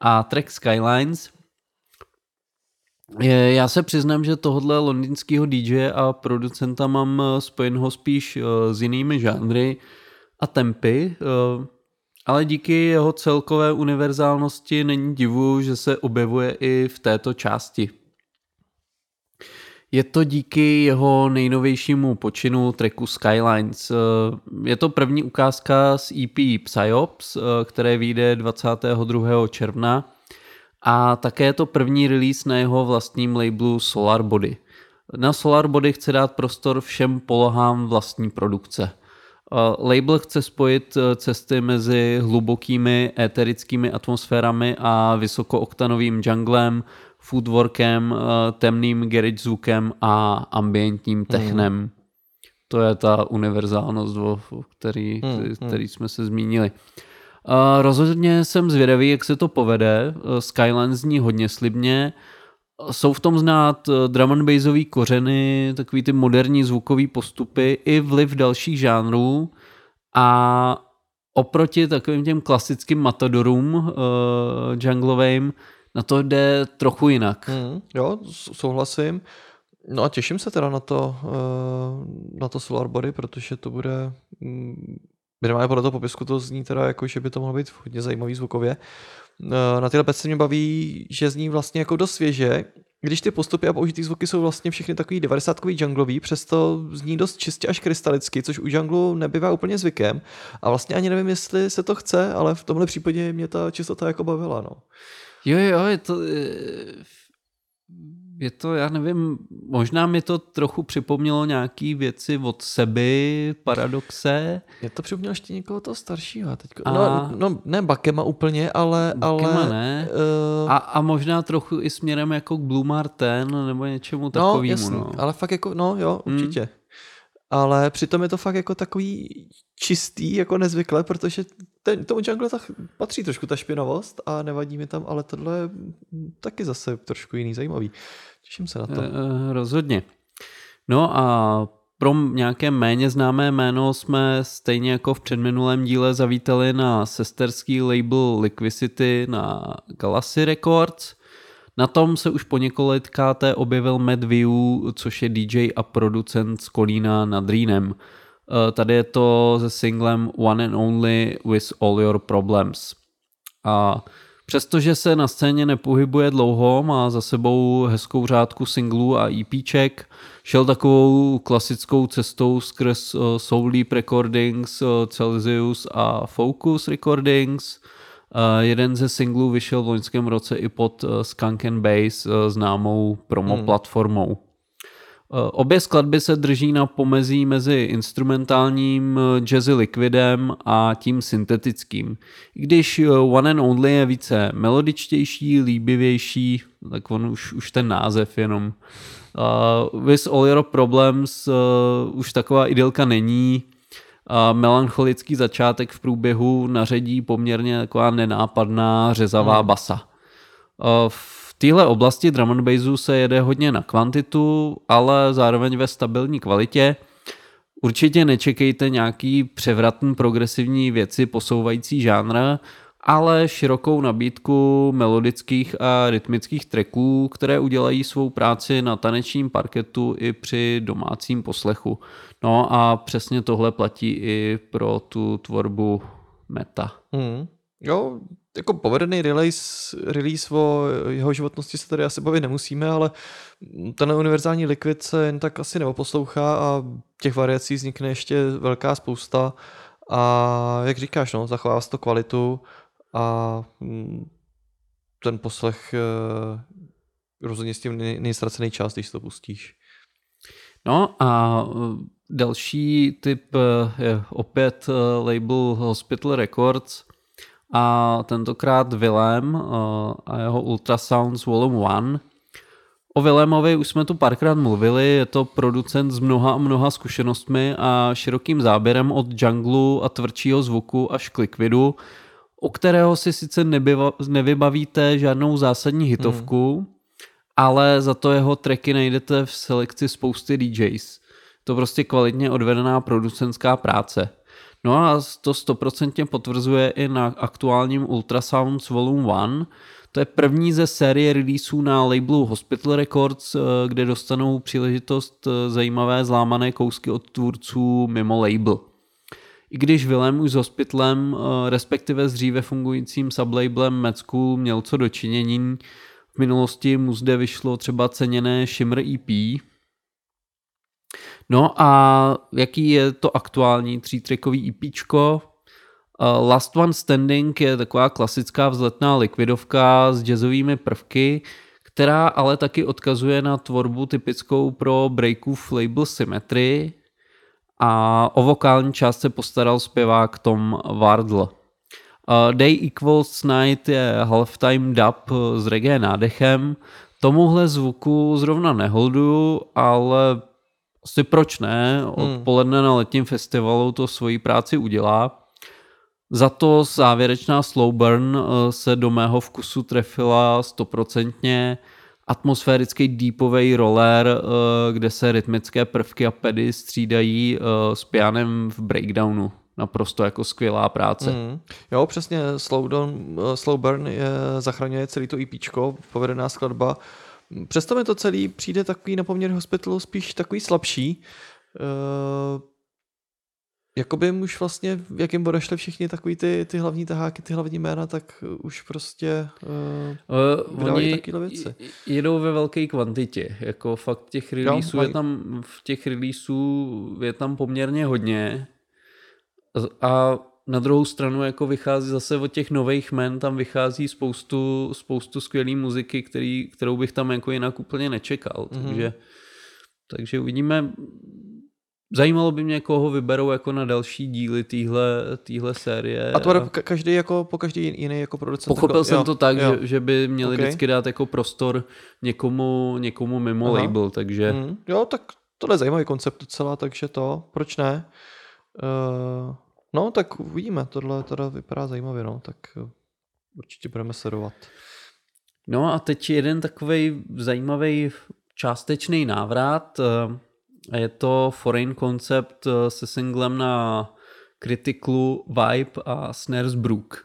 a track Skylines. Je, já se přiznám, že tohle londýnského DJ a producenta mám eh, spojenho spíš eh, s jinými žánry a tempy, eh, ale díky jeho celkové univerzálnosti není divu, že se objevuje i v této části. Je to díky jeho nejnovějšímu počinu tracku Skylines. Eh, Je to první ukázka z EP Psyops, eh, které vyjde 22. června a také je to první release na jeho vlastním labelu Solar Body. Na Solar Body chce dát prostor všem polohám vlastní produkce. Uh, Label chce spojit cesty mezi hlubokými éterickými atmosférami a vysokooktanovým junglem, foodworkem, uh, temným garage zvukem a ambientním technem. To je ta univerzálnost, o který, Hmm, který jsme se zmínili. Uh, rozhodně jsem zvědavý, jak se to povede. Uh, Skyline zní hodně slibně. Jsou v tom znát drum and bassový kořeny, takový ty moderní zvukové postupy i vliv dalších žánrů a oproti takovým těm klasickým matadorům uh, junglovým na to jde trochu jinak. Mm, jo, souhlasím. No a těším se teda na to, eh, na to Solar Body, protože to bude, mm, minimálně podle toho popisku to zní teda jako, že by to mohlo být hodně zajímavý zvukově. Eh, Na tyhle pece mě baví, že zní vlastně jako dost svěže, když ty postupy a použitý zvuky jsou vlastně všechny takový 90 junglový, přesto zní dost čistě až krystalicky, což u junglu nebývá úplně zvykem. A vlastně ani nevím, jestli se to chce, ale v tomhle případě mě ta čistota jako bavila. No. Jo, jo, je to, eh, je to, já nevím, možná mi to trochu připomnělo nějaký věci od sebe, paradoxe. Je to připomněl ještě někoho toho staršího. Teďko. A- No, no, ne Bakema úplně, ale... Bakema ale ne. Uh, A, a možná trochu i směrem jako k Blue Marten nebo něčemu no, takovému. jasný, No, ale fakt jako, no jo, Hmm. Ale přitom je to fakt jako takový čistý, jako nezvykle, protože ten, tomu jungle tak patří trošku ta špinavost a nevadí mi tam, ale tohle je taky zase trošku jiný, zajímavý. Těším se na to. Eh, rozhodně. No a pro nějaké méně známé jméno jsme stejně jako v předminulém díle zavítali na sesterský label Liquidity na Galaxy Records. Na tom se už po několikáté objevil Matt View, což je DJ a producent z Kolína nad Rýnem. Eh, Tady je to se singlem One and Only with All Your Problems. A přestože se na scéně nepohybuje dlouho, má za sebou hezkou řádku singlů a EPček, šel takovou klasickou cestou skrz uh, Soul Recordings, uh, Celsius a Focus Recordings. Uh, jeden ze singlů vyšel v loňském roce i pod uh, Skunk and Bass, uh, známou promo Hmm. platformou. Eh, Obě skladby se drží na pomezí mezi instrumentálním eh, jazzy liquidem a tím syntetickým. I když eh, One and Only je více melodičtější, líbivější, tak on už, už ten název jenom. Uh, With All Your Problems uh, už taková idylka není. A melancholický začátek v průběhu naředí poměrně taková nenápadná řezavá basa. Uh, V téhle oblasti drum and bassu se jede hodně na kvantitu, ale zároveň ve stabilní kvalitě. Určitě nečekejte nějaký převratný progresivní věci posouvající žánr, ale širokou nabídku melodických a rytmických tracků, které udělají svou práci na tanečním parketu i při domácím poslechu. No a přesně tohle platí i pro tu tvorbu meta. Hmm. Jo, jako povedený release, release o jeho životnosti se tady asi bavit nemusíme, ale ten univerzální likvid se jen tak asi neoposlouchá a těch variací vznikne ještě velká spousta a jak říkáš, no, zachovává se to kvalitu a mm, ten poslech eh, rozhodně s tím nej- nejztracený čas, když si to pustíš. No a další typ eh, je opět eh, label Hospital Records a tentokrát Willem eh, a jeho Ultrasounds Volume 1. O Willemovi už jsme tu párkrát mluvili, je to producent s mnoha a mnoha zkušenostmi a širokým záběrem od junglu a tvrdšího zvuku až k likvidu, u kterého si sice nebyva, nevybavíte žádnou zásadní hitovku, ale za to jeho tracky najdete v selekci spousty DJs. To prostě kvalitně odvedená producentská práce. No a to stoprocentně potvrzuje i na aktuálním Ultrasounds Volume 1. To je první ze série releaseů na labelu Hospital Records, eh, kde dostanou příležitost eh, zajímavé zlámané kousky od tvůrců mimo label. I když Willem už s Hospitalem, eh, respektive s dříve fungujícím sublabelem Mad School měl co dočinění, v minulosti mu zde vyšlo třeba ceněné Shimmer EP. No a jaký je to aktuální třítrackový EPčko? Eh, Last One Standing je taková klasická vzletná likvidovka s jazzovými prvky, která ale taky odkazuje na tvorbu typickou pro breakův label Symmetry a o vokální část se postaral zpěvák Tom Wardle. Uh, Day Equals Night je halftime dub s reggae nádechem. Tomuhle zvuku zrovna neholduju, ale asi proč ne? Odpoledne na letním festivalu to svoji práci udělá. Za to závěrečná slow burn eh, se do mého vkusu trefila stoprocentně. Atmosférický deepový roller, eh, kde se rytmické prvky a pedy střídají eh, s pianem v breakdownu. Naprosto jako skvělá práce. Mm. Jo, přesně, Slow, down, uh, slow Burn je, zachraňuje celý to EPčko, povedená skladba. Přesto mi to celý přijde takový na poměr hospitalu spíš takový slabší. Uh, jakoby už vlastně, jak jim odešli všichni takový ty, ty hlavní taháky, ty hlavní jména, tak už prostě uh, Uh, oni takovýhle věci. jedou ve velké kvantitě, jako fakt těch releaseů je mají- tam, v těch releaseů je tam poměrně hodně a na druhou stranu jako vychází zase od těch nových men, tam vychází spoustu, spoustu skvělé muziky, který, kterou bych tam jako jinak úplně nečekal, Mhm. takže, takže uvidíme, zajímalo by mě, koho vyberou jako na další díly téhle série. A to bude ka- každý jako, po každý jiný jako producent. Pochopil takhle- jsem jo, to tak, jo. že, že by měli Ok. vždycky dát jako prostor někomu, někomu mimo Aha. label, takže Mm, jo, tak tohle je zajímavý koncept docela, takže to, proč ne? Uh, no, tak uvidíme, tohle teda vypadá zajímavě, no, tak eh, určitě budeme sledovat. No a teď jeden takový zajímavý částečný návrat. eh, Je to Foreign Concept eh, se singlem na Criticlu Vibe a Snares Brook.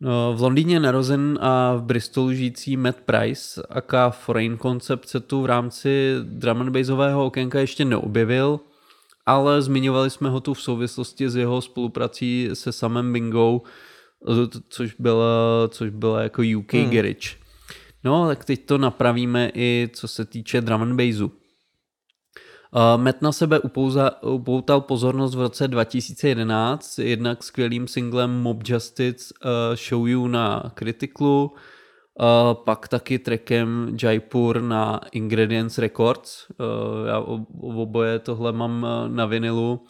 No, v Londýně narozen a v Bristolu žijící Matt Price, aka Foreign Concept se tu v rámci drum and bassového okénka ještě neobjevil, ale zmiňovali jsme ho tu v souvislosti s jeho spoluprací se samem Bingo, eh, což byla, což byla jako UK hmm. Garage. No, tak teď to napravíme i co se týče drum and bassu. Uh, Matt na sebe upouza, upoutal pozornost v roce 2011, jednak skvělým singlem Mob Justice uh, Show You na Criticlu, uh, pak taky trackem Jaipur na Ingredients Records. Uh, já ob- oboje tohle mám uh, na vinilu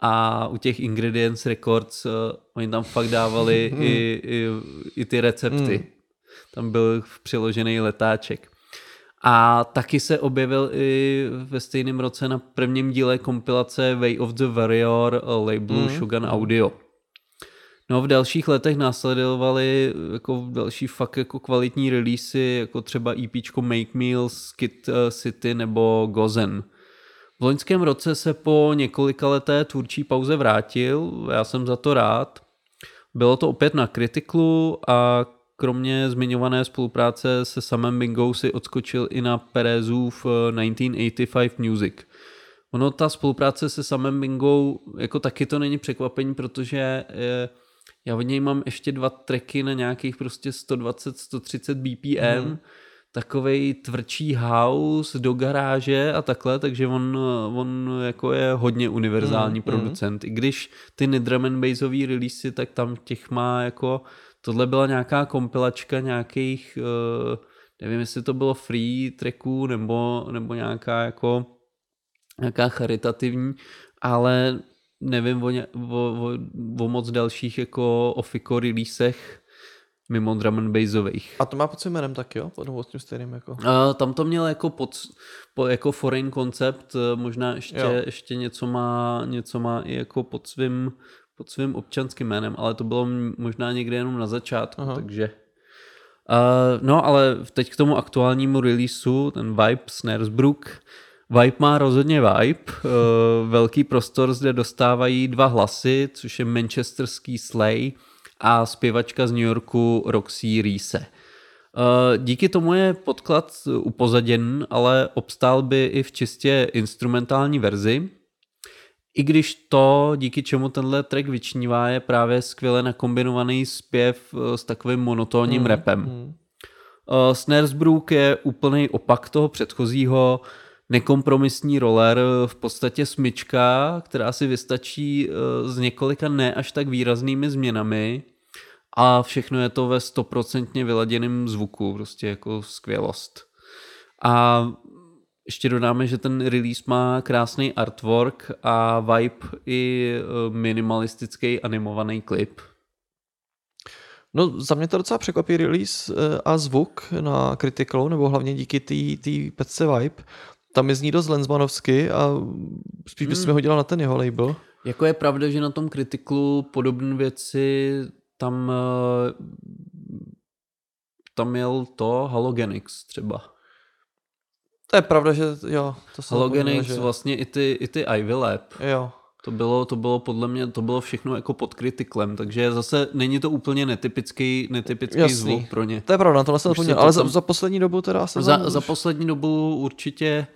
a u těch Ingredients Records uh, oni tam fakt dávali i, i, i ty recepty. Tam byl přiložený letáček. A taky se objevil i ve stejném roce na prvním díle kompilace Way of the Warrior labelu mm. Shogun Audio. No v dalších letech následovaly jako další fakt jako kvalitní releasy, jako třeba EPčko Make Meals, Kid eh, City nebo Gozen. V loňském roce se po několika leté tvůrčí pauze vrátil, já jsem za to rád. Bylo to opět na Criticlu a kromě zmiňované spolupráce se samem Bingo si odskočil i na Perezův eh, 1985 Music. Ono, ta spolupráce se samem Bingo, jako taky to není překvapení, protože eh, já od něj mám ještě dva tracky na nějakých prostě 120-130 BPM, mm. takovej tvrdší house do garáže a takhle, takže on, on jako je hodně univerzální mm. producent. I když ty drum and bassový releasy, tak tam těch má jako, tohle byla nějaká kompilačka nějakých, eh, nevím, jestli to bylo free tracků nebo, nebo nějaká jako nějaká charitativní, ale nevím o, ně, o, o, o moc dalších jako ofiko releasech mimo drum and bassových. A to má pod svým jménem taky, jo? Pod tím stejným jako. A tam to měl jako, pod, po, jako foreign concept, eh, možná ještě, Jo. ještě něco, má, něco má i jako pod svým, pod svým občanským jménem, ale to bylo možná někde jenom na začátku, Aha. takže... Uh, no ale teď k tomu aktuálnímu releaseu, ten Vibe Snaresbrook. Vibe má rozhodně vibe. Eh, Velký prostor zde dostávají dva hlasy, což je manchesterský Slay a zpěvačka z New Yorku Roxy Reese. Eh, Díky tomu je podklad upozaděn, ale obstál by i v čistě instrumentální verzi. I když to, díky čemu tenhle track vyčnívá, je právě skvěle nakombinovaný zpěv eh, s takovým monotónním Hmm, rapem. Uh, Snaresbrook je úplný opak toho předchozího, nekompromisní roller, v podstatě smyčka, která si vystačí eh, s několika ne až tak výraznými změnami a všechno je to ve stoprocentně vyladěném zvuku, prostě jako skvělost. A ještě dodáme, že ten release má krásný artwork a vibe i eh, minimalistický animovaný klip. No za mě to docela překvapí release eh, a zvuk na Criticalu, nebo hlavně díky té pecce Vibe. Tam je zní dost Lensmanovsky a spíš Hmm. bychom ho dělal na ten jeho label. Jako je pravda, že na tom kritiklu podobné věci tam eh, tam měl to Halogenix třeba. To je pravda, že jo. To Halogenix, že... vlastně i ty, i ty Ivy Lab. Jo. To bylo, to bylo podle mě, to bylo všechno jako pod kritiklem, takže zase není to úplně netypický, netypický Jasný. zvuk pro ně. To je pravda, na tohle jsem zapomněl. Ale za, tam- za poslední dobu teda jsem Za, za poslední dobu určitě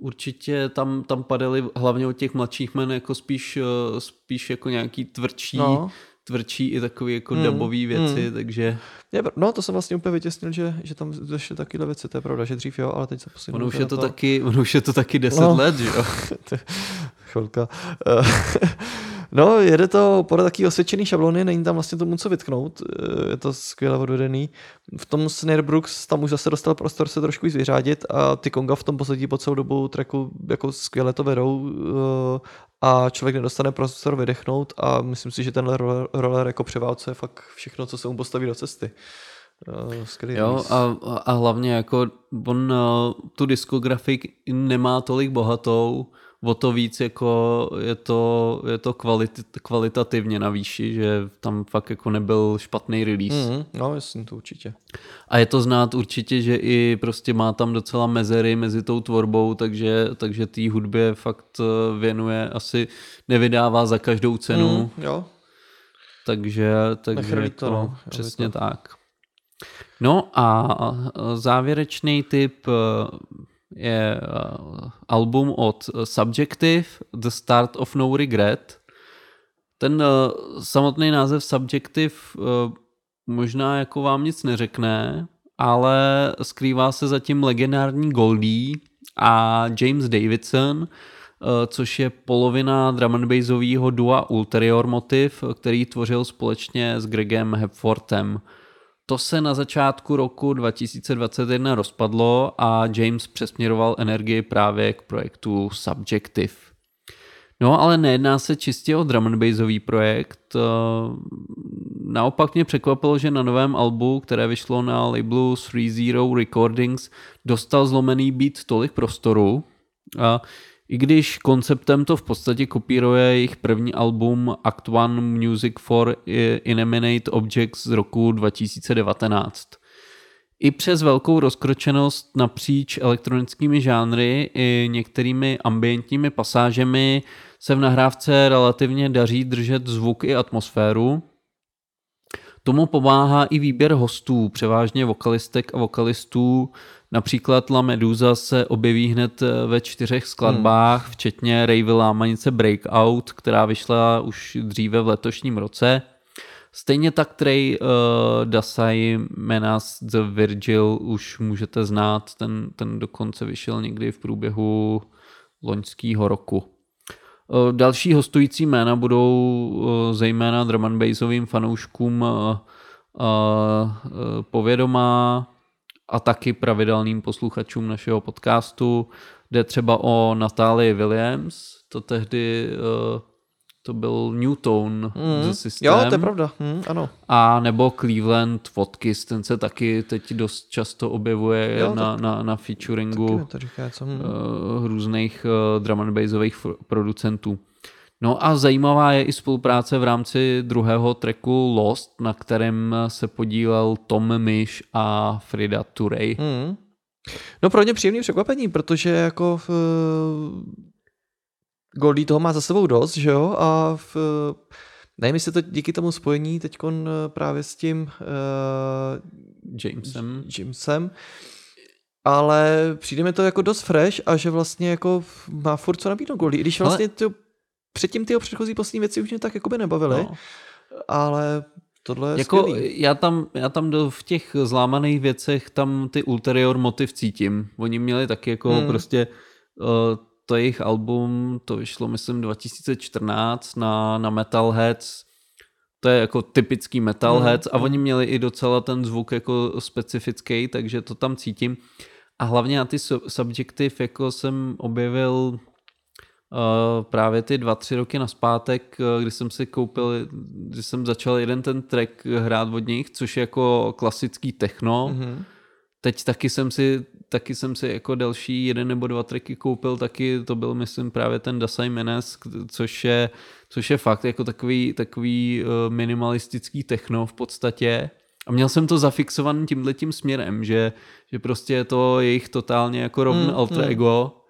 určitě tam, tam padaly hlavně od těch mladších men jako spíš, eh, spíš jako nějaký tvrdší, No. tvrdší i takový jako Hmm, dubový věci, hmm. takže Je, no to jsem vlastně úplně vytěsnil, že, že tam zašly takovéhle věci, to je pravda, že dřív jo, ale teď se poslední ono už, je to teda taky, ono už je to taky 10 No. let, že jo? To Chvilka. No, jede to podle taky osvědčený šablony, není tam vlastně tomu co vytknout, eh, je to skvěle odvedený. V tom Snare Brooks tam už zase dostal prostor se trošku víc vyřádit a ty Konga v tom poslední po celou dobu tracku jako skvěle to vedou eh, a člověk nedostane prostor vydechnout a myslím si, že tenhle roller, roller jako převálcuje fakt všechno, co se mu postaví do cesty. Eh, Skvělý Jo, a, a hlavně jako on tu diskografii nemá tolik bohatou, o to víc jako je to, je to kvalit, kvalitativně na výši, že tam fakt jako nebyl špatný release. Mhm, no, jasně, to určitě. A je to znát určitě, že i prostě má tam docela mezery mezi tou tvorbou, takže, takže té hudbě fakt eh, věnuje, asi nevydává za každou cenu, Mm, jo, takže, takže Nechrlí jako, to, no, přesně to- tak. No a a závěrečný tip eh, je eh, album od Subjective, The Start of No Regret. Ten eh, samotný název Subjective eh, možná jako vám nic neřekne, ale skrývá se zatím legendární Goldie a James Davidson, eh, což je polovina drum and bassového dua Ulterior Motiv, který tvořil společně s Gregem Hepfortem. To se na začátku roku 2021 rozpadlo a James přesměroval energii právě k projektu Subjective. No, ale nejedná se čistě o drum and projekt. Eh, Naopak mě překvapilo, že na novém albu, které vyšlo na labelu 3.0 Recordings, dostal zlomený beat tolik prostoru. A i když konceptem to v podstatě kopíruje jejich první album Act One Music for Inanimate Objects z roku 2019. I přes velkou rozkročenost napříč elektronickými žánry i některými ambientními pasážemi se v nahrávce relativně daří držet zvuk i atmosféru. Tomu pomáhá i výběr hostů, převážně vokalistek a vokalistů. Například La Medusa se objeví hned ve čtyřech skladbách, hmm. včetně Ravy Lámanice Breakout, která vyšla už dříve v letošním roce. Stejně tak Trey uh, Dasai Menas The Virgil už můžete znát, ten, ten dokonce vyšel někdy v průběhu loňského roku. Uh, další hostující jména budou uh, zejména drum and bassovým fanouškům uh, povědomá a taky pravidelným posluchačům našeho podcastu. Jde třeba o Natálii Williams, to tehdy to byl Newton Mm. ze systém. Jo, to je pravda, mm, ano. A nebo Cleveland Watkins, ten se taky teď dost často objevuje Jo, na, tak- na, na featuringu to říká, co... Uh, různých uh, drum and bassových producentů. No a zajímavá je i spolupráce v rámci druhého tracku Lost, na kterém se podílel Tom Mish a Frida Turay. Mm. No pro ně příjemný překvapení, protože jako v, Goldie toho má za sebou dost, že jo, a v, nevím, jestli to díky tomu spojení teď právě s tím uh, Jamesem. Jamesem, ale přijde mi to jako dost fresh a že vlastně jako má furt co nabídnout Goldie, i když vlastně ty, předtím ty předchozí poslední věci už mě tak jako by nebavily, no. ale tohle je jako skvělý. já tam, já tam do, v těch zlámaných věcech tam ty ulterior motiv cítím. Oni měli taky jako hmm. prostě uh, to jejich album, to vyšlo myslím 2014 na, na Metalheads, to je jako typický Metalheads hmm. a oni měli i docela ten zvuk jako specifický, takže to tam cítím. A hlavně na ty subjektiv jako jsem objevil Uh, právě ty dva, tři roky naspátek, uh, kdy jsem si koupil, kdy jsem začal jeden ten track hrát od nich, což je jako klasický techno. Mm-hmm. Teď taky jsem si taky jsem si jako další jeden nebo dva tracky koupil, taky to byl myslím právě ten Dasai Menes, což je, což je fakt jako takový, takový uh, minimalistický techno v podstatě. A měl jsem to zafixovaný tímhletím směrem, že, že prostě je to jejich totálně jako rovný mm, alter mm. ego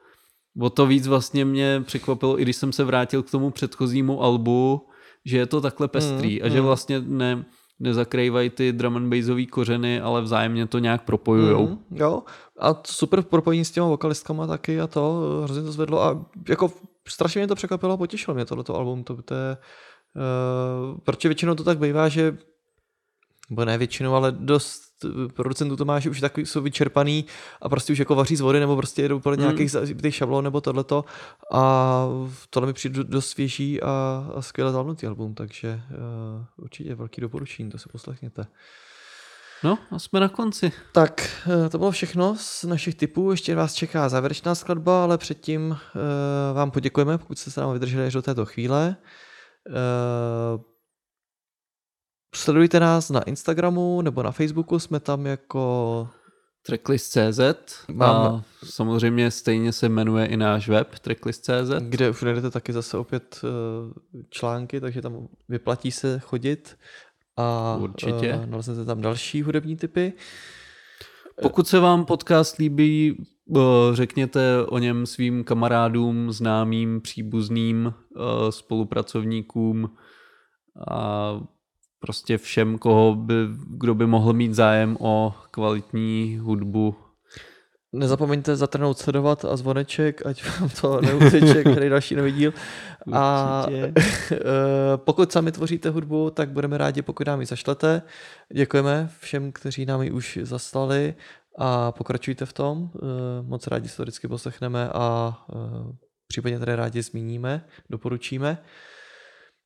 O to víc vlastně mě překvapilo, i když jsem se vrátil k tomu předchozímu albu, že je to takhle pestrý mm, a že mm. vlastně ne, nezakrývají ty drum and bassový kořeny, ale vzájemně to nějak propojujou. Mm, jo, a super propojení s těma vokalistkama taky a to hrozně to zvedlo. A jako strašně mě to překvapilo a potěšilo mě tohleto album, to, to je, uh, protože většinou to tak bývá, že nebo ne většinou, ale dost producentů to má, že už takový jsou vyčerpaný a prostě už jako vaří z vody nebo prostě jedou podle hmm. nějakých šablon nebo tohleto a tohle mi přijde dost svěží a, a skvěle zvládnutý album, takže uh, určitě velký doporučení, to si poslechněte. No a jsme na konci. Tak, eh, to bylo všechno z našich typů. Ještě vás čeká závěrečná skladba, ale předtím uh, vám poděkujeme, pokud jste se nám vydrželi až do této chvíle. Uh, Sledujte nás na Instagramu nebo na Facebooku, jsme tam jako Tracklist.cz a samozřejmě stejně se jmenuje i náš web Tracklist.cz. Kde už najdete taky zase opět eh, články, takže tam vyplatí se chodit a Určitě. Eh, naleznete tam další hudební typy. Pokud se vám podcast líbí, eh, řekněte o něm svým kamarádům, známým, příbuzným, spolupracovníkům a prostě všem, koho by, kdo by mohl mít zájem o kvalitní hudbu. Nezapomeňte zatrhnout sledovat a zvoneček, ať vám to neuteče, který další nový díl. A eh, pokud sami tvoříte hudbu, tak budeme rádi, pokud nám ji zašlete. Děkujeme všem, kteří nám ji už zaslali a pokračujte v tom. Eh, moc rádi se to vždycky poslechneme a eh, případně tady rádi zmíníme, doporučíme.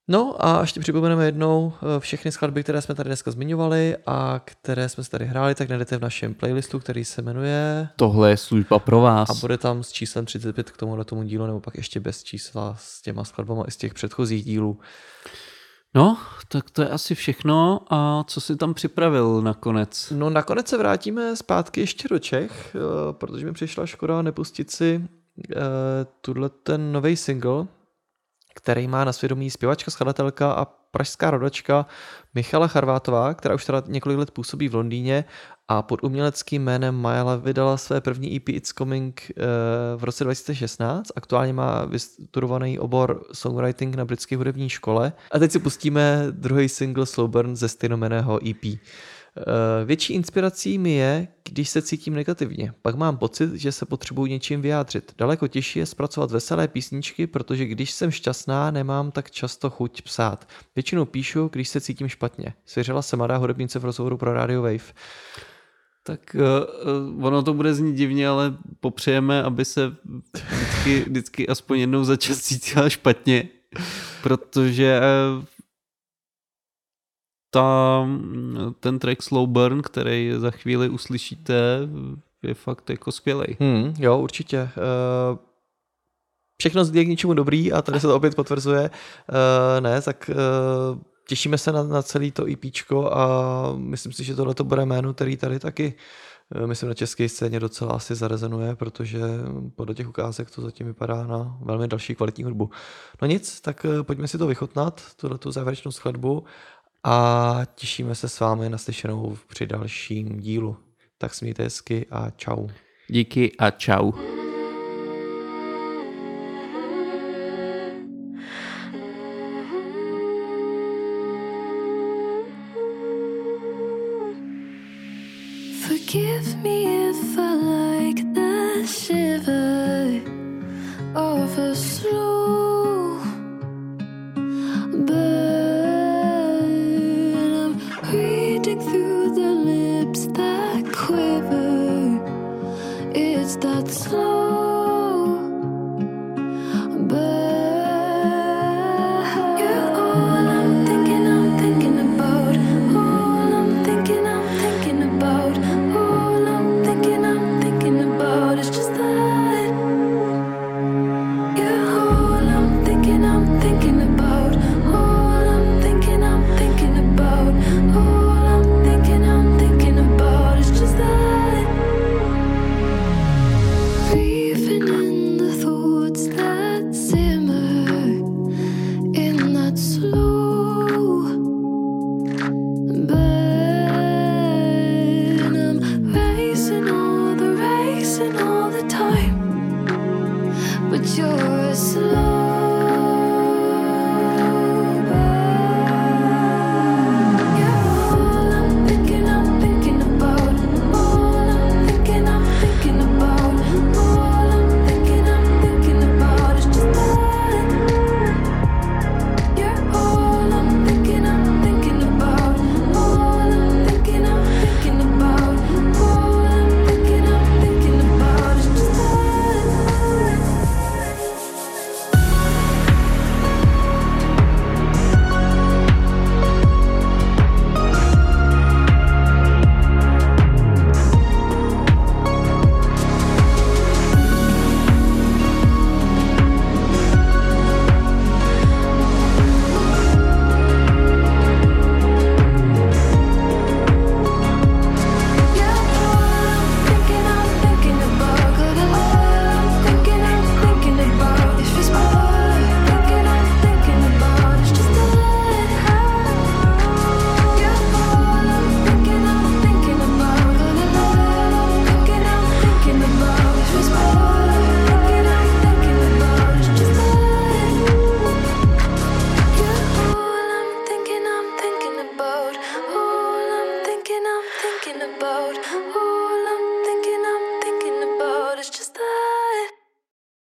No a ještě připomeneme jednou eh, všechny skladby, které jsme tady dneska zmiňovali a které jsme se tady hráli, tak najdete v našem playlistu, který se jmenuje... Tohle je služba pro vás. A bude tam s číslem 35 k tomu tomu dílu, nebo pak ještě bez čísla s těma skladbama i z těch předchozích dílů. No, tak to je asi všechno. A co si tam připravil nakonec? No nakonec se vrátíme zpátky ještě do Čech, eh, protože mi přišla škoda nepustit si uh, tuhle ten nový single, který má na svědomí zpěvačka, skladatelka a pražská rodačka Michala Charvátová, která už teda několik let působí v Londýně a pod uměleckým jménem Majala vydala své první EP It's Coming eh, v roce 2016. Aktuálně má vystudovaný obor songwriting na britské hudební škole. A teď si pustíme druhý single Slowburn ze stejnomeného EP. Eh, větší inspirací mi je, když se cítím negativně. Pak mám pocit, že se potřebuji něčím vyjádřit. Daleko těžší je zpracovat veselé písničky, protože když jsem šťastná, nemám tak často chuť psát. Většinou píšu, když se cítím špatně. Svěřila se mladá hudebnice v rozhovoru pro Radio Wave. Tak uh, ono to bude znít divně, ale popřejeme, aby se vždycky, vždycky aspoň jednou za čas cítila špatně, protože uh, ta, ten track Slow Burn, který za chvíli uslyšíte, je fakt jako skvělý. Hmm, jo, určitě. Uh, všechno je k ničemu dobrý a tady se to opět potvrzuje. Uh, ne, tak uh, těšíme se na, na celý to EP a myslím si, že tohle to bude jméno, který tady taky myslím na české scéně docela asi zarezonuje, protože podle těch ukázek to zatím vypadá na velmi další kvalitní hudbu. No nic, tak pojďme si to vychutnat, tuhle tu závěrečnou skladbu a těšíme se s vámi na slyšenou při dalším dílu. Tak smějte hezky a čau. Díky a čau. Forgive me if I like the shiver of a slow that slow